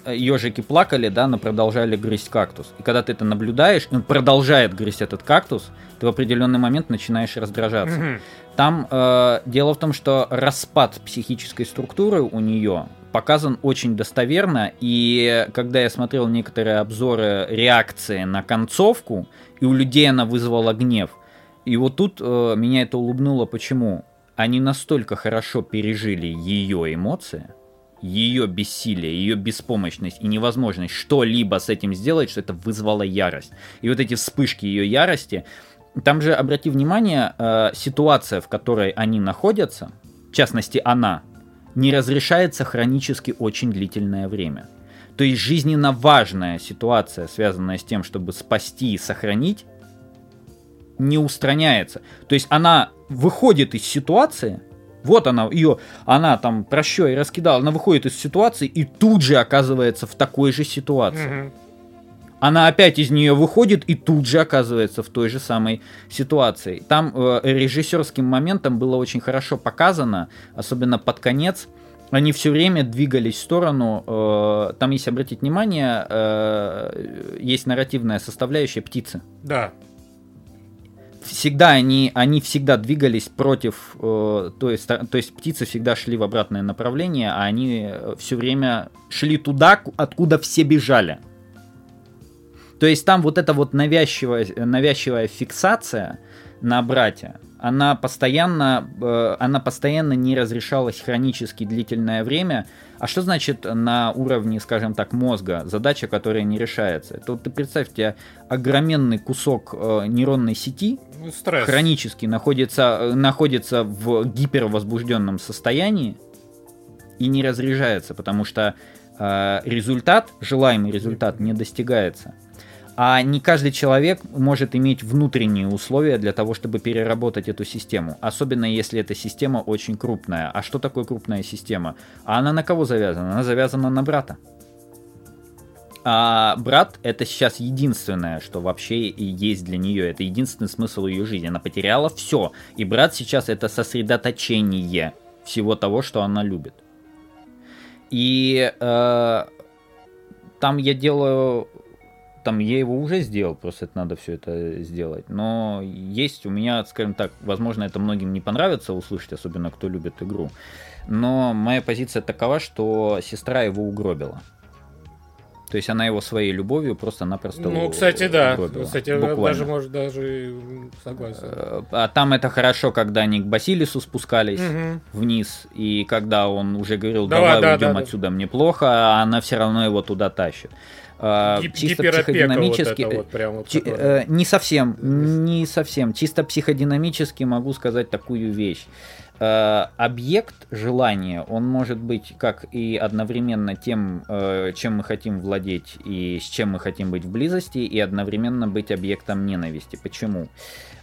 ежики плакали, да, но продолжали грызть кактус. И когда ты это наблюдаешь, он продолжает грызть этот кактус, ты в определенный момент начинаешь раздражаться. Там э, дело в том, что распад психической структуры у нее показан очень достоверно, и когда я смотрел некоторые обзоры реакции на концовку, и у людей она вызвала гнев, и вот тут э, меня это улыбнуло. Почему? Они настолько хорошо пережили ее эмоции, ее бессилие, ее беспомощность и невозможность что-либо с этим сделать, что это вызвало ярость. И вот эти вспышки ее ярости, там же, обрати внимание, э, ситуация, в которой они находятся, в частности она, не разрешается хронически очень длительное время. То есть жизненно важная ситуация, связанная с тем, чтобы спасти и сохранить, не устраняется. То есть она выходит из ситуации, вот она, ее, она там прощой раскидала, она выходит из ситуации и тут же оказывается в такой же ситуации. Мгм. Она опять из нее выходит и тут же оказывается в той же самой ситуации. Там э, режиссерским моментом было очень хорошо показано, особенно под конец. Они все время двигались в сторону. э, там, если обратить внимание, э, есть нарративная составляющая птицы. Да. Всегда они, они всегда двигались против, э, то, есть, то есть птицы всегда шли в обратное направление, а они все время шли туда, ку- откуда все бежали. То есть там вот эта вот навязчивая, навязчивая фиксация на брате, она постоянно, э, она постоянно не разрешалась хронически длительное время. А что значит на уровне, скажем так, мозга задача, которая не решается? Это вот ты представь, у тебя огроменный кусок э, нейронной сети Ну, Стресс. хронически находится, э, находится в гипервозбужденном состоянии и не разряжается, потому что результат, желаемый результат не достигается. А не каждый человек может иметь внутренние условия для того, чтобы переработать эту систему. Особенно если эта система очень крупная. А что такое крупная система? А она на кого завязана? Она завязана на брата. А брат это сейчас единственное, что вообще есть для нее. Это единственный смысл ее жизни. Она потеряла все. И брат сейчас это сосредоточение всего того, что она любит. И э, там я делаю там я его уже сделал, просто это надо все это сделать. Но есть у меня, скажем так, возможно, это многим не понравится услышать, особенно кто любит игру. Но моя позиция такова, что сестра его угробила. То есть она его своей любовью просто-напросто Ну, кстати, да. угробила. Кстати, Буквально. даже, может, даже согласен. Э, А там это хорошо, когда они к Басилису спускались Мгм. вниз, и когда он уже говорил, Давай, давай да, уйдем да, да. отсюда, мне плохо, а она все равно его туда тащит. Э, Гип- чисто вот психодинамически... вот вот, Чи- которая- э, не совсем, не совсем. Чисто психодинамически могу сказать такую вещь. Э, объект желания, он может быть как и одновременно тем, э, чем мы хотим владеть и с чем мы хотим быть в близости, и одновременно быть объектом ненависти. Почему?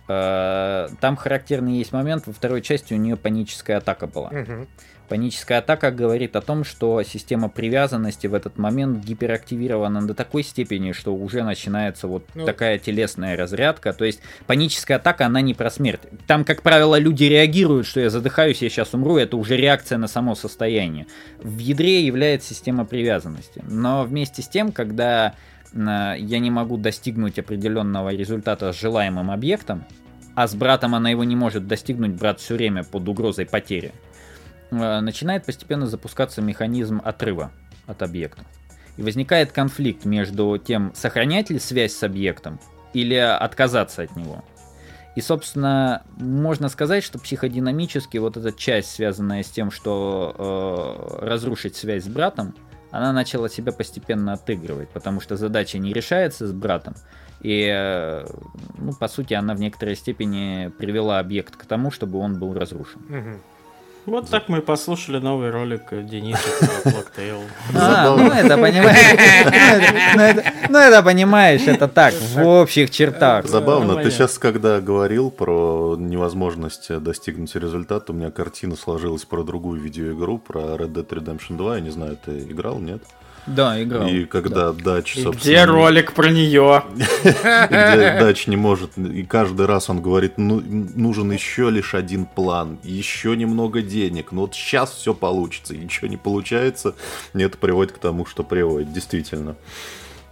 Э, Там характерный есть момент, во второй части у нее паническая атака была. Мгм. Паническая атака говорит о том, что система привязанности в этот момент гиперактивирована до такой степени, что уже начинается вот Ну. такая телесная разрядка. То есть паническая атака, она не про смерть. Там, как правило, люди реагируют, что я задыхаюсь, я сейчас умру, это уже реакция на само состояние. В ядре является система привязанности. Но вместе с тем, когда э, я не могу достигнуть определенного результата с желаемым объектом, а с братом она его не может достигнуть, брат все время под угрозой потери, начинает постепенно запускаться механизм отрыва от объекта. И возникает конфликт между тем, сохранять ли связь с объектом или отказаться от него. И, собственно, можно сказать, что психодинамически вот эта часть, связанная с тем, что э, разрушить связь с братом, она начала себя постепенно отыгрывать, потому что задача не решается с братом, и, э, ну, по сути, она в некоторой степени привела объект к тому, чтобы он был разрушен. Мгм. Вот так мы и послушали новый ролик Дениса про. А, ну это понимаешь, ну это- понимаешь, это так, в общих чертах. Забавно, ты сейчас, когда говорил про невозможность достигнуть результата, у меня картина сложилась про другую видеоигру, про Red Dead Redemption 2. Я не знаю, ты играл, нет? Да, играл. И когда Дач, И собственно... где ролик про нее? где Дач не может, и каждый раз он говорит, ну, нужен еще лишь один план, еще немного денег, но вот сейчас все получится, и ничего не получается, и это приводит к тому, что приводит, действительно.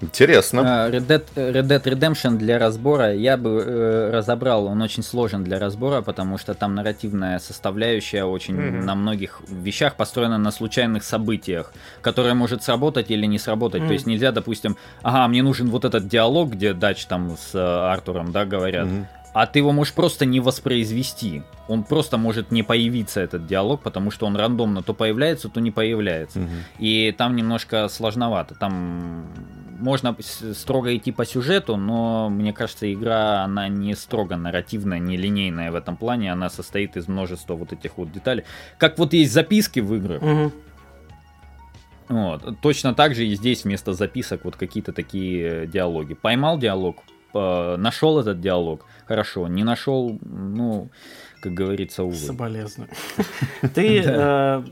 Интересно. А, Red Dead, Red Dead Redemption для разбора я бы э, разобрал, он очень сложен для разбора, потому что там нарративная составляющая очень Мгм. на многих вещах построена на случайных событиях, которая может сработать или не сработать. То Мгм. есть нельзя, допустим, ага, мне нужен вот этот диалог, где Дач там с э, Артуром, да, говорят, Мгм. а ты его можешь просто не воспроизвести. Он просто может не появиться, этот диалог, потому что он рандомно то появляется, то не появляется. Мгм. И там немножко сложновато. Там можно строго идти по сюжету, но мне кажется, игра, она не строго нарративная, не линейная в этом плане. Она состоит из множества вот этих вот деталей. Как вот есть записки в играх, Мгм. вот, точно так же и здесь вместо записок вот какие-то такие диалоги. Поймал диалог, нашел этот диалог, хорошо, не нашел, ну, как говорится, увы. Соболезную. Ты э,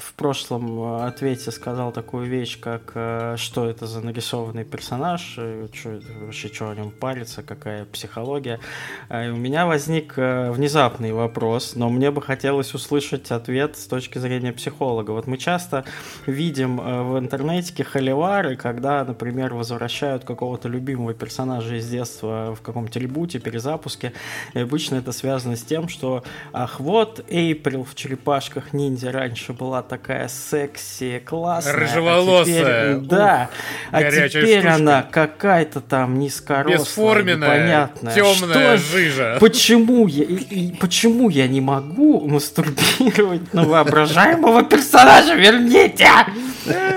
в прошлом э, ответе сказал такую вещь, как э, что это за нарисованный персонаж, э, чё это вообще что о нем париться, какая психология. Э, и у меня возник внезапный вопрос, но мне бы хотелось услышать ответ с точки зрения психолога. Вот мы часто видим в интернете холивары, когда, например, возвращают какого-то любимого персонажа из детства в каком-то ребуте, перезапуске, и обычно это связано с тем, что ах, вот Эйприл в черепашках ниндзя раньше была такая секси, классная. а Рыжеволосая. теперь- да. А теперь штучка. она какая-то там низкорослая, Бесформенная, непонятная. темная Что жижа. Почему я, и- и почему я не могу мастурбировать на воображаемого персонажа? Верните!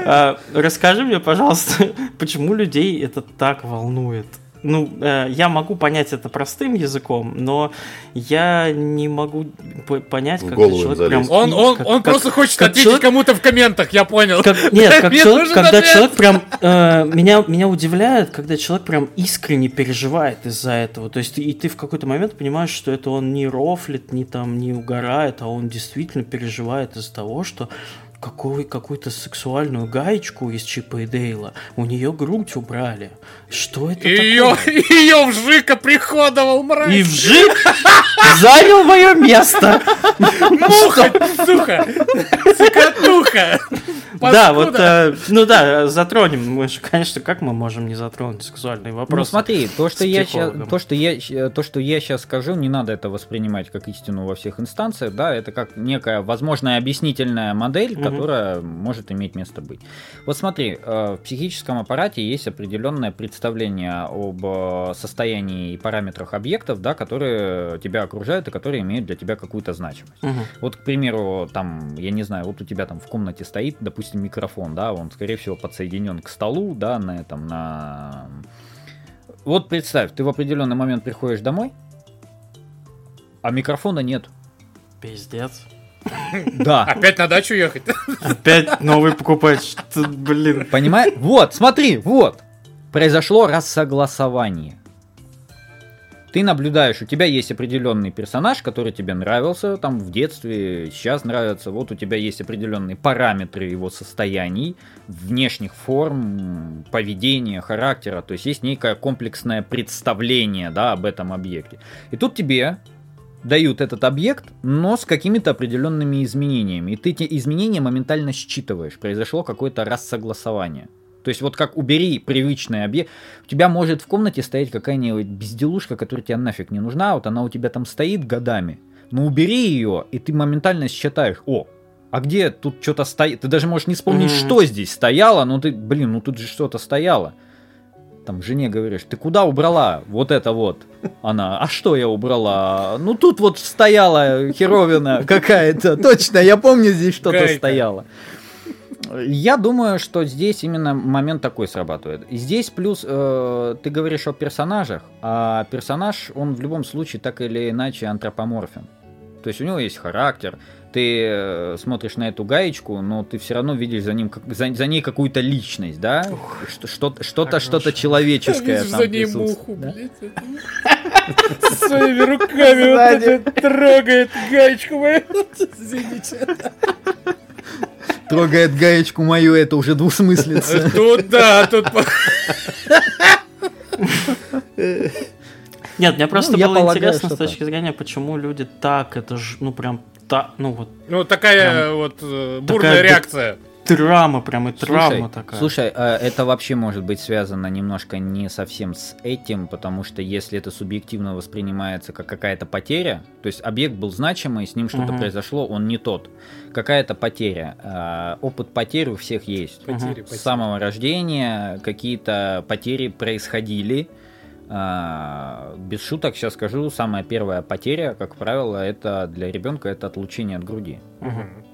А, Расскажи мне, пожалуйста, почему людей это так волнует? Ну, э, я могу понять это простым языком, но я не могу понять, как человек им прям... залезть. Он, он, как- он как- просто хочет как ответить человек- кому-то в комментах, я понял. как- нет, как человек, когда ответ. человек прям э, меня меня удивляет, когда человек прям искренне переживает из-за этого. То есть и ты в какой-то момент понимаешь, что это он не рофлит, не там не угорает, а он действительно переживает из-за того, что какой, какую-то сексуальную гаечку из Чипа и Дейла у нее грудь убрали. Что это Ее, такое? ее вжика приходовал, мразь. И вжик занял мое место. Муха, сука, цикатуха. Да, вот, э, ну да, затронем. Мы же, конечно, как мы можем не затронуть сексуальные вопросы? Ну смотри, то, что я ща- психологом. то, что я, то, что я сейчас скажу, не надо это воспринимать как истину во всех инстанциях, да, это как некая возможная объяснительная модель, которая может иметь место быть. Вот смотри, э, в психическом аппарате есть определенное представление об э, состоянии и параметрах объектов, да, которые тебя окружают и которые имеют для тебя какую-то значимость. Вот, к примеру, там, я не знаю, вот у тебя там в комнате стоит, допустим, допустим, микрофон, да, он, скорее всего, подсоединен к столу, да, на этом, на... Вот представь, ты в определенный момент приходишь домой, а микрофона нет. Пиздец. Да. Опять на дачу ехать? Опять новый покупать. Что, блин. Понимаешь? Вот, смотри, вот. Произошло рассогласование. Ты наблюдаешь, у тебя есть определенный персонаж, который тебе нравился там в детстве, сейчас нравится. Вот у тебя есть определенные параметры его состояний, внешних форм, поведения, характера. То есть есть некое комплексное представление да, об этом объекте. И тут тебе дают этот объект, но с какими-то определенными изменениями. И ты эти изменения моментально считываешь. Произошло какое-то рассогласование. То есть вот как убери привычный объект, у тебя может в комнате стоять какая-нибудь безделушка, которая тебе нафиг не нужна, вот она у тебя там стоит годами, но убери ее, и ты моментально считаешь, о, а где тут что-то стоит, ты даже можешь не вспомнить, mm-hmm. что здесь стояло, но ты, блин, ну тут же что-то стояло. Там жене говоришь, ты куда убрала вот это вот? Она, а что я убрала? Ну тут вот стояла херовина какая-то, точно, я помню здесь что-то стояло. Я думаю, что здесь именно момент такой срабатывает. Здесь плюс э, ты говоришь о персонажах, а персонаж, он в любом случае так или иначе антропоморфен. То есть у него есть характер, ты э, смотришь на эту гаечку, но ты все равно видишь за, ним, за, за ней какую-то личность, да? Что-то, что-то, что-то человеческое там за ней муху, да? блядь. Своими руками вот трогает гаечку мою. Извините трогает гаечку мою, это уже двусмыслица. Тут да, тут... Нет, мне просто ну, было полагаю, интересно с точки так. зрения, почему люди так, это же, ну прям, та, ну вот. Ну такая прям, вот э, бурная такая реакция драма, прям и травма слушай, такая. Слушай, а это вообще может быть связано немножко не совсем с этим, потому что если это субъективно воспринимается как какая-то потеря, то есть объект был значимый, с ним что-то угу. произошло, он не тот. Какая-то потеря. А, опыт потери у всех есть. Потери, угу. С самого рождения какие-то потери происходили. А, без шуток сейчас скажу, самая первая потеря, как правило, это для ребенка это отлучение от груди. Угу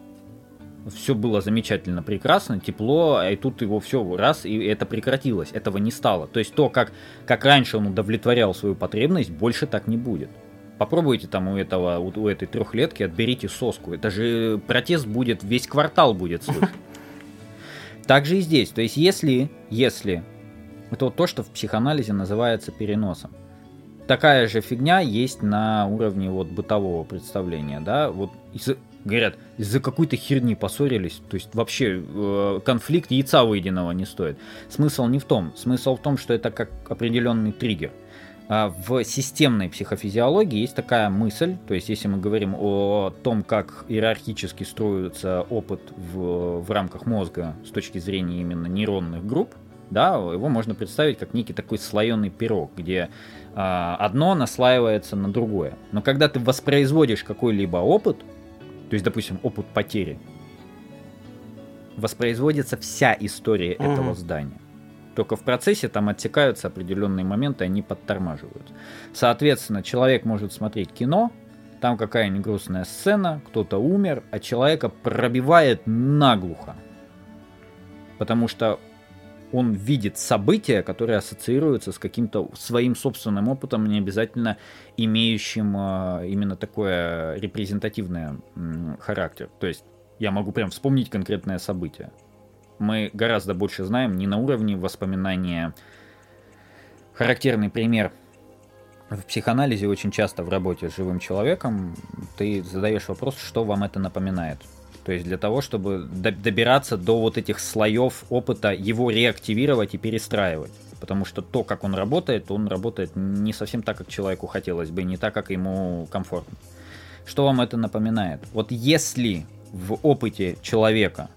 все было замечательно, прекрасно, тепло, и тут его все раз, и это прекратилось, этого не стало. То есть то, как, как раньше он удовлетворял свою потребность, больше так не будет. Попробуйте там у этого, у, у этой трехлетки, отберите соску. Это же протест будет, весь квартал будет слышать. Так же и здесь. То есть если, если, это вот то, что в психоанализе называется переносом. Такая же фигня есть на уровне вот бытового представления, да, вот говорят, из-за какой-то херни поссорились, то есть вообще э, конфликт яйца выеденного не стоит. Смысл не в том, смысл в том, что это как определенный триггер. А в системной психофизиологии есть такая мысль, то есть если мы говорим о том, как иерархически строится опыт в, в рамках мозга с точки зрения именно нейронных групп, да, его можно представить как некий такой слоеный пирог, где э, одно наслаивается на другое. Но когда ты воспроизводишь какой-либо опыт, то есть, допустим, опыт потери, воспроизводится вся история угу. этого здания. Только в процессе там отсекаются определенные моменты, они подтормаживают. Соответственно, человек может смотреть кино, там какая-нибудь грустная сцена, кто-то умер, а человека пробивает наглухо. Потому что он видит события, которые ассоциируются с каким-то своим собственным опытом, не обязательно имеющим э, именно такое репрезентативное характер. То есть я могу прям вспомнить конкретное событие. Мы гораздо больше знаем не на уровне воспоминания. Характерный пример в психоанализе очень часто в работе с живым человеком ты задаешь вопрос, что вам это напоминает. То есть для того, чтобы добираться до вот этих слоев опыта, его реактивировать и перестраивать. Потому что то, как он работает, он работает не совсем так, как человеку хотелось бы, не так, как ему комфортно. Что вам это напоминает? Вот если в опыте человека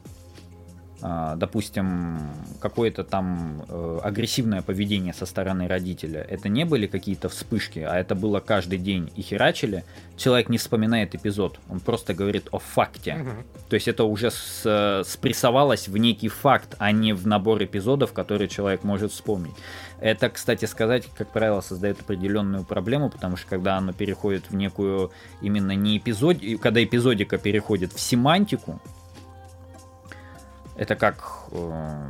допустим, какое-то там э, агрессивное поведение со стороны родителя, это не были какие-то вспышки, а это было каждый день и херачили, человек не вспоминает эпизод, он просто говорит о факте. Угу. То есть это уже с, э, спрессовалось в некий факт, а не в набор эпизодов, которые человек может вспомнить. Это, кстати сказать, как правило, создает определенную проблему, потому что когда оно переходит в некую именно не эпизод, когда эпизодика переходит в семантику, Это как э,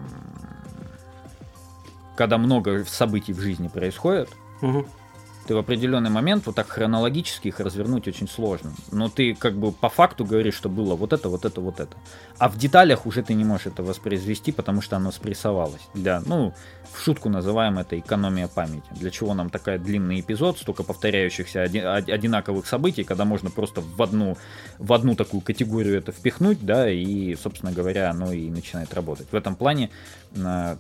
когда много событий в жизни происходит, Мгм. Ты в определенный момент вот так хронологически их развернуть очень сложно. Но ты как бы по факту говоришь, что было вот это, вот это, вот это. А в деталях уже ты не можешь это воспроизвести, потому что оно спрессовалось. Для, ну, в шутку называем это экономия памяти. Для чего нам такой длинный эпизод, столько повторяющихся оди- од- одинаковых событий, когда можно просто в одну, в одну такую категорию это впихнуть, да, и, собственно говоря, оно и начинает работать. В этом плане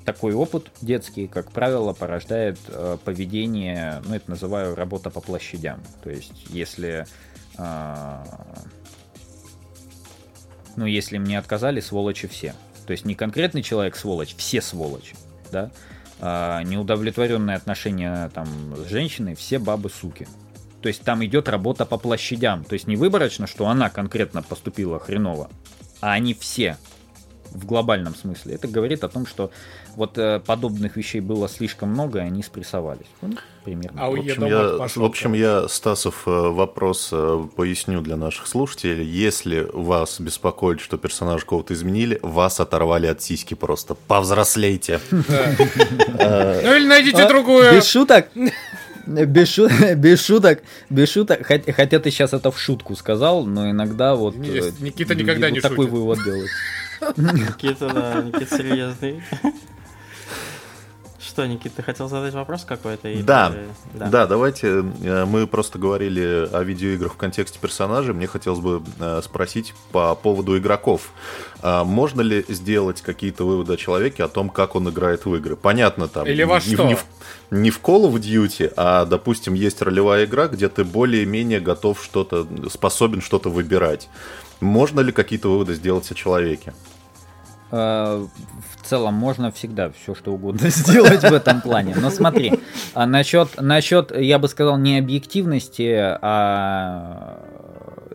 такой опыт детский, как правило, порождает э, поведение, ну, это называю работа по площадям. То есть, если э, ну, если мне отказали, сволочи все. То есть не конкретный человек сволочь, все сволочи, да. А, неудовлетворенные отношения там с женщиной, все бабы суки. То есть там идет работа по площадям. То есть не выборочно, что она конкретно поступила хреново, а они все в глобальном смысле. Это говорит о том, что вот э, подобных вещей было слишком много, и они спрессовались. Ну, примерно. А у В общем, я, пошел в общем, я, Стасов, э, вопрос э, поясню для наших слушателей. Если вас беспокоит, что персонажа кого-то изменили, вас оторвали от сиськи просто. Повзрослейте. Ну или найдите А, другую. Без шуток. Без, шу- без шуток, без шуток, Хот- хотя ты сейчас это в шутку сказал, но иногда вот Никита никогда вот не такой шутит. вывод делают. Никита, да, Никита серьезный. Что, Никита, ты хотел задать вопрос какой-то? или- Да, да, давайте. э, Мы просто говорили о видеоиграх в контексте персонажей. Мне хотелось бы э, спросить по поводу игроков. А Можно ли сделать какие-то выводы о человеке о том, как он играет в игры? Понятно, там. Или во не, что? Не в, не в Call of Duty, а, допустим, есть ролевая игра, где ты более-менее готов что-то, способен что-то выбирать. Можно ли какие-то выводы сделать о человеке? Э, В целом можно всегда все что угодно сделать в этом плане. Но смотри, а насчет, насчет, я бы сказал, не объективности, а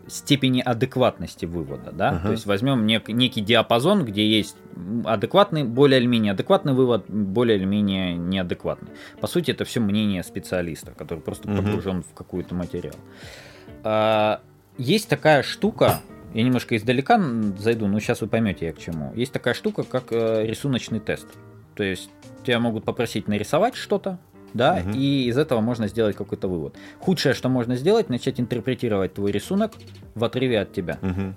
степени адекватности вывода, да, Ага. то есть возьмем нек- некий диапазон, где есть адекватный, более или менее адекватный вывод, более или менее неадекватный. По сути, это все мнение специалиста, который просто Мгм. погружен в какой-то материал. А, Есть такая штука, я немножко издалека зайду, но сейчас вы поймете я к чему. Есть такая штука, как э, рисуночный тест. То есть тебя могут попросить нарисовать что-то, да, Мгм. и из этого можно сделать какой-то вывод. Худшее, что можно сделать, начать интерпретировать твой рисунок в отрыве от тебя. Мгм.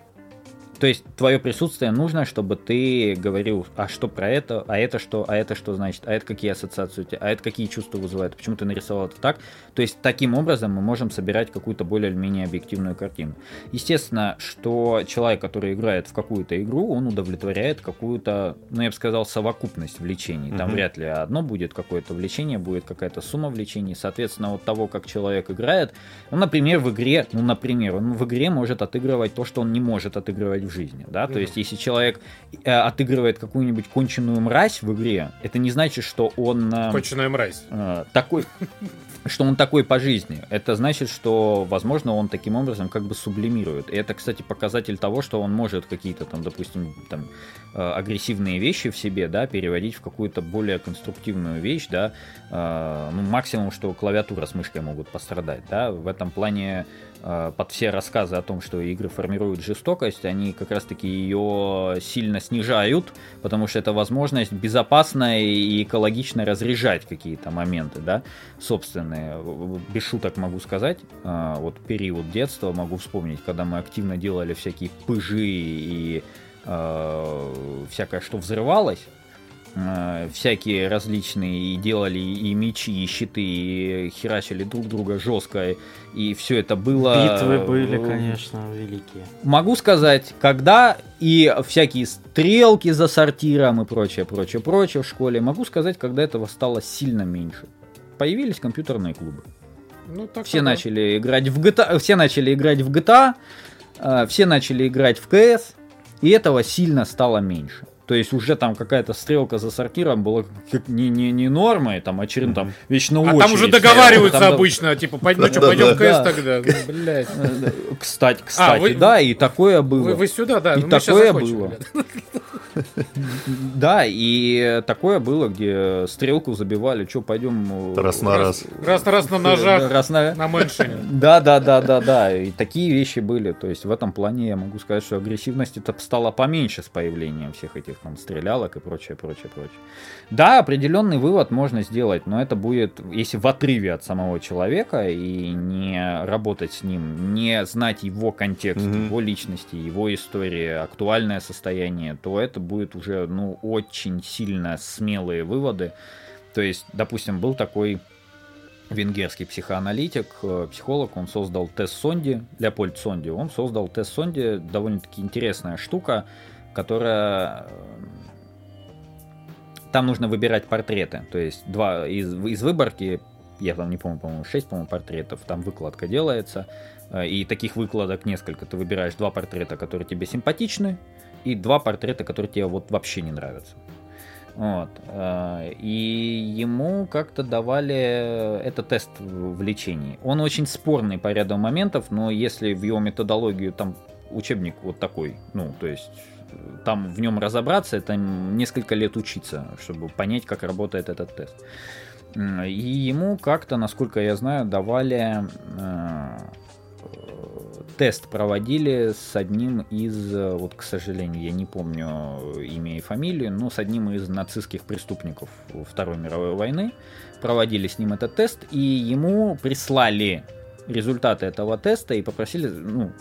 То есть твое присутствие нужно, чтобы ты говорил, а что про это, а это что, а это что значит, а это какие ассоциации у тебя, а это какие чувства вызывает, почему ты нарисовал это так. То есть таким образом мы можем собирать какую-то более или менее объективную картину. Естественно, что человек, который играет в какую-то игру, он удовлетворяет какую-то, ну я бы сказал, совокупность влечений. Там Мгм. вряд ли одно будет какое-то влечение, будет какая-то сумма влечений. Соответственно, от того, как человек играет, ну, например, в игре, ну, например, он в игре может отыгрывать то, что он не может отыгрывать в жизни, да, то есть если человек э, отыгрывает какую-нибудь конченую мразь в игре, это не значит, что он э, Конченая мразь. э, такой, что он такой по жизни. Это значит, что, возможно, он таким образом как бы сублимирует. И это, кстати, показатель того, что он может какие-то там, допустим, там э, агрессивные вещи в себе, да, переводить в какую-то более конструктивную вещь, да. Э, Ну, максимум, что клавиатура с мышкой могут пострадать, да. В этом плане под все рассказы о том, что игры формируют жестокость, они как раз-таки ее сильно снижают, потому что это возможность безопасно и экологично разряжать какие-то моменты, да, собственные. Без шуток могу сказать, э, вот период детства могу вспомнить, когда мы активно делали всякие пыжи и э, всякое, что взрывалось, э, всякие различные и делали и мечи, и щиты, и херачили друг друга жестко, и все это было... Битвы были, э, конечно, великие. Могу сказать, когда и всякие стрелки за сортиром и прочее, прочее, прочее в школе, могу сказать, когда этого стало сильно меньше. Появились компьютерные клубы. Ну, так Все начали играть в GTA, все начали играть в GTA, э, все начали играть в CS, и этого сильно стало меньше. То есть уже там какая-то стрелка за сортиром была как не, не, не нормой, там очередно там вечно А там уже договариваются обычно, типа, ну что, пойдем КС да. тогда? Блядь. Кстати, кстати, вы- да, и такое было. Вы, сюда, да. И ну, такое было. Да, и такое было, где стрелку забивали, что пойдем... Раз на раз. Раз на раз на ножах, Раз на... на мэншине. Да, да, да, да, да. И такие вещи были. То есть в этом плане я могу сказать, что агрессивность это стала поменьше с появлением всех этих там стрелялок и прочее, прочее, прочее. Да, определенный вывод можно сделать, но это будет, если в отрыве от самого человека и не работать с ним, не знать его контекст, Мгм. его личности, его истории, актуальное состояние, то это будет уже, ну, очень сильно смелые выводы. То есть, допустим, был такой венгерский психоаналитик, э, психолог, он создал тест Сонди, Леопольд Сонди, он создал тест Сонди, довольно-таки интересная штука, которая... э, Там нужно выбирать портреты, то есть два из, из выборки, я там не помню, по-моему, 6, по-моему, портретов, там выкладка делается, э, и таких выкладок несколько, ты выбираешь два портрета, которые тебе симпатичны, и два портрета, которые тебе вот вообще не нравятся. Вот. э, И ему как-то давали это тест в лечении. Он очень спорный по ряду моментов, но если в его методологию там учебник вот такой, ну, то есть там в нем разобраться, это несколько лет учиться, чтобы понять, как работает этот тест. И ему как-то, насколько я знаю, давали э, тест проводили с одним из, вот, к сожалению, я не помню имя и фамилию, но с одним из нацистских преступников Второй мировой войны. Проводили с ним этот тест, и ему прислали результаты этого теста и попросили, ну,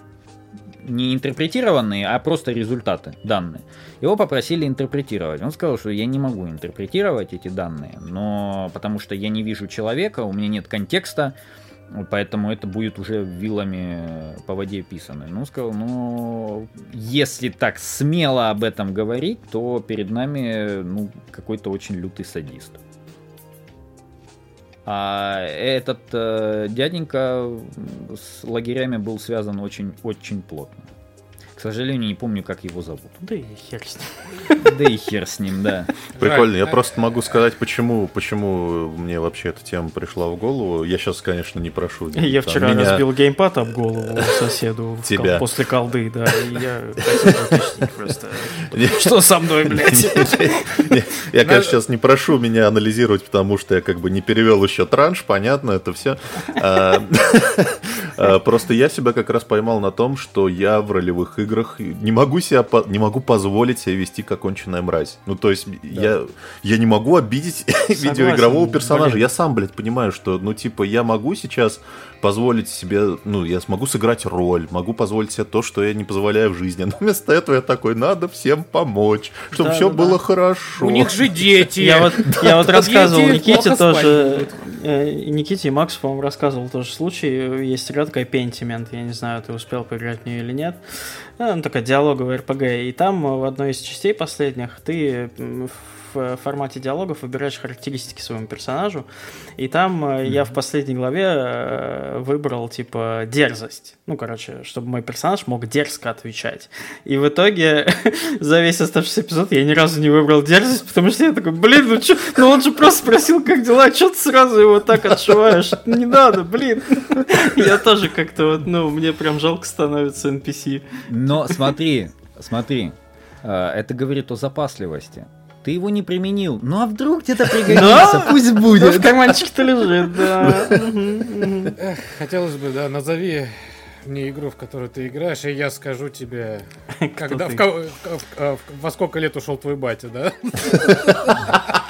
не интерпретированные, а просто результаты, данные. Его попросили интерпретировать. Он сказал, что я не могу интерпретировать эти данные, но потому что я не вижу человека, у меня нет контекста, поэтому это будет уже вилами по воде писано. Ну, сказал, ну, если так смело об этом говорить, то перед нами, ну, какой-то очень лютый садист. А этот э, дяденька с лагерями был связан очень-очень плотно. К сожалению, не помню, как его зовут. Да и хер с ним. Да и хер с ним, да. Прикольно. Я просто могу сказать, почему, почему мне вообще эта тема пришла в голову. Я сейчас, конечно, не прошу. Я вчера меня- разбил геймпад об голову соседу Тебя. после колды, да, и я просто, что со мной, блядь. Я, конечно, сейчас не прошу меня анализировать, потому что я как бы не перевел еще транш, понятно, это все. Просто я себя как раз поймал на том, что я в ролевых играх не могу себя, не могу позволить себя вести как конченая мразь. Ну, то есть, я, я не могу обидеть видеоигрового персонажа. блин. Я сам, блядь, понимаю, что, ну, типа, я могу сейчас позволить себе, ну, я смогу сыграть роль, могу позволить себе то, что я не позволяю в жизни. Но вместо этого я такой, надо всем помочь, чтобы Да, все да, было да. хорошо. У них же дети. Я вот, я вот рассказывал Никите тоже, э, Никите и Максу, по-моему, рассказывал тоже случай. Есть игра такая Pentiment, я не знаю, ты успел поиграть в нее или нет. Ну, такая диалоговая РПГ. И там в одной из частей последних ты в формате диалогов выбираешь характеристики своему персонажу. И там э, я в последней главе э, выбрал, типа, дерзость. Ну, короче, чтобы мой персонаж мог дерзко отвечать. И в итоге за весь оставшийся эпизод я ни разу не выбрал дерзость, потому что я такой, блин, ну чё, ну он же просто спросил, как дела, что ты сразу его так отшиваешь? Не надо, блин. Я тоже как-то вот, ну, мне прям жалко становится NPC. Но смотри, смотри, э, это говорит о запасливости. Ты его не применил. Ну а вдруг где-то пригодится? Пусть Ну, в будет. карманчике-то лежит, да. Хотелось бы, да, назови мне игру, в которую ты играешь, и я скажу тебе, когда, в в ко- в- во сколько лет ушел твой батя, да?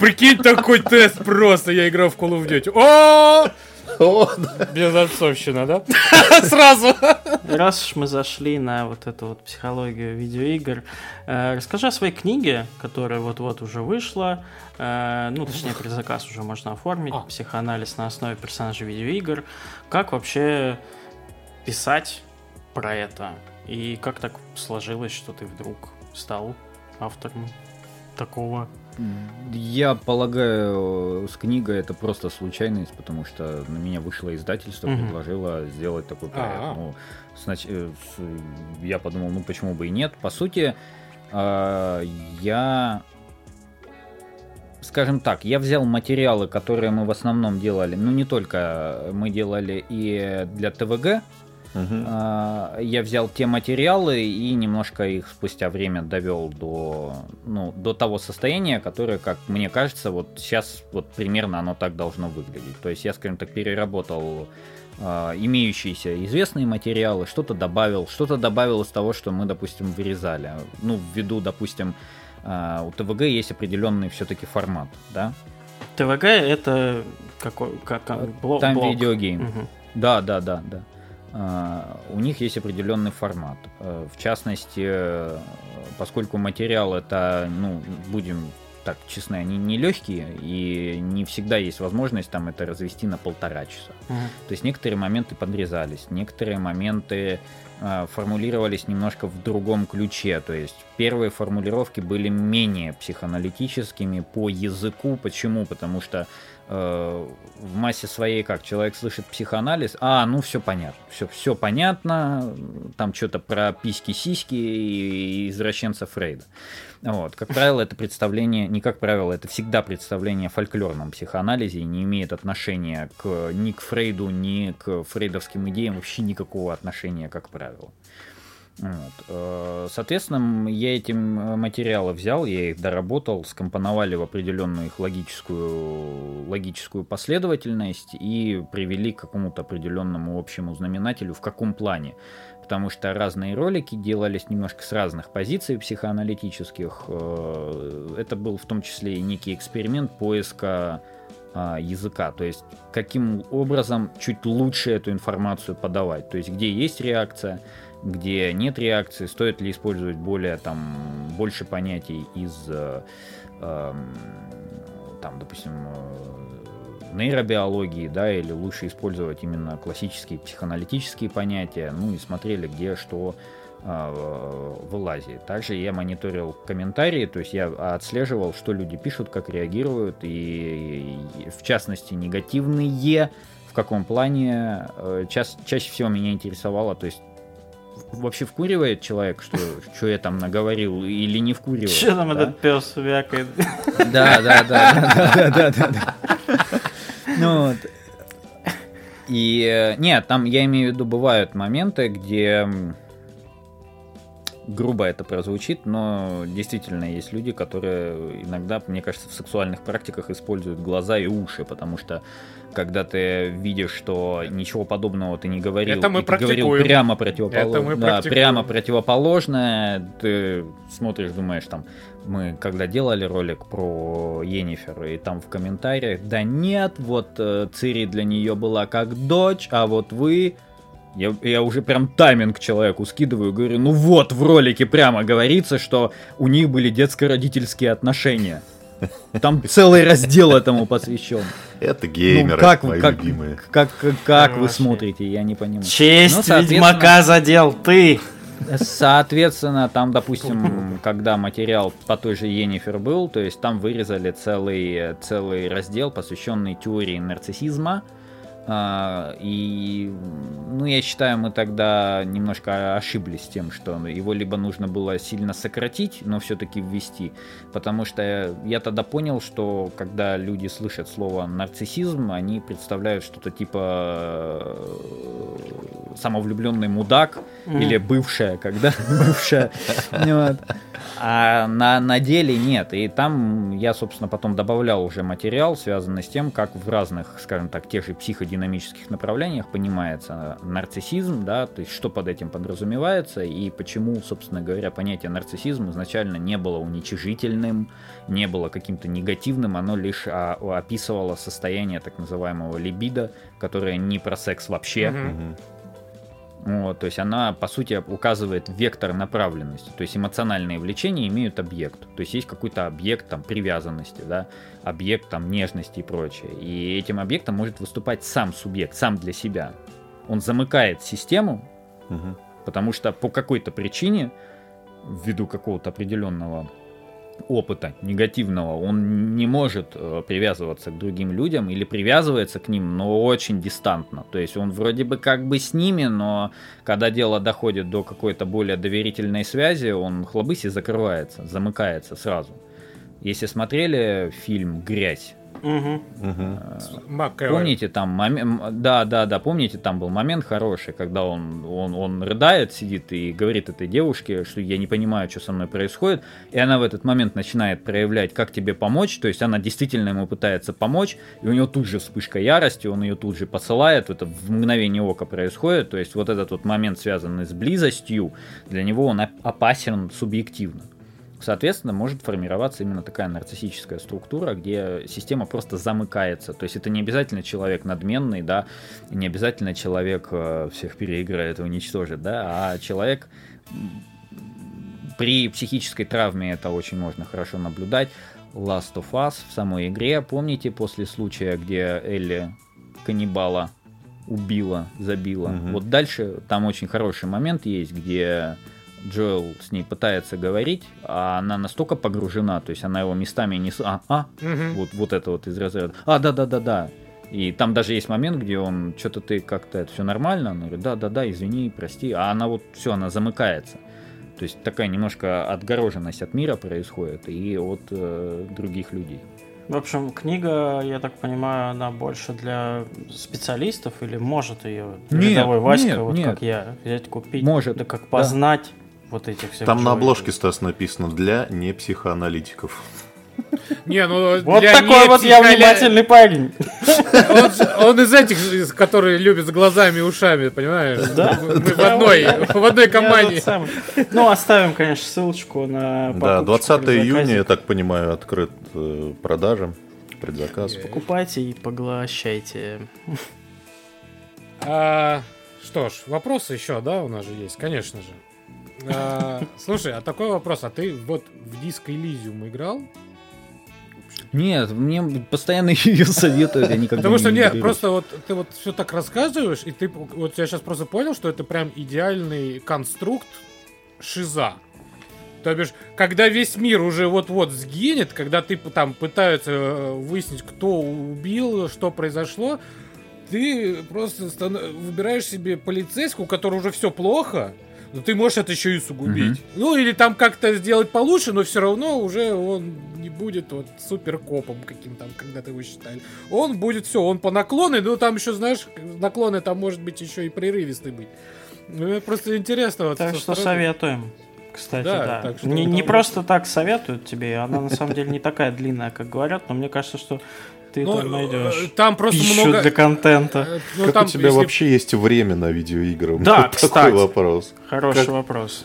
Прикинь, такой тест просто. Я играл в Call of Duty. О! Безотцовщина, да? Сразу. Раз уж мы зашли на вот эту вот психологию видеоигр, э, расскажи о своей книге, которая вот-вот уже вышла. Э, ну, точнее, предзаказ уже можно оформить. А. Психоанализ на основе персонажей видеоигр. Как вообще писать про это? И как так сложилось, что ты вдруг стал автором такого? Я полагаю, с книгой это просто случайность, потому что на меня вышло издательство, Мгм. предложило сделать такой проект. А-а. Ну, снач- э, Я подумал, ну почему бы и нет. По сути, а, я скажем так, я взял материалы, которые мы в основном делали, ну не только мы делали и для ТВГ, А, я взял те материалы и немножко их спустя время довел до, ну, до того состояния, которое, как мне кажется, вот сейчас вот примерно оно так должно выглядеть. То есть я, скажем так, переработал а, имеющиеся известные материалы, что-то добавил, что-то добавил из того, что мы, допустим, вырезали. Ну, ввиду, допустим, а, у ТВГ есть определенный все-таки формат, да? ТВГ это какой? Как, блок, Там блок. видеогейм. Мгм. Да, да, да, да. А, У них есть определенный формат. Э, В частности, э, поскольку материал это, ну, будем так честны, они не легкие, и не всегда есть возможность там это развести на полтора часа. Мгм. То есть некоторые моменты подрезались, некоторые моменты э, формулировались немножко в другом ключе. То есть первые формулировки были менее психоаналитическими по языку. Почему? Потому что в массе своей как человек слышит психоанализ, а, ну все понятно, все, все понятно, там что-то про письки-сиськи и извращенца Фрейда. Вот. Как правило, это представление, не как правило, это всегда представление о фольклорном психоанализе и не имеет отношения к, ни к Фрейду, ни к фрейдовским идеям, вообще никакого отношения, как правило. Вот. Э, Соответственно, я эти м- материалы взял, я их доработал, скомпоновали в определенную их логическую, логическую последовательность и привели к какому-то определенному общему знаменателю, в каком плане. Потому что разные ролики делались немножко с разных позиций психоаналитических. Э, Это был в том числе и некий эксперимент поиска а, языка, то есть каким образом чуть лучше эту информацию подавать, то есть где есть реакция, где нет реакции, стоит ли использовать более там больше понятий из э, эм, там, допустим, э, нейробиологии, да, или лучше использовать именно классические психоаналитические понятия, ну и смотрели, где что вылазит. Также я мониторил комментарии, то есть я отслеживал, что люди пишут, как реагируют, и, и в частности негативные, в каком плане. Э, ча- чаще всего меня интересовало, то есть вообще вкуривает человек, что, что я там наговорил, или не вкуривает. Че там да? этот пес вякает? Да, да, да, да, да, да, да. Ну вот. И э, нет, там я имею в виду бывают моменты, где грубо это прозвучит, но действительно есть люди, которые иногда, мне кажется, в сексуальных практиках используют глаза и уши, потому что когда ты видишь, что ничего подобного ты не говорил, Это мы ты говорил прямо мы да, прямо противоположное, ты смотришь, думаешь, там, мы когда делали ролик про Енифер, и там в комментариях, да нет, вот э, Цири для нее была как дочь, а вот вы... Я, я уже прям тайминг человеку скидываю, говорю, ну вот, в ролике прямо говорится, что у них были детско-родительские отношения. Там целый раздел этому посвящен. Это геймеры, ну, как, вы- мои как, любимые. как, как, как Ну, вы смотрите, я не понимаю. Честь Ну, соответственно- Ведьмака задел ты! Соответственно, там, допустим, когда материал по той же Енифер был, то есть там вырезали целый, целый раздел, посвященный теории нарциссизма. А, И, ну, я считаю, мы тогда немножко ошиблись тем, что его либо нужно было сильно сократить, но все-таки ввести, потому что я тогда понял, что когда люди слышат слово нарциссизм, они представляют что-то типа э, самовлюбленный мудак Мгм. или бывшая, когда бывшая. А на, на деле нет. И там я, собственно, потом добавлял уже материал, связанный с тем, как в разных, скажем так, тех же психодинамических направлениях понимается нарциссизм, да, то есть что под этим подразумевается и почему, собственно говоря, понятие нарциссизм изначально не было уничижительным, не было каким-то негативным, оно лишь а, описывало состояние так называемого либидо, которое не про секс вообще, Мгм. Вот, то есть она, по сути, указывает вектор направленности. То есть эмоциональные влечения имеют объект. То есть есть какой-то объект там привязанности, да, объект там нежности и прочее. И этим объектом может выступать сам субъект, сам для себя. Он замыкает систему, Мгм. потому что по какой-то причине, ввиду какого-то определенного опыта негативного, он не может э, привязываться к другим людям или привязывается к ним, но очень дистантно. То есть он вроде бы как бы с ними, но когда дело доходит до какой-то более доверительной связи, он хлобысь и закрывается, замыкается сразу. Если смотрели фильм «Грязь», Кэвой. Помните там момент, да, да, да, помните там был момент хороший, когда он, он, он рыдает, сидит и говорит этой девушке, что я не понимаю, что со мной происходит, и она в этот момент начинает проявлять, как тебе помочь, то есть она действительно ему пытается помочь, и у него тут же вспышка ярости, он ее тут же посылает, это в мгновение ока происходит, то есть вот этот вот момент, связанный с близостью, для него он оп- опасен субъективно. Соответственно, может формироваться именно такая нарциссическая структура, где система просто замыкается. То есть это не обязательно человек надменный, да, не обязательно человек э, всех переиграет и уничтожит, да, а человек при психической травме это очень можно хорошо наблюдать. Last of Us в самой игре, помните, после случая, где Элли каннибала убила, забила. Мгм. Вот дальше там очень хороший момент есть, где Джоэл с ней пытается говорить, а она настолько погружена, то есть она его местами не... А, а, Мгм. вот, вот это вот из разряда. А, да-да-да-да. И там даже есть момент, где он, что-то ты как-то, это все нормально? Она говорит, да-да-да, извини, прости. А она вот, все, она замыкается. То есть такая немножко отгороженность от мира происходит и от э, других людей. В общем, книга, я так понимаю, она больше для специалистов или может ее Нет, рядовой Васька, нет, вот нет. как я, взять, купить? Может, Да как да. Вот этих всех Там на обложке, Стас, написано «Для непсихоаналитиков». Не, ну Вот для такой вот я внимательный парень. Он, он из этих, которые любят с глазами и ушами, понимаешь? Да? Мы в одной, в одной команде. самый. Ну, оставим, конечно, ссылочку на Да, покупочку 20 при июня, я так понимаю, открыт э, продажа, предзаказ. Покупайте и поглощайте. А, что ж, вопросы еще, да, у нас же есть, конечно же. А, слушай, а такой вопрос, а ты вот в Disco Elysium играл? Нет, мне постоянно ее советуют, я никогда Потому что не нет, просто вот ты вот все так рассказываешь, и ты вот я сейчас просто понял, что это прям идеальный конструкт шиза. То бишь, когда весь мир уже вот-вот сгинет, когда ты там пытаются э, выяснить, кто убил, что произошло, ты просто стан- выбираешь себе полицейскую, у которой уже все плохо, но ты можешь это еще и сугубить. Ну, или там как-то сделать получше, но все равно уже он не будет вот супер копом каким там, когда ты его считали. Он будет все, он по наклону, но там еще, знаешь, наклоны там может быть еще и прерывистый быть. Ну, это просто интересно. Вот, Так что стороны. советуем. Кстати, Да, да. так что не, не просто так советуют тебе, она на самом деле не такая длинная, как говорят, но мне кажется, что ты Ну, там найдешь э, там просто пищу много... для контента. э, ну, как там, у тебя если- вообще есть время на видеоигры? Да, Вот кстати. Такой вопрос. Хороший как- вопрос.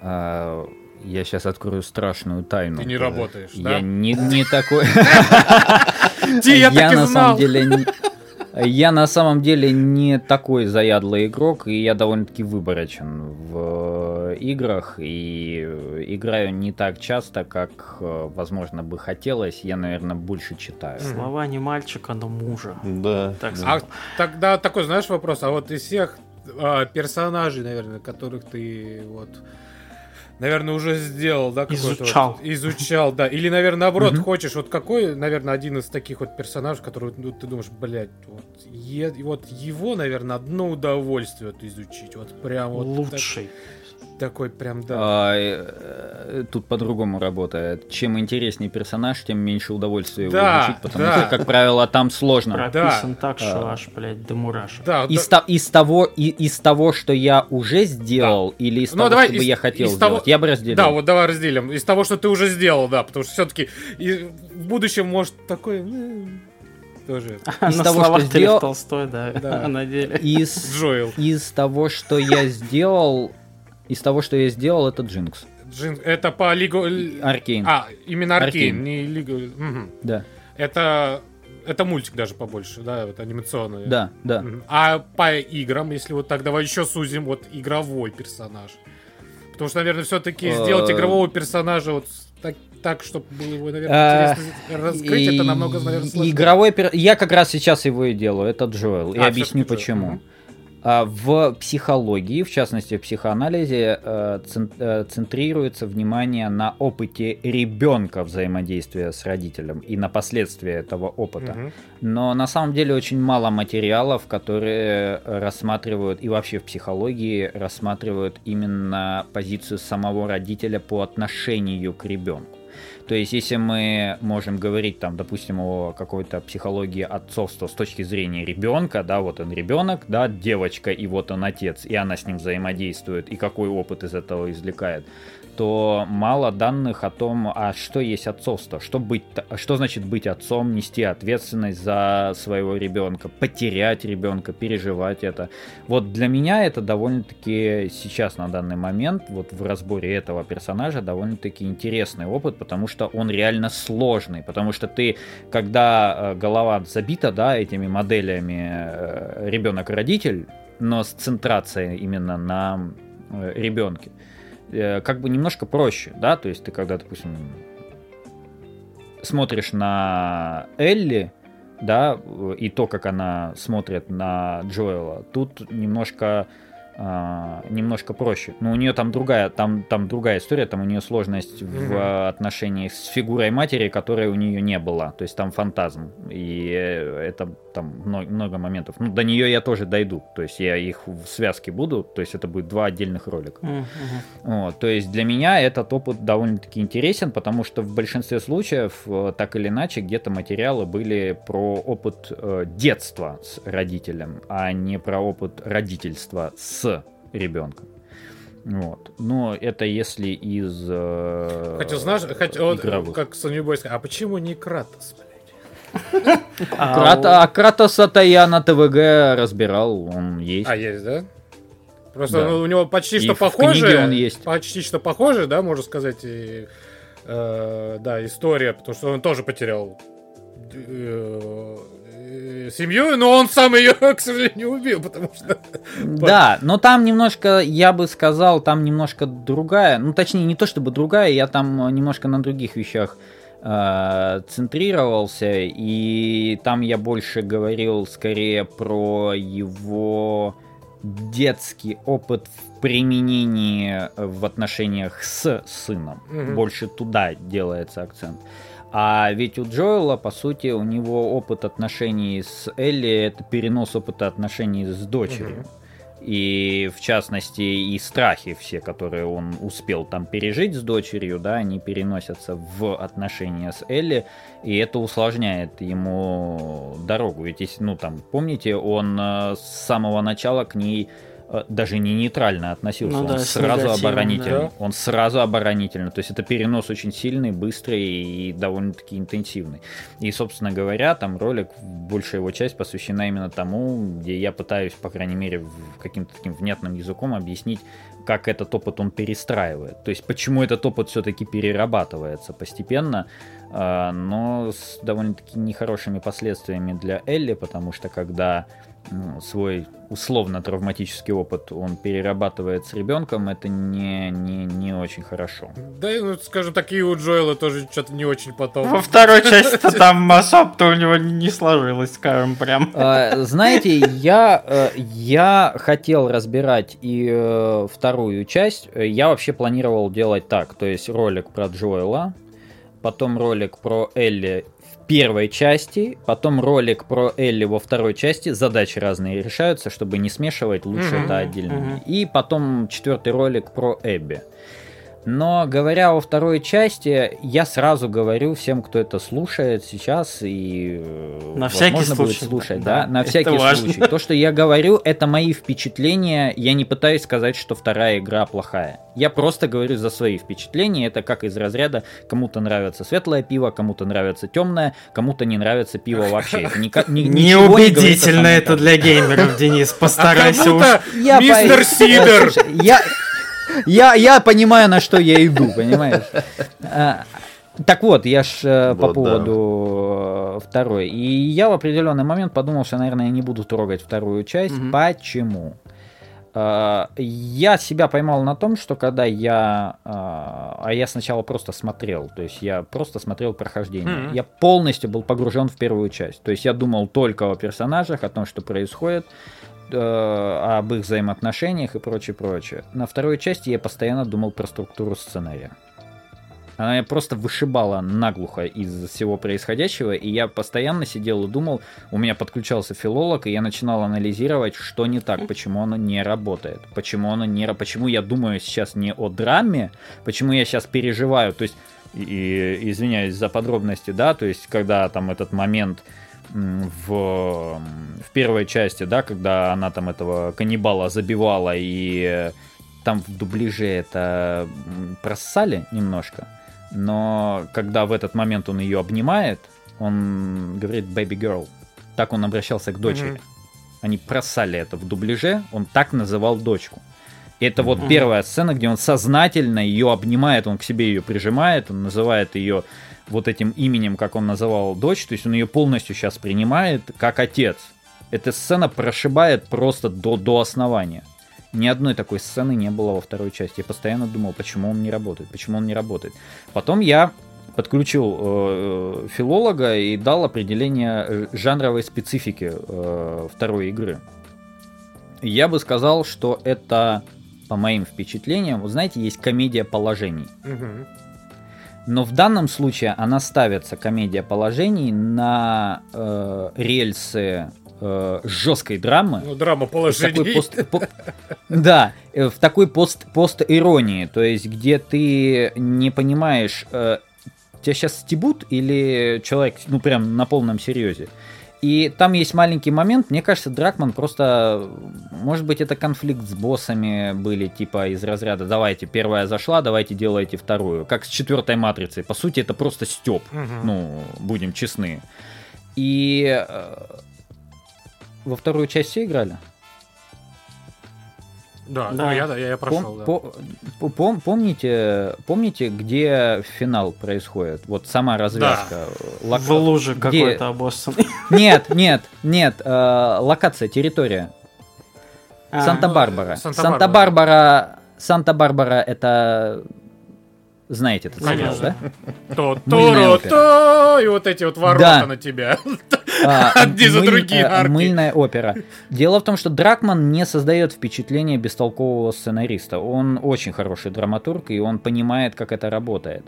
А, я сейчас открою страшную тайну. Ты не работаешь, Я да? не, не такой... Я на самом деле не- Я на самом деле не такой заядлый игрок, и я довольно-таки выборочен в играх, и играю не так часто, как, э, возможно, бы хотелось. Я, наверное, больше читаю. Слова не мальчика, но мужа. Да. Так да. А тогда такой, знаешь, вопрос. А вот из всех а, персонажей, наверное, которых ты вот, наверное, уже сделал, да? какой-то вот- Изучал. изучал, да. Или, наверное, наоборот, Мгм. хочешь, вот какой, наверное, один из таких вот персонажей, который ну, ты думаешь, блядь, вот, е- вот его, наверное, одно удовольствие вот изучить. Вот прям вот так- Лучший. Такой прям, да. А, э, Тут по-другому работает. Чем интереснее персонаж, тем меньше удовольствия его Да, изучить, потому да. что, как правило, там сложно. Прописан так, что А. аж, блядь, до мурашек. Да, Из, да. то- из того, и- из того, что я уже сделал, или из Ну, того, давай что бы я хотел из того- сделать, я бы разделил. Да, вот давай разделим. Из того, что ты уже сделал, да, потому что все-таки в будущем может такой... ну, тоже из на того, словах что сделал- Толстой, да, Да. на деле. Из, Джоэл. из того, что я сделал, из того, что я сделал, это Джинкс. Джин- Это по Лигу... Аркейн. А, именно Аркейн, Аркейн. не Лигу... Мгм. Да, Это... Это мультик даже побольше, да, вот анимационный. да, да. А по играм, если вот так, давай еще сузим, вот игровой персонаж. Потому что, наверное, все-таки сделать Э, игрового персонажа вот так, так чтобы было его, А, наверное, интересно раскрыть, это намного, наверное, сложнее. Игровой пер- Я как раз сейчас его и делаю, это Джоэл. И А, объясню Джоэл, почему. А, В психологии, в частности в психоанализе, э, э, центрируется внимание на опыте ребенка взаимодействия с родителем и на последствия этого опыта. Мгм. Но на самом деле очень мало материалов, которые рассматривают, и вообще в психологии рассматривают именно позицию самого родителя по отношению к ребенку. То есть, если мы можем говорить, там, допустим, о какой-то психологии отцовства с точки зрения ребенка, да, вот он ребенок, да, девочка, и вот он отец, и она с ним взаимодействует, и какой опыт из этого извлекает, то мало данных о том, а что есть отцовство, что, быть, что значит быть отцом, нести ответственность за своего ребенка, потерять ребенка, переживать это. Вот для меня это довольно-таки сейчас на данный момент, вот в разборе этого персонажа, довольно-таки интересный опыт, потому что он реально сложный, потому что ты, когда э, голова забита, да, этими моделями э, ребенок-родитель, но с центрацией именно на э, ребенке, Э, как бы немножко проще, да, то есть ты когда, допустим, смотришь на Элли, да, и то, как она смотрит на Джоэла, тут немножко а, немножко проще. Но у нее там другая, там, там другая история, там у нее сложность в отношении с фигурой матери, которой у нее не было. То есть там фантазм. И это там много, много моментов. Ну, до нее я тоже дойду. То есть я их в связке буду. То есть это будет два отдельных ролика. Mm-hmm. Вот, то есть для меня этот опыт довольно-таки интересен, потому что в большинстве случаев э, так или иначе где-то материалы были про опыт э, детства с родителем, а не про опыт родительства с ребенком. Вот. Но это если из э, Хотя, знаешь, хотя, вот, как Sony Boy а почему не Кратос, блядь? А, а Кратоса-то я на ТВГ разбирал, он есть. А, есть, да? Просто да. у него почти что похоже. он есть. Почти что похоже, да, можно сказать, и, э, да, история, потому что он тоже потерял э, Э, семью, но он сам ее, к сожалению, убил, потому что... Да, но там немножко, я бы сказал, там немножко другая, ну точнее не то чтобы другая, я там немножко на других вещах э, центрировался, и там я больше говорил скорее про его детский опыт в применении в отношениях с сыном. Угу. Больше туда делается акцент. А ведь у Джоэла, по сути, у него опыт отношений с Элли это перенос опыта отношений с дочерью. Угу. И в частности, и страхи все, которые он успел там пережить с дочерью, да, они переносятся в отношения с Элли, и это усложняет ему дорогу. Ведь если, ну там, помните, он э, с самого начала к ней даже не нейтрально относился, ну, он да, сразу оборонительный. Да. Он сразу оборонительный. То есть это перенос очень сильный, быстрый и довольно-таки интенсивный. И, собственно говоря, там ролик, большая его часть посвящена именно тому, где я пытаюсь, по крайней мере, каким-то таким внятным языком объяснить, как этот опыт он перестраивает. То есть почему этот опыт все-таки перерабатывается постепенно, э, но с довольно-таки нехорошими последствиями для Элли, потому что когда свой условно травматический опыт он перерабатывает с ребенком, это не, не, не очень хорошо. Да, ну, скажем так, и у Джоэла тоже что-то не очень потом. Во второй части там особо-то у него не сложилось, скажем прям. А, знаете, я, э, я хотел разбирать и э, вторую часть. Я вообще планировал делать так, то есть ролик про Джоэла, потом ролик про Элли первой части, потом ролик про Элли во второй части. Задачи разные решаются, чтобы не смешивать, лучше mm-hmm. это отдельно. Mm-hmm. И потом четвертый ролик про Эбби. Но говоря о второй части, я сразу говорю всем, кто это слушает сейчас и э, на всякий случай, будет слушать, да, да на всякий важно. случай. То, что я говорю, это мои впечатления. Я не пытаюсь сказать, что вторая игра плохая. Я просто говорю за свои впечатления. Это как из разряда кому-то нравится светлое пиво, кому-то нравится темное, кому-то не нравится пиво вообще. Это ни, ни, Неубедительно не это для геймеров, Денис. Постарайся а уж. Мистер Сидор. Я я, я понимаю, на что я иду, понимаешь? А, так вот, я ж э, вот, по поводу да. второй. И я в определенный момент подумал, что, наверное, я не буду трогать вторую часть. Угу. Почему? А, я себя поймал на том, что когда я... А, а я сначала просто смотрел, то есть я просто смотрел прохождение. Mm-hmm. Я полностью был погружен в первую часть. То есть я думал только о персонажах, о том, что происходит. Э, об их взаимоотношениях и прочее, прочее. На второй части я постоянно думал про структуру сценария. Она меня просто вышибала наглухо из всего происходящего, и я постоянно сидел и думал, у меня подключался филолог, и я начинал анализировать, что не так, почему оно не работает, почему оно не... Почему я думаю сейчас не о драме, почему я сейчас переживаю, то есть И, и извиняюсь за подробности, да, то есть когда там этот момент в, в первой части, да, когда она там этого каннибала забивала и там в дубляже это просали немножко, но когда в этот момент он ее обнимает, он говорит baby girl. Так он обращался к дочери. Mm-hmm. Они просали это в дубляже, он так называл дочку. И это вот mm-hmm. первая сцена, где он сознательно ее обнимает, он к себе ее прижимает, он называет ее вот этим именем, как он называл дочь, то есть он ее полностью сейчас принимает как отец. Эта сцена прошибает просто до, до основания. Ни одной такой сцены не было во второй части. Я постоянно думал, почему он не работает, почему он не работает. Потом я подключил э, филолога и дал определение э, жанровой специфики э, второй игры. Я бы сказал, что это, по моим впечатлениям, вы знаете, есть комедия положений. Угу. Но в данном случае она ставится, комедия положений, на э, рельсы э, жесткой драмы. Ну, драма положений. Пост, по, да, э, в такой пост, пост-иронии, то есть где ты не понимаешь, э, тебя сейчас стебут или человек, ну, прям на полном серьезе. И там есть маленький момент, мне кажется, Дракман просто, может быть, это конфликт с боссами были, типа из разряда, давайте, первая зашла, давайте делайте вторую, как с четвертой матрицей. По сути, это просто степ, угу. ну, будем честны. И э, во вторую часть все играли? Да, да. Ну, я, я, я прошел, пом, да. Пом, помните, помните, где финал происходит? Вот сама развязка. Да. Лока... В луже где... какой-то обоссанный. Нет, нет, нет. Э, локация, территория. А, Санта-Барбара. Санта-Барбара. Санта-Барбара это знаете этот сериал, да? То, то, то, и вот эти вот ворота на тебя. А, Одни за другие э, Мыльная опера. Дело в том, что Дракман не создает впечатление бестолкового сценариста. Он очень хороший драматург, и он понимает, как это работает.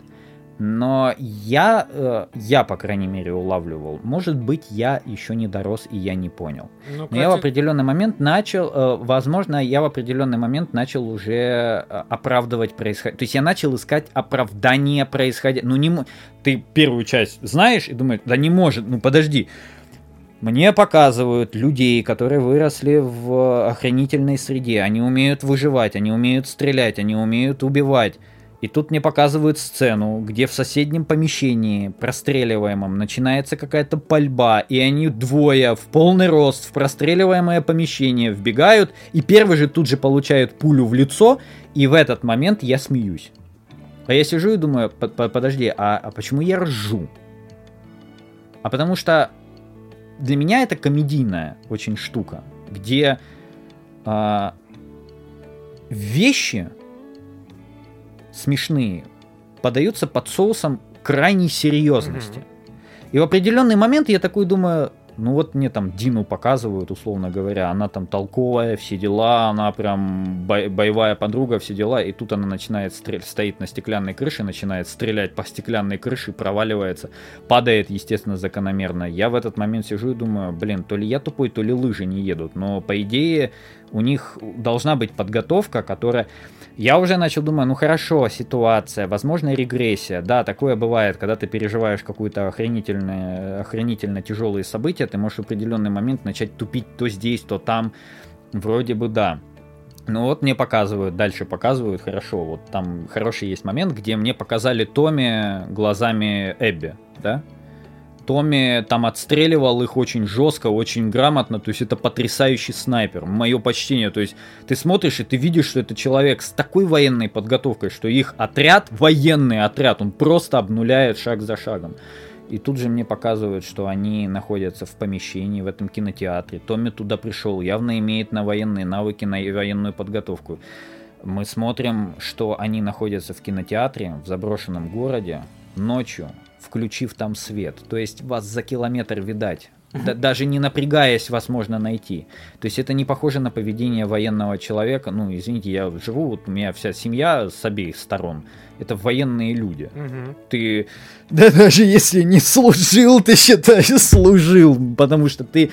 Но я, э, я, по крайней мере, улавливал. Может быть, я еще не дорос и я не понял. Ну, Но я в определенный момент начал, э, возможно, я в определенный момент начал уже э, оправдывать происходящее. То есть я начал искать оправдание происходящего. Ну, не ты первую часть знаешь и думаешь, да не может, ну подожди. Мне показывают людей, которые выросли в охранительной среде. Они умеют выживать, они умеют стрелять, они умеют убивать. И тут мне показывают сцену, где в соседнем помещении, простреливаемом, начинается какая-то пальба, и они двое в полный рост в простреливаемое помещение вбегают, и первый же тут же получают пулю в лицо, и в этот момент я смеюсь. А я сижу и думаю, подожди, а, а почему я ржу? А потому что для меня это комедийная очень штука, где а, вещи смешные подаются под соусом крайней серьезности. Mm-hmm. И в определенный момент я такой думаю, ну вот мне там Дину показывают, условно говоря, она там толковая, все дела, она прям бо- боевая подруга, все дела, и тут она начинает стрелять, стоит на стеклянной крыше, начинает стрелять по стеклянной крыше, проваливается, падает, естественно, закономерно. Я в этот момент сижу и думаю, блин, то ли я тупой, то ли лыжи не едут, но по идее у них должна быть подготовка, которая я уже начал думать, ну хорошо, ситуация, возможно регрессия. Да, такое бывает, когда ты переживаешь какую-то охренительное, охренительно тяжелые события, ты можешь в определенный момент начать тупить то здесь, то там. Вроде бы да. Ну вот мне показывают, дальше показывают, хорошо, вот там хороший есть момент, где мне показали Томи глазами Эбби, да? Томми там отстреливал их очень жестко, очень грамотно, то есть это потрясающий снайпер, мое почтение, то есть ты смотришь и ты видишь, что это человек с такой военной подготовкой, что их отряд, военный отряд, он просто обнуляет шаг за шагом. И тут же мне показывают, что они находятся в помещении в этом кинотеатре. Томми туда пришел, явно имеет на военные навыки, на военную подготовку. Мы смотрим, что они находятся в кинотеатре в заброшенном городе ночью включив там свет. То есть вас за километр видать. Да, даже не напрягаясь, вас можно найти. То есть это не похоже на поведение военного человека. Ну, извините, я живу, вот у меня вся семья с обеих сторон. Это военные люди. Угу. Ты, да даже если не служил, ты считаешь, служил. Потому что ты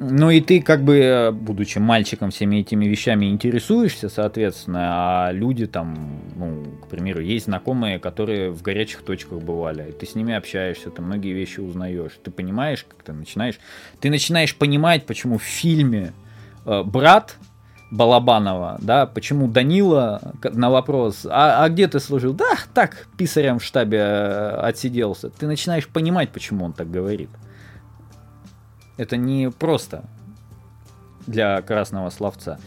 Ну и ты, как бы, э, будучи мальчиком, всеми этими вещами интересуешься, соответственно, а люди там, ну, к примеру, есть знакомые, которые в горячих точках бывали, и ты с ними общаешься, ты многие вещи узнаешь, ты понимаешь, как ты начинаешь, ты начинаешь понимать, почему в фильме э, брат Балабанова, да, почему Данила на вопрос, а, а где ты служил? Да, так, писарем в штабе э, отсиделся. Ты начинаешь понимать, почему он так говорит. Это не просто для красного словца.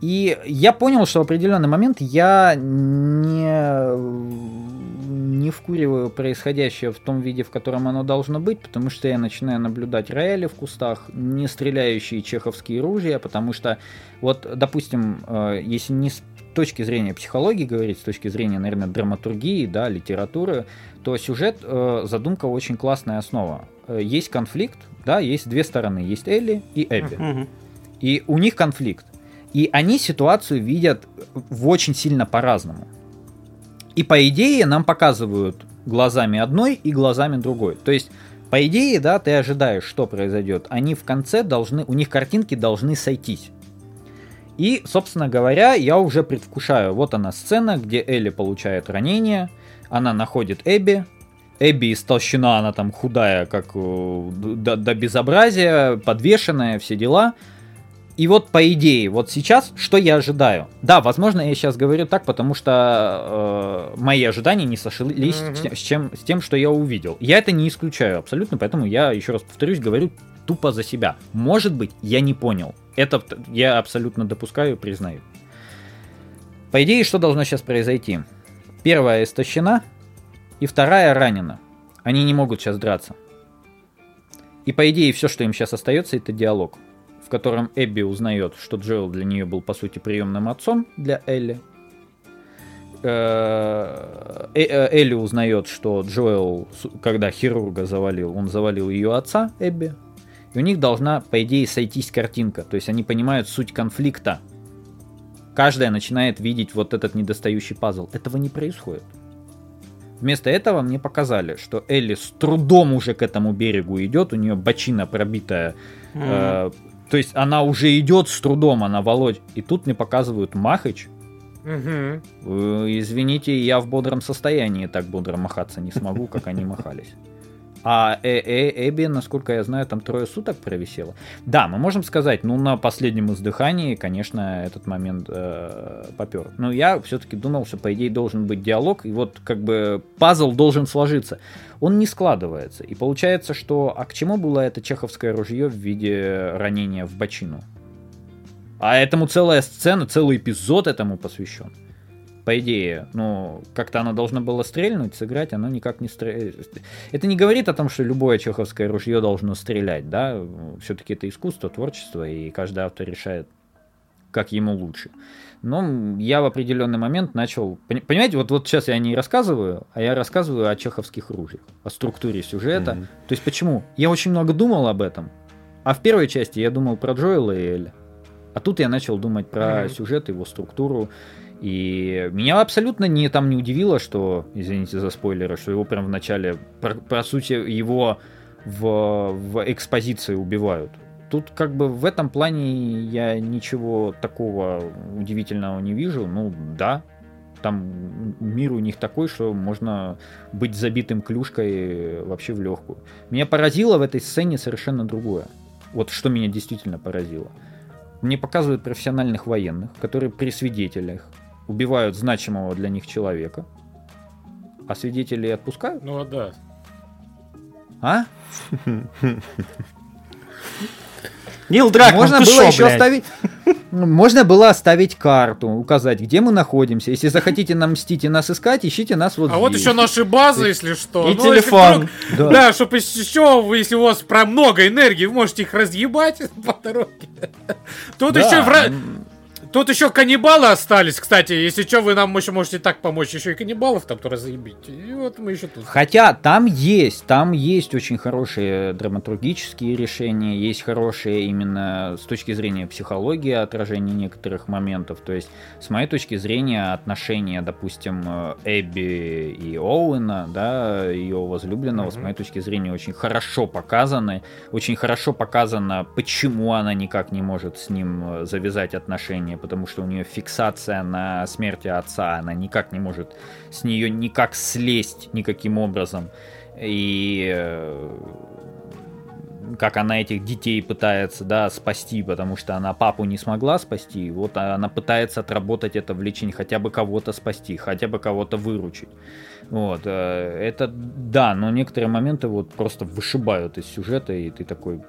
И я понял, что в определенный момент я не, не вкуриваю происходящее в том виде, в котором оно должно быть, потому что я начинаю наблюдать рояли в кустах, не стреляющие чеховские ружья, потому что, вот, допустим, э, если не с точки зрения психологии говорить, с точки зрения, наверное, драматургии, да, литературы, то сюжет, э, задумка очень классная основа. Э, есть конфликт, да, есть две стороны, есть Элли и Эбби. И у них конфликт. И они ситуацию видят в очень сильно по-разному. И по идее нам показывают глазами одной и глазами другой. То есть, по идее, да, ты ожидаешь, что произойдет. Они в конце должны, у них картинки должны сойтись. И, собственно говоря, я уже предвкушаю. Вот она сцена, где Элли получает ранение, она находит Эбби, Эбби истолщена, она там худая, как э, до, до безобразия, подвешенная, все дела. И вот по идее, вот сейчас, что я ожидаю? Да, возможно, я сейчас говорю так, потому что э, мои ожидания не сошлись mm-hmm. с, чем, с тем, что я увидел. Я это не исключаю абсолютно, поэтому я, еще раз повторюсь, говорю тупо за себя. Может быть, я не понял. Это я абсолютно допускаю и признаю. По идее, что должно сейчас произойти? Первая истощена, и вторая ранена. Они не могут сейчас драться. И по идее, все, что им сейчас остается, это диалог в котором Эбби узнает, что Джоэл для нее был, по сути, приемным отцом для Элли. Э, э, э, Элли узнает, что Джоэл, когда хирурга завалил, он завалил ее отца, Эбби. И у них должна, по идее, сойтись картинка. То есть они понимают суть конфликта. Каждая начинает видеть вот этот недостающий пазл. Этого не происходит. Вместо этого мне показали, что Элли с трудом уже к этому берегу идет, у нее бочина пробитая mm. То есть она уже идет с трудом, она Володь. И тут мне показывают Махач. Угу. Извините, я в бодром состоянии так бодро махаться не смогу, как они махались. А э -э Эбби, насколько я знаю, там трое суток провисела. Да, мы можем сказать, ну, на последнем издыхании, конечно, этот момент э, попер. Но я все-таки думал, что, по идее, должен быть диалог, и вот как бы пазл должен сложиться. Он не складывается. И получается, что... А к чему было это чеховское ружье в виде ранения в бочину? А этому целая сцена, целый эпизод этому посвящен по идее, ну, как-то оно должно было стрельнуть, сыграть, оно никак не стреляет. Это не говорит о том, что любое чеховское ружье должно стрелять, да, все-таки это искусство, творчество, и каждый автор решает, как ему лучше. Но я в определенный момент начал... Понимаете, вот, вот сейчас я не рассказываю, а я рассказываю о чеховских ружьях, о структуре сюжета. Mm-hmm. То есть почему? Я очень много думал об этом. А в первой части я думал про Джоэла и Эля. А тут я начал думать про mm-hmm. сюжет, его структуру. И меня абсолютно не там не удивило, что, извините за спойлеры, что его прям в начале, по, по сути, его в, в экспозиции убивают. Тут как бы в этом плане я ничего такого удивительного не вижу. Ну да, там мир у них такой, что можно быть забитым клюшкой вообще в легкую. Меня поразило в этой сцене совершенно другое. Вот что меня действительно поразило. Мне показывают профессиональных военных, которые при свидетелях убивают значимого для них человека, а свидетелей отпускают? Ну а да. А? Нил Дракман, Можно было шо, еще блядь? оставить... Можно было оставить карту, указать, где мы находимся. Если захотите нам мстить и нас искать, ищите нас вот а здесь. вот еще наши базы, если что. И ну, телефон. Вдруг, да. да, чтобы еще, если у вас прям много энергии, вы можете их разъебать по дороге. Тут да. еще... В... Тут еще каннибалы остались, кстати. Если что, вы нам еще можете так помочь. Еще и каннибалов там тоже заебить. И вот мы еще тут. Хотя там есть, там есть очень хорошие драматургические решения, есть хорошие именно с точки зрения психологии отражения некоторых моментов. То есть, с моей точки зрения, отношения, допустим, Эбби и Оуэна, да, ее возлюбленного, mm-hmm. с моей точки зрения, очень хорошо показаны. Очень хорошо показано, почему она никак не может с ним завязать отношения, потому что у нее фиксация на смерти отца, она никак не может с нее никак слезть никаким образом. И э, как она этих детей пытается, да, спасти, потому что она папу не смогла спасти, вот она пытается отработать это влечение, хотя бы кого-то спасти, хотя бы кого-то выручить. Вот, э, это, да, но некоторые моменты вот просто вышибают из сюжета, и ты такой,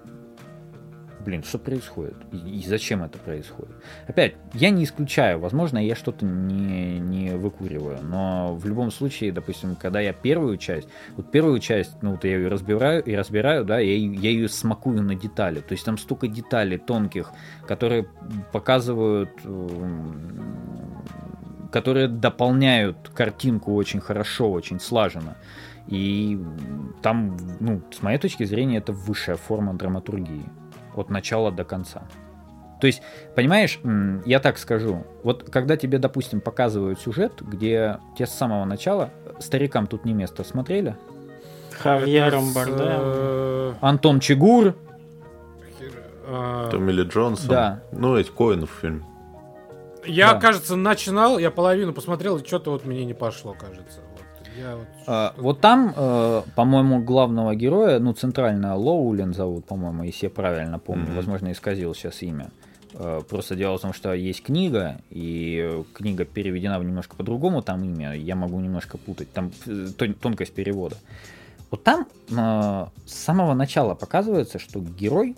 блин, что происходит? И, и зачем это происходит? Опять, я не исключаю, возможно, я что-то не, не выкуриваю, но в любом случае, допустим, когда я первую часть, вот первую часть, ну, вот я ее разбираю и разбираю, да, я, я ее смакую на детали, то есть там столько деталей тонких, которые показывают которые дополняют картинку очень хорошо, очень слаженно. И там, ну, с моей точки зрения, это высшая форма драматургии от начала до конца. То есть, понимаешь, я так скажу, вот когда тебе, допустим, показывают сюжет, где те с самого начала, старикам тут не место, смотрели? Хавьером Бардем. Э, Антон Чигур. А, Томми Ли Джонсон. Да. Ну, эти Коинов фильм. Я, да. кажется, начинал, я половину посмотрел, и что-то вот мне не пошло, кажется. Я вот, а, вот там, э, по-моему, главного героя, ну, центрально Лоулен зовут, по-моему, если я правильно помню, mm-hmm. возможно, исказил сейчас имя. Э, просто дело в том, что есть книга, и книга переведена немножко по-другому, там имя, я могу немножко путать, там э, тонкость перевода. Вот там э, с самого начала показывается, что герой,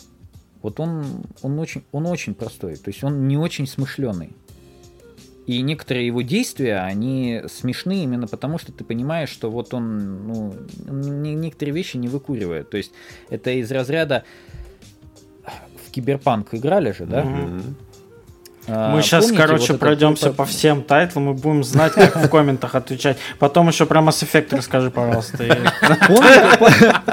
вот он, он, очень, он очень простой, то есть он не очень смышленый. И некоторые его действия, они смешны именно потому, что ты понимаешь, что вот он, ну, некоторые вещи не выкуривает. То есть это из разряда в киберпанк играли же, да? Mm-hmm. А, мы сейчас, Помните, короче, вот пройдемся по всем тайтлам и будем знать, как в комментах отвечать. Потом еще про Mass Effect расскажи, пожалуйста.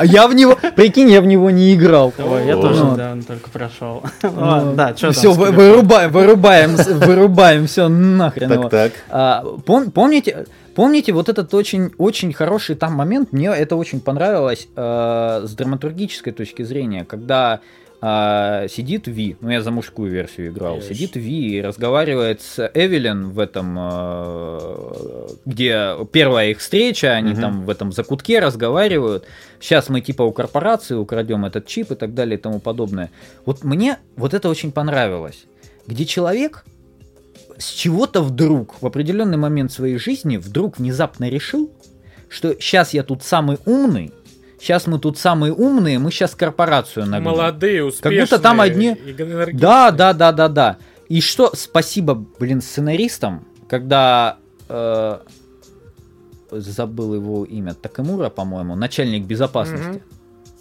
Я в него, прикинь, я в него не играл. я тоже недавно только прошел. Да, что Все, вырубаем, вырубаем, вырубаем, все, нахрен Так, так. А, помните, Помните вот этот очень, очень хороший там момент, мне это очень понравилось э, с драматургической точки зрения, когда а, сидит Ви, ну я за мужскую версию играл, yes. сидит Ви и разговаривает с Эвелин в этом, а, где первая их встреча, они угу. там в этом закутке разговаривают. Сейчас мы типа у корпорации украдем этот чип и так далее и тому подобное. Вот мне вот это очень понравилось, где человек с чего-то вдруг в определенный момент своей жизни вдруг внезапно решил, что сейчас я тут самый умный, сейчас мы тут самые умные, мы сейчас корпорацию нагнем. Молодые, успешные. Как будто там одни... Да, да, да, да, да. И что, спасибо, блин, сценаристам, когда... Э, забыл его имя, Такамура, по-моему, начальник безопасности. Угу.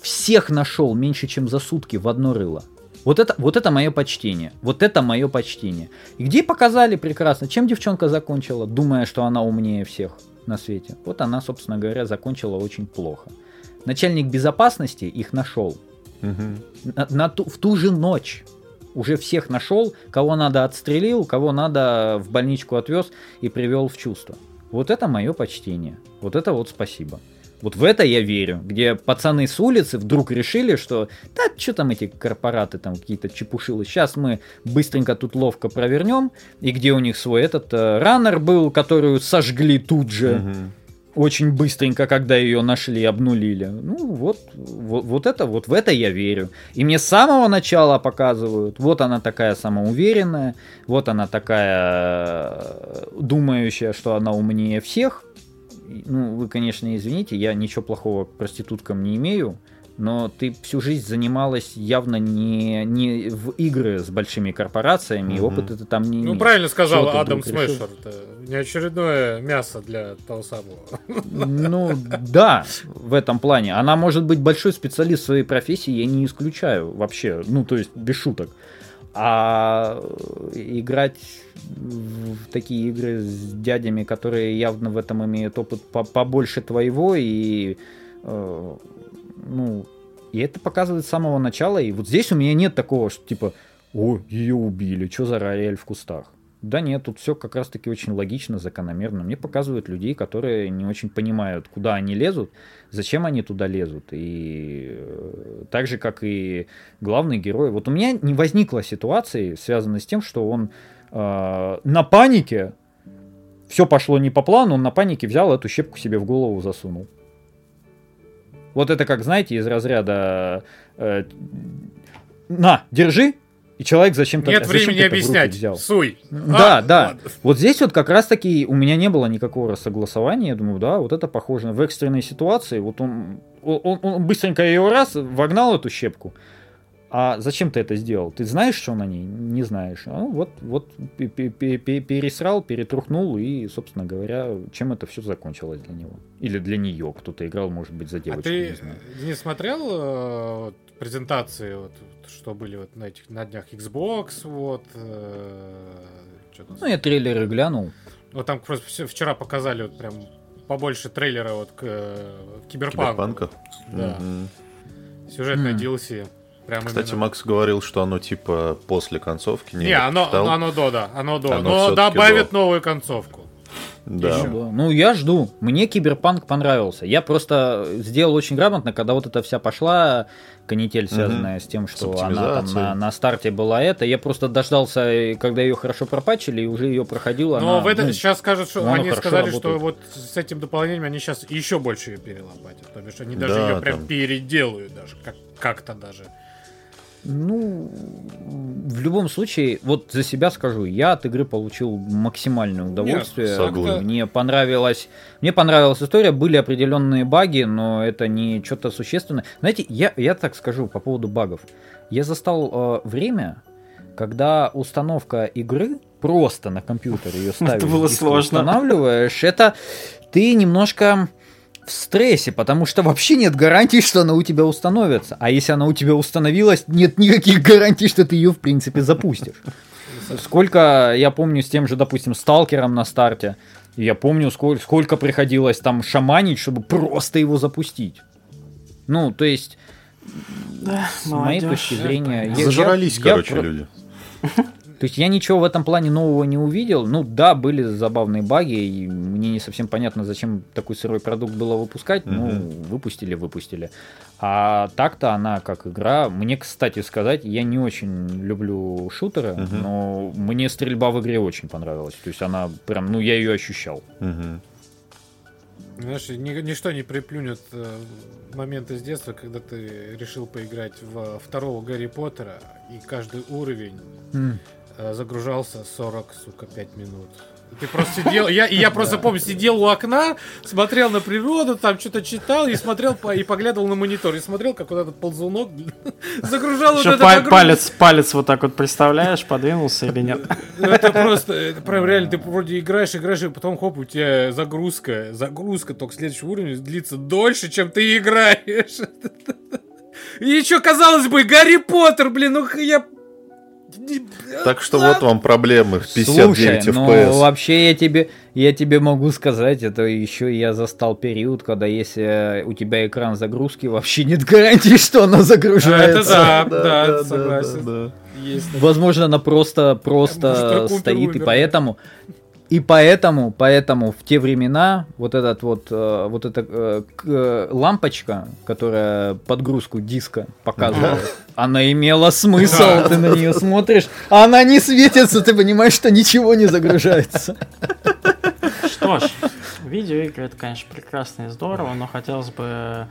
Всех нашел меньше, чем за сутки в одно рыло. Вот это, вот это мое почтение. Вот это мое почтение. И где показали прекрасно, чем девчонка закончила, думая, что она умнее всех на свете. Вот она, собственно говоря, закончила очень плохо начальник безопасности их нашел. Угу. На, на ту, в ту же ночь уже всех нашел, кого надо отстрелил, кого надо в больничку отвез и привел в чувство. Вот это мое почтение. Вот это вот спасибо. Вот в это я верю, где пацаны с улицы вдруг решили, что да, что там эти корпораты, там какие-то чепушилы, сейчас мы быстренько тут ловко провернем, и где у них свой этот э, раннер был, которую сожгли тут же. Угу очень быстренько, когда ее нашли, обнулили. Ну, вот, вот, вот это, вот в это я верю. И мне с самого начала показывают, вот она такая самоуверенная, вот она такая э, думающая, что она умнее всех. Ну, вы, конечно, извините, я ничего плохого к проституткам не имею но ты всю жизнь занималась явно не, не в игры с большими корпорациями, mm-hmm. и опыта ты там не Ну, правильно сказал Адам Смешер, не очередное мясо для того самого. Ну, да, в этом плане. Она может быть большой специалист в своей профессии, я не исключаю вообще, ну, то есть без шуток. А играть в такие игры с дядями, которые явно в этом имеют опыт побольше твоего, и э, ну, и это показывает с самого начала. И вот здесь у меня нет такого, что типа, о, ее убили, что за рояль в кустах. Да нет, тут все как раз-таки очень логично, закономерно. Мне показывают людей, которые не очень понимают, куда они лезут, зачем они туда лезут. И э, так же, как и главный герой. Вот у меня не возникло ситуации, связанной с тем, что он э, на панике, все пошло не по плану, он на панике взял эту щепку себе в голову засунул. Вот это как, знаете, из разряда э, «На, держи!» И человек зачем-то... Нет времени объяснять. Взял. Суй. Да, а, да. Ладно. Вот здесь вот как раз-таки у меня не было никакого согласования. Я думаю, да, вот это похоже. В экстренной ситуации вот он, он, он быстренько ее раз вогнал эту щепку. А зачем ты это сделал? Ты знаешь, что на ней? Не знаешь. А вот, вот пересрал, перетрухнул, и, собственно говоря, чем это все закончилось для него. Или для нее. Кто-то играл, может быть, за девочку. А ты не, знаю. не смотрел э, презентации, вот, что были вот на этих на днях Xbox, вот. Э, ну, я трейлеры глянул. Вот там просто вчера показали вот прям побольше трейлера вот к э, Киберпанку. Киберпанка? Да. Угу. Сюжетная мм. DLC. Прям Кстати, именно... Макс говорил, что оно типа после концовки. Не, не оно, оно до, да, оно до. Оно Но добавит до. новую концовку. Да. Ну, я жду. Мне Киберпанк понравился. Я просто сделал очень грамотно, когда вот эта вся пошла канитель, связанная угу. с тем, что с она там на, на старте была это. Я просто дождался, когда ее хорошо пропачили, и уже ее проходил. Но она, в это ну, сейчас скажут, что они сказали, работает. что вот с этим дополнением они сейчас еще больше ее перелопатят. То бишь они даже да, ее прям там... переделают даже, как- как-то даже. Ну, в любом случае, вот за себя скажу, я от игры получил максимальное удовольствие. Нет, мне понравилось, мне понравилась история, были определенные баги, но это не что-то существенное. Знаете, я, я так скажу по поводу багов. Я застал э, время, когда установка игры просто на компьютере ее ставишь, это было сложно. устанавливаешь, это ты немножко в стрессе, потому что вообще нет гарантии, что она у тебя установится. А если она у тебя установилась, нет никаких гарантий, что ты ее в принципе запустишь. Сколько, я помню, с тем же, допустим, сталкером на старте, я помню, сколько, сколько приходилось там шаманить, чтобы просто его запустить. Ну, то есть, да, с моей точки зрения... Зажрались, я, короче, я, люди. То есть я ничего в этом плане нового не увидел. Ну да, были забавные баги, и мне не совсем понятно, зачем такой сырой продукт было выпускать. Ну, выпустили, выпустили. А так-то она как игра. Мне, кстати сказать, я не очень люблю шутеры, uh-huh. но мне стрельба в игре очень понравилась. То есть она прям, ну я ее ощущал. Uh-huh. Знаешь, ни, ничто не приплюнет э, моменты с детства, когда ты решил поиграть в второго Гарри Поттера, и каждый уровень mm. Э, загружался 40, сука, 5 минут. Ты просто сидел, я, и я просто помню, сидел у окна, смотрел на природу, там что-то читал и смотрел и поглядывал на монитор, и смотрел, как вот этот ползунок загружал вот этот палец, палец вот так вот представляешь, подвинулся или нет? Это просто, это прям реально, ты вроде играешь, играешь, и потом хоп, у тебя загрузка, загрузка только следующего уровня длится дольше, чем ты играешь. И еще, казалось бы, Гарри Поттер, блин, ну я так что вот вам проблемы в 59 Слушай, FPS. Ну, вообще я тебе, я тебе могу сказать, это еще я застал период, когда если у тебя экран загрузки, вообще нет гарантии, что она загружается. Это да, да, да, да согласен. Да, да. Есть, Возможно, она просто, просто стоит, и поэтому и поэтому, поэтому в те времена вот этот вот, э, вот эта э, э, лампочка, которая подгрузку диска показывала, она имела смысл. Ты на нее смотришь, а она не светится, ты понимаешь, что ничего не загружается. Что ж, видеоигры это, конечно, прекрасно и здорово, но хотелось бы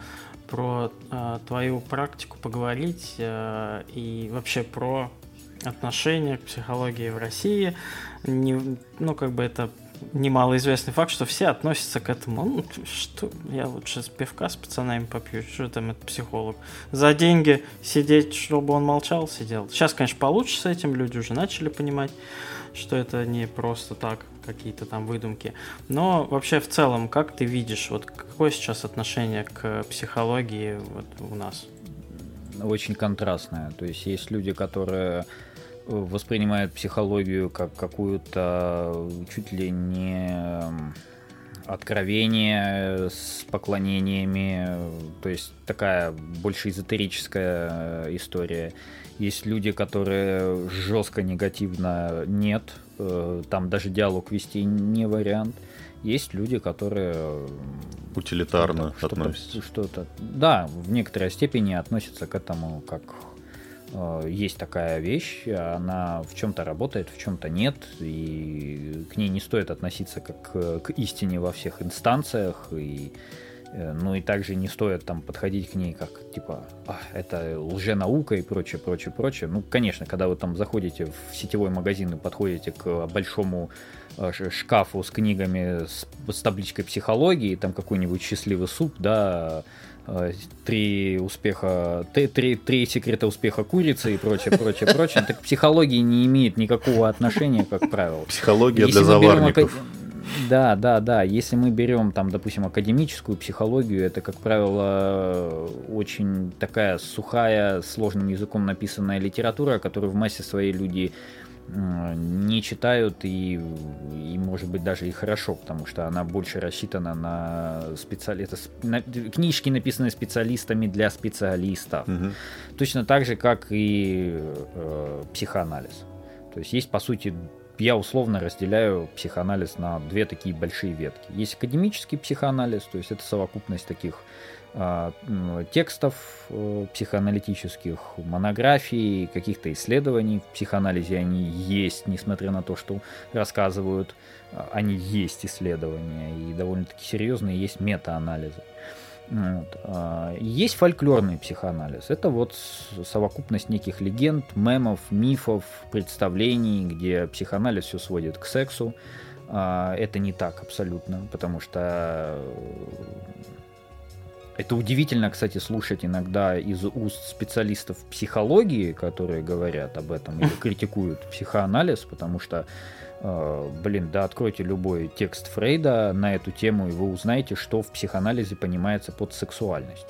про э, твою практику поговорить э, и вообще про отношение к психологии в России. Не, ну, как бы это немалоизвестный факт, что все относятся к этому. Ну, что, я лучше с пивка с пацанами попью, что там этот психолог. За деньги сидеть, чтобы он молчал, сидел. Сейчас, конечно, получше с этим, люди уже начали понимать, что это не просто так, какие-то там выдумки. Но вообще в целом, как ты видишь, вот какое сейчас отношение к психологии вот у нас? Очень контрастное. То есть есть люди, которые воспринимают психологию как какую-то чуть ли не эм, откровение с поклонениями, то есть такая больше эзотерическая история. Есть люди, которые жестко негативно нет, э, там даже диалог вести не вариант. Есть люди, которые утилитарно что-то, относятся. Что-то, да, в некоторой степени относятся к этому как э, есть такая вещь, она в чем-то работает, в чем-то нет, и к ней не стоит относиться как к истине во всех инстанциях, и э, ну и также не стоит там подходить к ней как типа а, это лженаука и прочее, прочее, прочее. Ну, конечно, когда вы там заходите в сетевой магазин и подходите к большому Э, шкафу с книгами с, с табличкой психологии, там какой-нибудь счастливый суп, да, э, три успеха, три, три, три секрета успеха курицы и прочее, прочее, прочее. Так психологии не имеет никакого отношения, как правило. Психология Если для заварников. Берем, да, да, да. Если мы берем там, допустим, академическую психологию, это, как правило, очень такая сухая, сложным языком написанная литература, которую в массе своей люди не читают и, и может быть даже и хорошо, потому что она больше рассчитана на специалистов. На, книжки написаны специалистами для специалистов. Угу. Точно так же, как и э, психоанализ. То есть есть, по сути, я условно разделяю психоанализ на две такие большие ветки. Есть академический психоанализ, то есть это совокупность таких текстов э, психоаналитических, монографий, каких-то исследований в психоанализе они есть, несмотря на то, что рассказывают, а, они есть исследования, и довольно-таки серьезные есть метаанализы. Вот. А, есть фольклорный психоанализ. Это вот совокупность неких легенд, мемов, мифов, представлений, где психоанализ все сводит к сексу. Это не так абсолютно, потому что это удивительно, кстати, слушать иногда из уст специалистов психологии, которые говорят об этом или критикуют психоанализ, потому что, э, блин, да откройте любой текст Фрейда на эту тему, и вы узнаете, что в психоанализе понимается под сексуальность.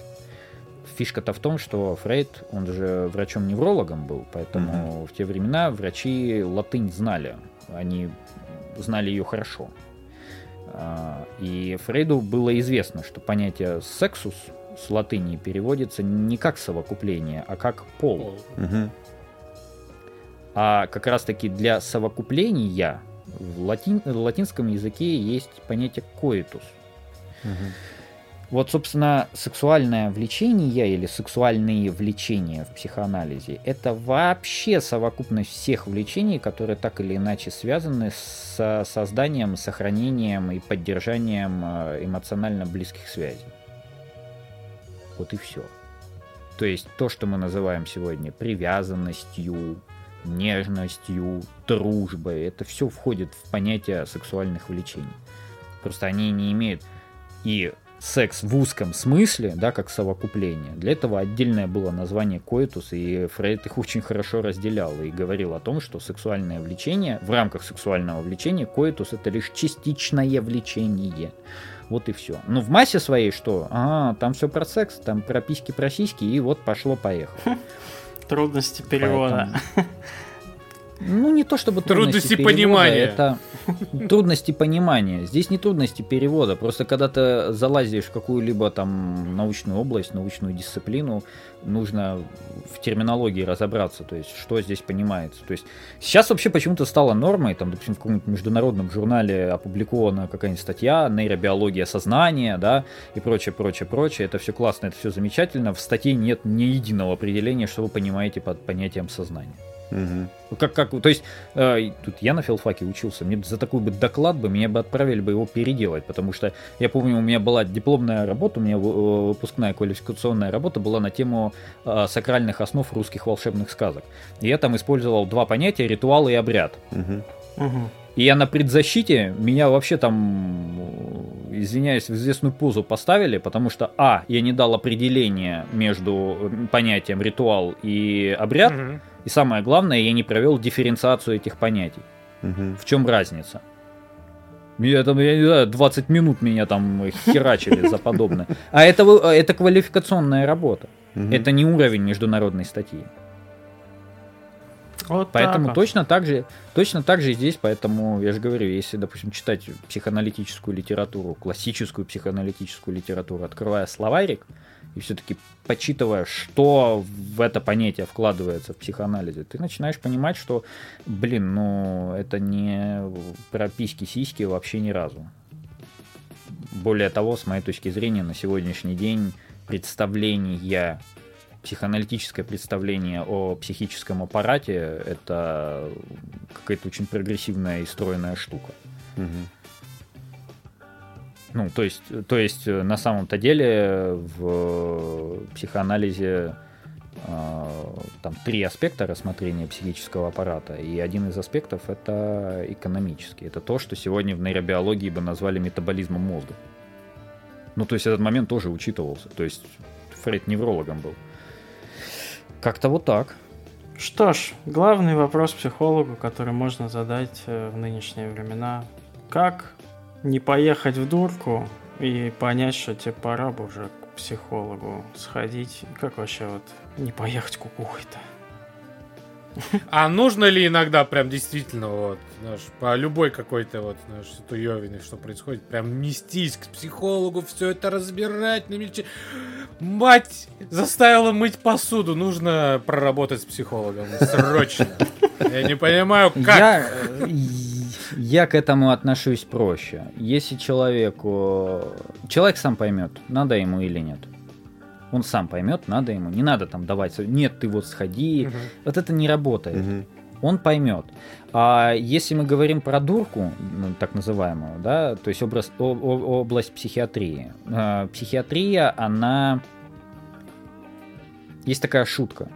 Фишка-то в том, что Фрейд, он же врачом-неврологом был, поэтому mm-hmm. в те времена врачи латынь знали, они знали ее хорошо. А, и Фрейду было известно, что понятие «сексус» с латыни переводится не как совокупление, а как пол. Угу. А как раз-таки для совокупления в, латин, в латинском языке есть понятие «коитус». Угу. Вот, собственно, сексуальное влечение или сексуальные влечения в психоанализе – это вообще совокупность всех влечений, которые так или иначе связаны с созданием, сохранением и поддержанием э, эмоционально близких связей. Вот и все. То есть то, что мы называем сегодня привязанностью, нежностью, дружбой, это все входит в понятие сексуальных влечений. Просто они не имеют и секс в узком смысле, да, как совокупление. Для этого отдельное было название коитус, и Фрейд их очень хорошо разделял и говорил о том, что сексуальное влечение, в рамках сексуального влечения, коитус это лишь частичное влечение. Вот и все. Ну, в массе своей что? Ага, там все про секс, там про письки, про сиськи, и вот пошло-поехало. Трудности перевода. Поэтому... Ну, не то чтобы трудности, трудности понимания. Это трудности понимания. Здесь не трудности перевода. Просто когда ты залазишь в какую-либо там научную область, научную дисциплину, нужно в терминологии разобраться, то есть что здесь понимается. То есть сейчас вообще почему-то стало нормой, там, допустим, в каком-нибудь международном журнале опубликована какая-нибудь статья, нейробиология сознания, да, и прочее, прочее, прочее. Это все классно, это все замечательно. В статье нет ни единого определения, что вы понимаете под понятием сознания. Угу. Как, как, то есть, э, тут я на филфаке учился, мне за такой бы доклад бы, меня бы отправили бы его переделать, потому что я помню, у меня была дипломная работа, у меня выпускная квалификационная работа была на тему э, сакральных основ русских волшебных сказок. И я там использовал два понятия, ритуал и обряд. Угу. Угу. И я на предзащите, меня вообще там, извиняюсь, в известную позу поставили, потому что, а, я не дал определения между понятием ритуал и обряд, угу. и самое главное, я не провел дифференциацию этих понятий. Угу. В чем разница? Меня там, я не знаю, 20 минут меня там херачили за подобное. А это, это квалификационная работа. Угу. Это не уровень международной статьи. Вот Поэтому так точно так же, точно так же и здесь, поэтому я же говорю, если, допустим, читать психоаналитическую литературу, классическую психоаналитическую литературу, открывая словарик и все-таки почитывая, что в это понятие вкладывается в психоанализе, ты начинаешь понимать, что, блин, ну это не про письки-сиськи вообще ни разу. Более того, с моей точки зрения, на сегодняшний день представление психоаналитическое представление о психическом аппарате это какая-то очень прогрессивная и стройная штука. Мгм. Ну, то есть, то есть э, на самом-то деле в психоанализе э, там три аспекта рассмотрения психического аппарата, и один из аспектов это экономический. Это то, что сегодня в нейробиологии бы назвали метаболизмом мозга. Ну, то есть этот момент тоже учитывался. То есть Фрейд неврологом был. Как-то вот так. Что ж, главный вопрос психологу, который можно задать э, в нынешние времена. Как не поехать в дурку и понять, что тебе пора бы уже к психологу сходить? Как вообще вот не поехать кукухой-то? А нужно ли иногда прям действительно вот, знаешь, по любой какой-то вот, знаешь, ситуевине, что происходит, прям нестись к психологу, все это разбирать на мельче. Мать заставила мыть посуду, нужно проработать с психологом срочно. Я не понимаю, как. Я, я к этому отношусь проще. Если человеку... Человек сам поймет, надо ему или нет. Он сам поймет, надо ему. Не надо там давать... Нет, ты вот сходи. Мгм. Вот это не работает. Мгм. Он поймет. А если мы говорим про дурку, ну, так называемую, да, то есть образ, о- о- область психиатрии. Э, Психиатрия, она... Есть такая шутка.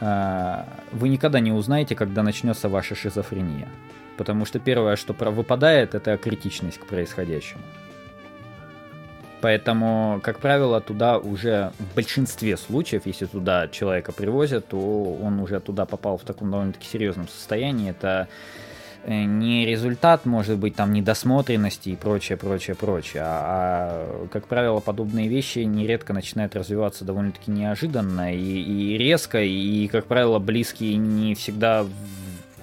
Э, Вы никогда не узнаете, когда начнется ваша шизофрения. Потому что первое, что про- выпадает, это критичность к происходящему. Поэтому, как правило, туда уже в большинстве случаев, если туда человека привозят, то он уже туда попал в таком довольно-таки серьезном состоянии. Это э, не результат, может быть, там недосмотренности и прочее, прочее, прочее. А, а, как правило, подобные вещи нередко начинают развиваться довольно-таки неожиданно и, и резко, и, как правило, близкие не всегда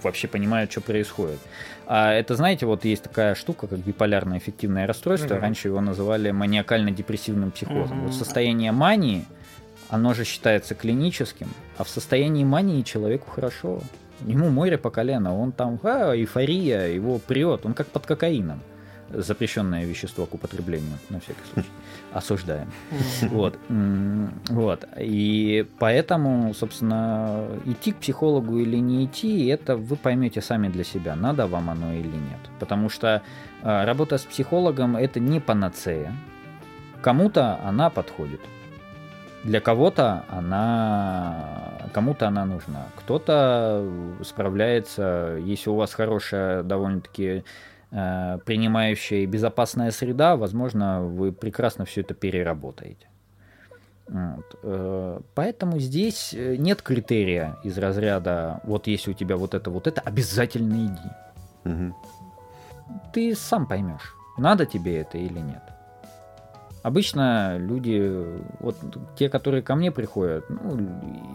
вообще понимают, что происходит. А это, знаете, вот есть такая штука, как биполярное эффективное расстройство. Мгм. Раньше его называли маниакально-депрессивным психозом. Мгм. Вот состояние мании, оно же считается клиническим, а в состоянии мании человеку хорошо. Ему море по колено, он там, а, эйфория, его прет, он как под кокаином. Запрещенное вещество к употреблению, на всякий случай. Осуждаем. Вот. Вот. И поэтому, собственно, идти к психологу или не идти, это вы поймете сами для себя, надо вам оно или нет. Потому что э, работа с психологом это не панацея. Кому-то она подходит. Для кого-то она кому-то она нужна. Кто-то справляется, если у вас хорошая довольно-таки принимающая и безопасная среда, возможно, вы прекрасно все это переработаете. Вот. э, Поэтому здесь э, нет критерия из разряда, вот если у тебя вот это, вот это, обязательно иди. Мгм. Ты сам поймешь, надо тебе это или нет. Обычно люди, вот те, которые ко мне приходят, ну,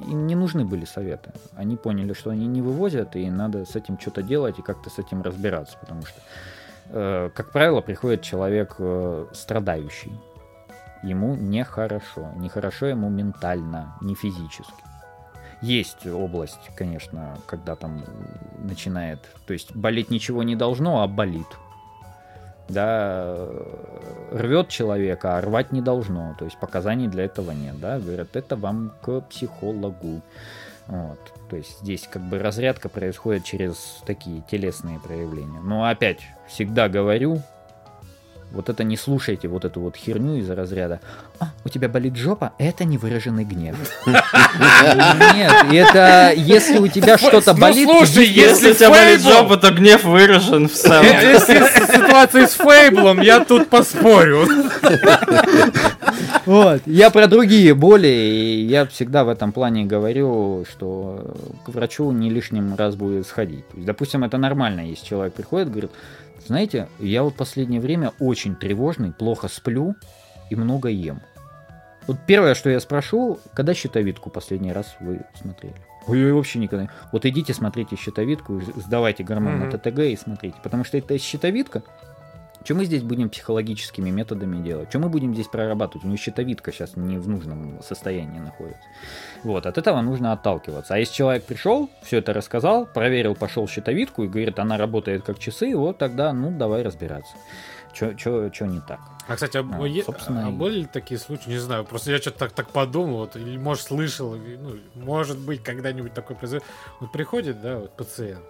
им не нужны были советы. Они поняли, что они не вывозят, и надо с этим что-то делать и как-то с этим разбираться, потому что, э, как правило, приходит человек э, страдающий. Ему нехорошо. Нехорошо ему ментально, не физически. Есть область, конечно, когда там начинает... То есть болеть ничего не должно, а болит. Да, рвет человека, а рвать не должно. То есть показаний для этого нет. Да? Говорят, это вам к психологу. Вот. То есть здесь как бы разрядка происходит через такие телесные проявления. Но опять, всегда говорю, вот это не слушайте, вот эту вот херню из разряда. А, у тебя болит жопа? Это невыраженный гнев. Нет, это если у тебя что-то Ну, болит... слушай, Если у тебя болит жопа, то гнев выражен в целом. Если с ситуацией с Фейблом, я тут поспорю. Вот. Я про другие боли, и я всегда в этом плане говорю, что к врачу не лишним раз будет сходить. То есть, допустим, это нормально, если человек приходит, говорит, знаете, я вот последнее время очень тревожный, плохо сплю и много ем. Вот первое, что я спрошу, когда щитовидку последний раз вы смотрели? Ой, ой, вообще никогда. Вот идите, смотрите щитовидку, сдавайте гормон на ТТГ и смотрите. Потому что это щитовидка. Что мы здесь будем психологическими методами делать? Что мы будем здесь прорабатывать? У нее щитовидка сейчас не в нужном состоянии находится. Вот, от этого нужно отталкиваться. А если человек пришел, все это рассказал, проверил, пошел щитовидку и говорит, она работает как часы, вот тогда, ну, давай разбираться. Что не так? А, кстати, а, А, е- собственно, а были ли такие случаи? Не знаю, просто я что-то так, так подумал, вот, или, может, слышал, ну, может быть, когда-нибудь такое произойдет. Вот приходит, да, вот пациент,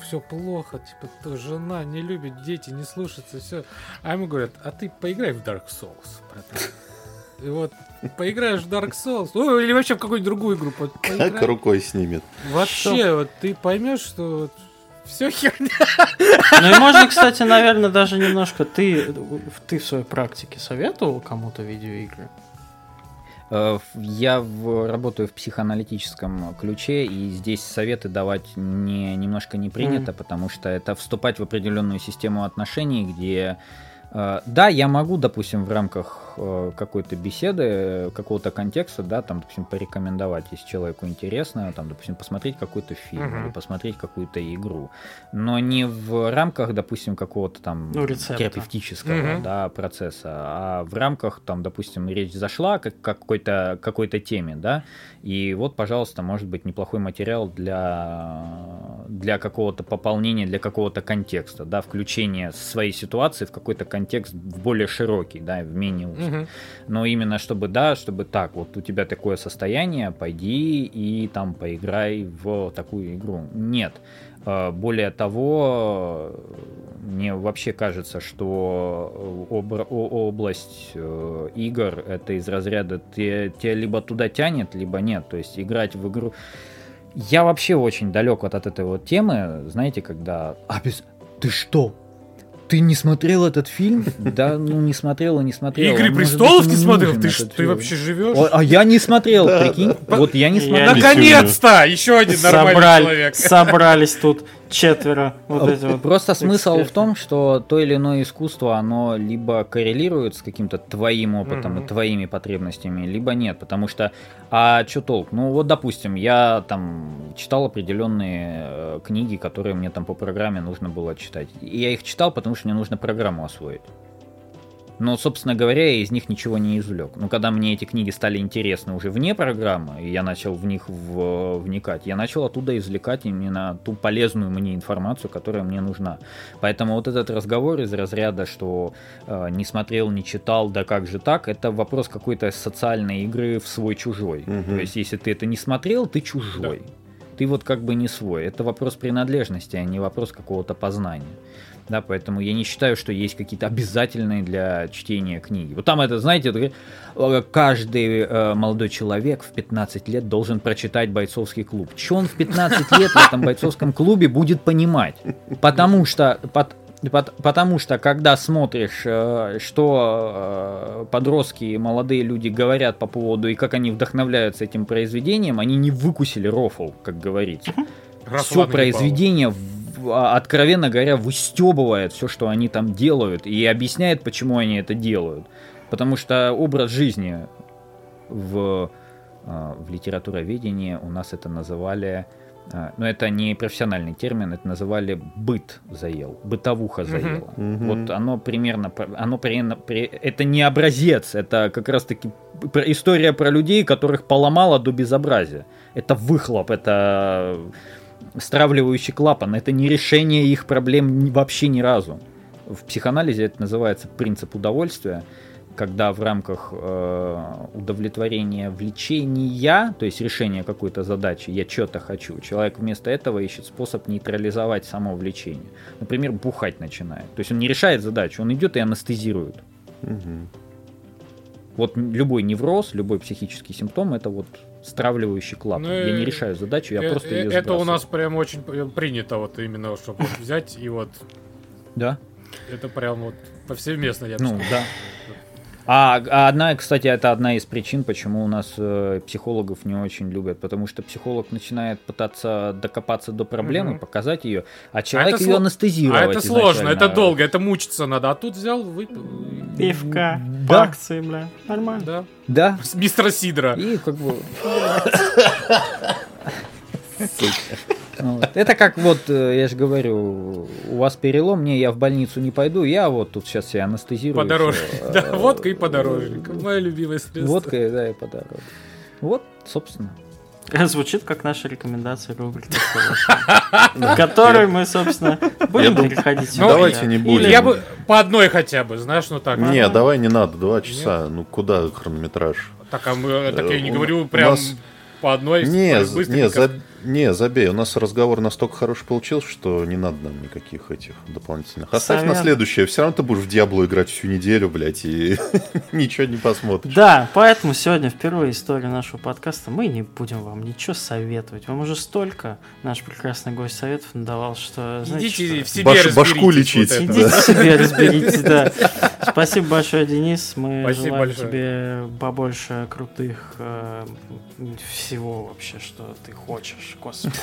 все плохо, типа, то жена не любит, дети не слушаются, все. А ему говорят, а ты поиграй в Dark Souls, братан. И вот поиграешь в Dark Souls, ну, или вообще в какую-нибудь другую игру, вот, Как поиграй. рукой снимет. Вообще, вот ты поймешь, что вот все херня. Ну и можно, кстати, наверное, даже немножко ты, ты в своей практике советовал кому-то видеоигры? Э, Я в- работаю в психоаналитическом ключе, и здесь советы давать не, немножко не принято, потому что это вступать в определенную систему отношений, где э, да, я могу, допустим, в рамках э, какой-то беседы, э, какого-то контекста, да, там, допустим, порекомендовать, если человеку интересно, там, допустим, посмотреть какой-то фильм Мгм. или посмотреть какую-то игру, но не в рамках, допустим, какого-то там Ну, рецепта. терапевтического Мгм. да, процесса, а в рамках, там, допустим, речь зашла как какой-то какой-то теме, да, и вот, пожалуйста, может быть неплохой материал для для какого-то пополнения, для какого-то контекста, да, включения своей ситуации в какой-то контекст в более широкий, да, в менее узкий. Мгм. Но именно чтобы, да, чтобы так, вот у тебя такое состояние, пойди и там поиграй в такую игру. Нет. Э, Более того, мне вообще кажется, что э, обр- о- область э, игр это из разряда те- тебя либо туда тянет, либо нет. То есть играть в игру. Я вообще очень далек вот от этой вот темы, знаете, когда... А без... Ты что? Ты не смотрел этот фильм? Да, ну не смотрел и не смотрел. Игры А престолов не смотрел? Ты, ж- ты вообще живешь? О, А я не смотрел, прикинь. Вот я не смотрел. не Наконец-то! Еще один нормальный человек. Собрались тут четверо. Вот эти вот Просто смысл в эксперты. том, что то или иное искусство, оно либо коррелирует с каким-то твоим опытом Мгм. и твоими потребностями, либо нет, потому что, а что толк? Ну вот, допустим, я там читал определенные э, книги, которые мне там по программе нужно было читать. И я их читал, потому что мне нужно программу освоить. Но, собственно говоря, я из них ничего не извлек. Но когда мне эти книги стали интересны уже вне программы, и я начал в них в- вникать, я начал оттуда извлекать именно ту полезную мне информацию, которая мне нужна. Поэтому вот этот разговор из разряда, что э, не смотрел, не читал, да как же так, это вопрос какой-то социальной игры в свой-чужой. Мгм. То есть, если ты это не смотрел, ты чужой. Ты вот как бы не свой. Это вопрос принадлежности, а не вопрос какого-то познания. Да, поэтому я не считаю, что есть какие-то обязательные для чтения книги. Вот там это, знаете, э, каждый э, молодой человек в 15 лет должен прочитать бойцовский клуб. Что он в 15 лет в этом бойцовском клубе будет понимать? Потому что, пот- потому что когда смотришь, э, что подростки и молодые люди говорят по поводу и как они вдохновляются этим произведением, они не выкусили рофл, как говорится Раз все произведение, откровенно говоря, выстебывает все, что они там делают, и объясняет, почему они это делают. Потому что образ жизни в, а, в литературоведении у нас это называли, а, но это не профессиональный термин, это называли быт заел, бытовуха заела. Мгм. Вот оно примерно, оно примерно, при- это не образец, это как раз таки про- история про людей, которых поломало до безобразия. Это выхлоп, это стравливающий клапан, это не решение их проблем вообще ни разу. В психоанализе это называется принцип удовольствия, когда в рамках э, удовлетворения влечения, то есть решения какой-то задачи, я что-то хочу, человек вместо этого ищет способ нейтрализовать само влечение. Например, бухать начинает. То есть он не решает задачу, он идет и анестезирует. Мгм. Вот любой невроз, любой психический симптом это вот стравливающий клапан. Ну, я не решаю задачу, я Э, просто э, ее Это у нас прям очень принято вот именно, чтобы взять и вот Да? это прям вот повсеместно, я бы Ну, да. А, а одна, кстати, это одна из причин, почему у нас э, психологов не очень любят, потому что психолог начинает пытаться докопаться до проблемы, Мгм. показать ее, а человек это ее сло- анестезировать. А это сложно, изначально. это долго, это мучиться надо, а тут взял, выпил. Пивка. Да. акции, бля. Нормально. Да. Да. С мистера Сидора. И как бы... Вот. Это как вот, э, я же говорю, у вас перелом, не, я в больницу не пойду, я вот тут сейчас себя анестезирую. Подороже. Да, э, водка и подорожник. Мое любимое средство. Водка, да, и подороже. Вот, собственно. Звучит как наша рекомендация рубрики, к которой мы, собственно, будем переходить. Ну, давайте не будем. Я бы по одной хотя бы, знаешь, ну так. Не, давай не надо, два часа. Ну куда хронометраж? Так, а мы, так я не Э, говорю прям по одной. Не, не, за- не, забей. У нас разговор настолько хороший получился, что не надо нам никаких этих дополнительных. Оставь на Совет. следующее. Все равно ты будешь в Диабло играть всю неделю, блядь, и ничего не посмотришь. Да, поэтому сегодня впервые история нашего подкаста мы не будем вам ничего советовать. Вам уже столько наш прекрасный гость советов надавал, что знаете Идите что? в себе Баш- башку лечить. вот. Идите себе разберитесь, да. Спасибо большое, Денис. Мы Спасибо желаем большое. тебе побольше крутых э, всего вообще, что ты хочешь, господи.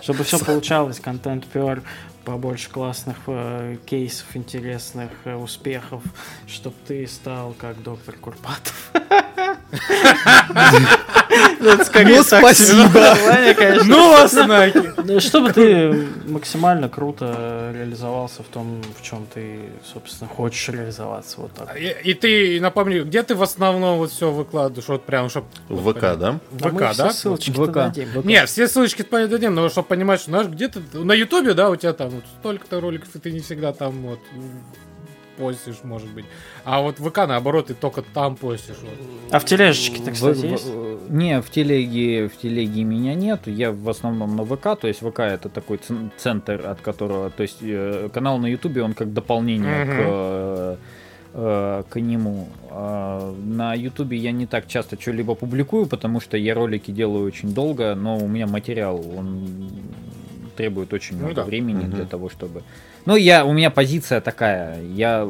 Чтобы все получалось, контент пер, побольше классных э, кейсов, интересных э, успехов, чтобы ты стал как доктор Курпатов. Ну, Ну, спасибо. Ну вас. Да, Чтобы ты максимально круто реализовался в том, в чем ты, собственно, хочешь реализоваться. Вот так. И, ты напомни, где ты в основном вот все выкладываешь, вот прям, чтобы... В ВК, да? Да ВК, да? ссылочки ВК. Нет, все ссылочки дадим, но чтобы понимать, что знаешь, где-то на Ютубе, да, у тебя там вот столько-то роликов, и ты не всегда там вот постишь, может быть. А вот ВК, наоборот, ты только там постишь. Вот. А в тележечке-то, В- кстати, в- есть? Не, в телеге, в телеге меня нет. Я в основном на ВК, то есть ВК это такой цен- центр, от которого, то есть э, канал на Ютубе, он как дополнение Мгм. к, э, э, к нему. А на Ютубе я не так часто что-либо публикую, потому что я ролики делаю очень долго, но у меня материал, он требует очень Ну много да. времени Мгм. для того, чтобы... Ну, я, у меня позиция такая, я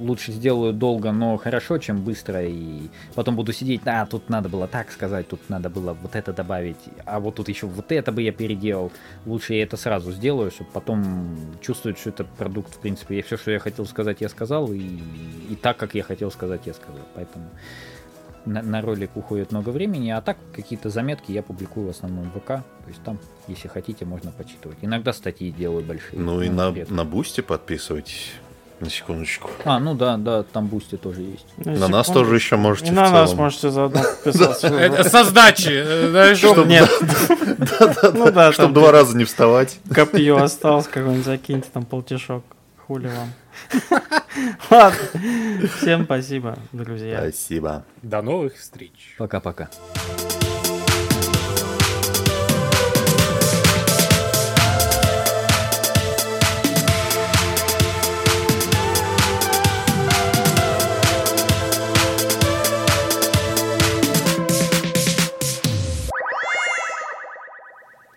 лучше сделаю долго, но хорошо, чем быстро, и потом буду сидеть, а, тут надо было так сказать, тут надо было вот это добавить, а вот тут еще вот это бы я переделал. Лучше я это сразу сделаю, чтобы потом чувствовать, что это продукт, в принципе, я все, что я хотел сказать, я сказал, и, и так, как я хотел сказать, я сказал. Поэтому на, на ролик уходит много времени, а так какие-то заметки я публикую в основном в ВК, то есть там, если хотите, можно почитывать. Иногда статьи делаю большие. Ну и на, редко. на Бусти подписывайтесь. На секундочку. А, ну да, да, там бусти тоже есть. Ну, На нас тоже еще можете И в на нас можете заодно подписаться. Это со сдачи. э, нет. Ну да, Чтобы там два раза не вставать. копье осталось, какой-нибудь закиньте, там полтишок. Хули вам. Ладно. Всем спасибо, друзья. Спасибо. До новых встреч. Пока-пока.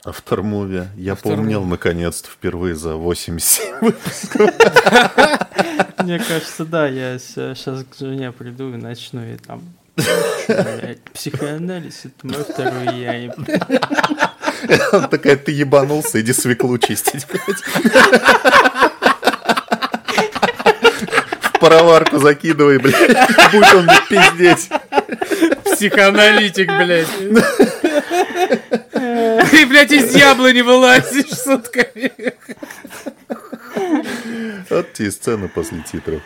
Автормуви. Я Автормуви. помнил, наконец-то, впервые за 87. Мне кажется, да, я сейчас к жене приду и начну, и там... Психоанализ, это мой второй я. Она такая, ты ебанулся, иди свеклу чистить, блядь. В пароварку закидывай, блядь. Будь он пиздеть. Психоаналитик, блядь. Ты, блядь, из яблони вылазишь сутками. Вот тебе сцена после титров.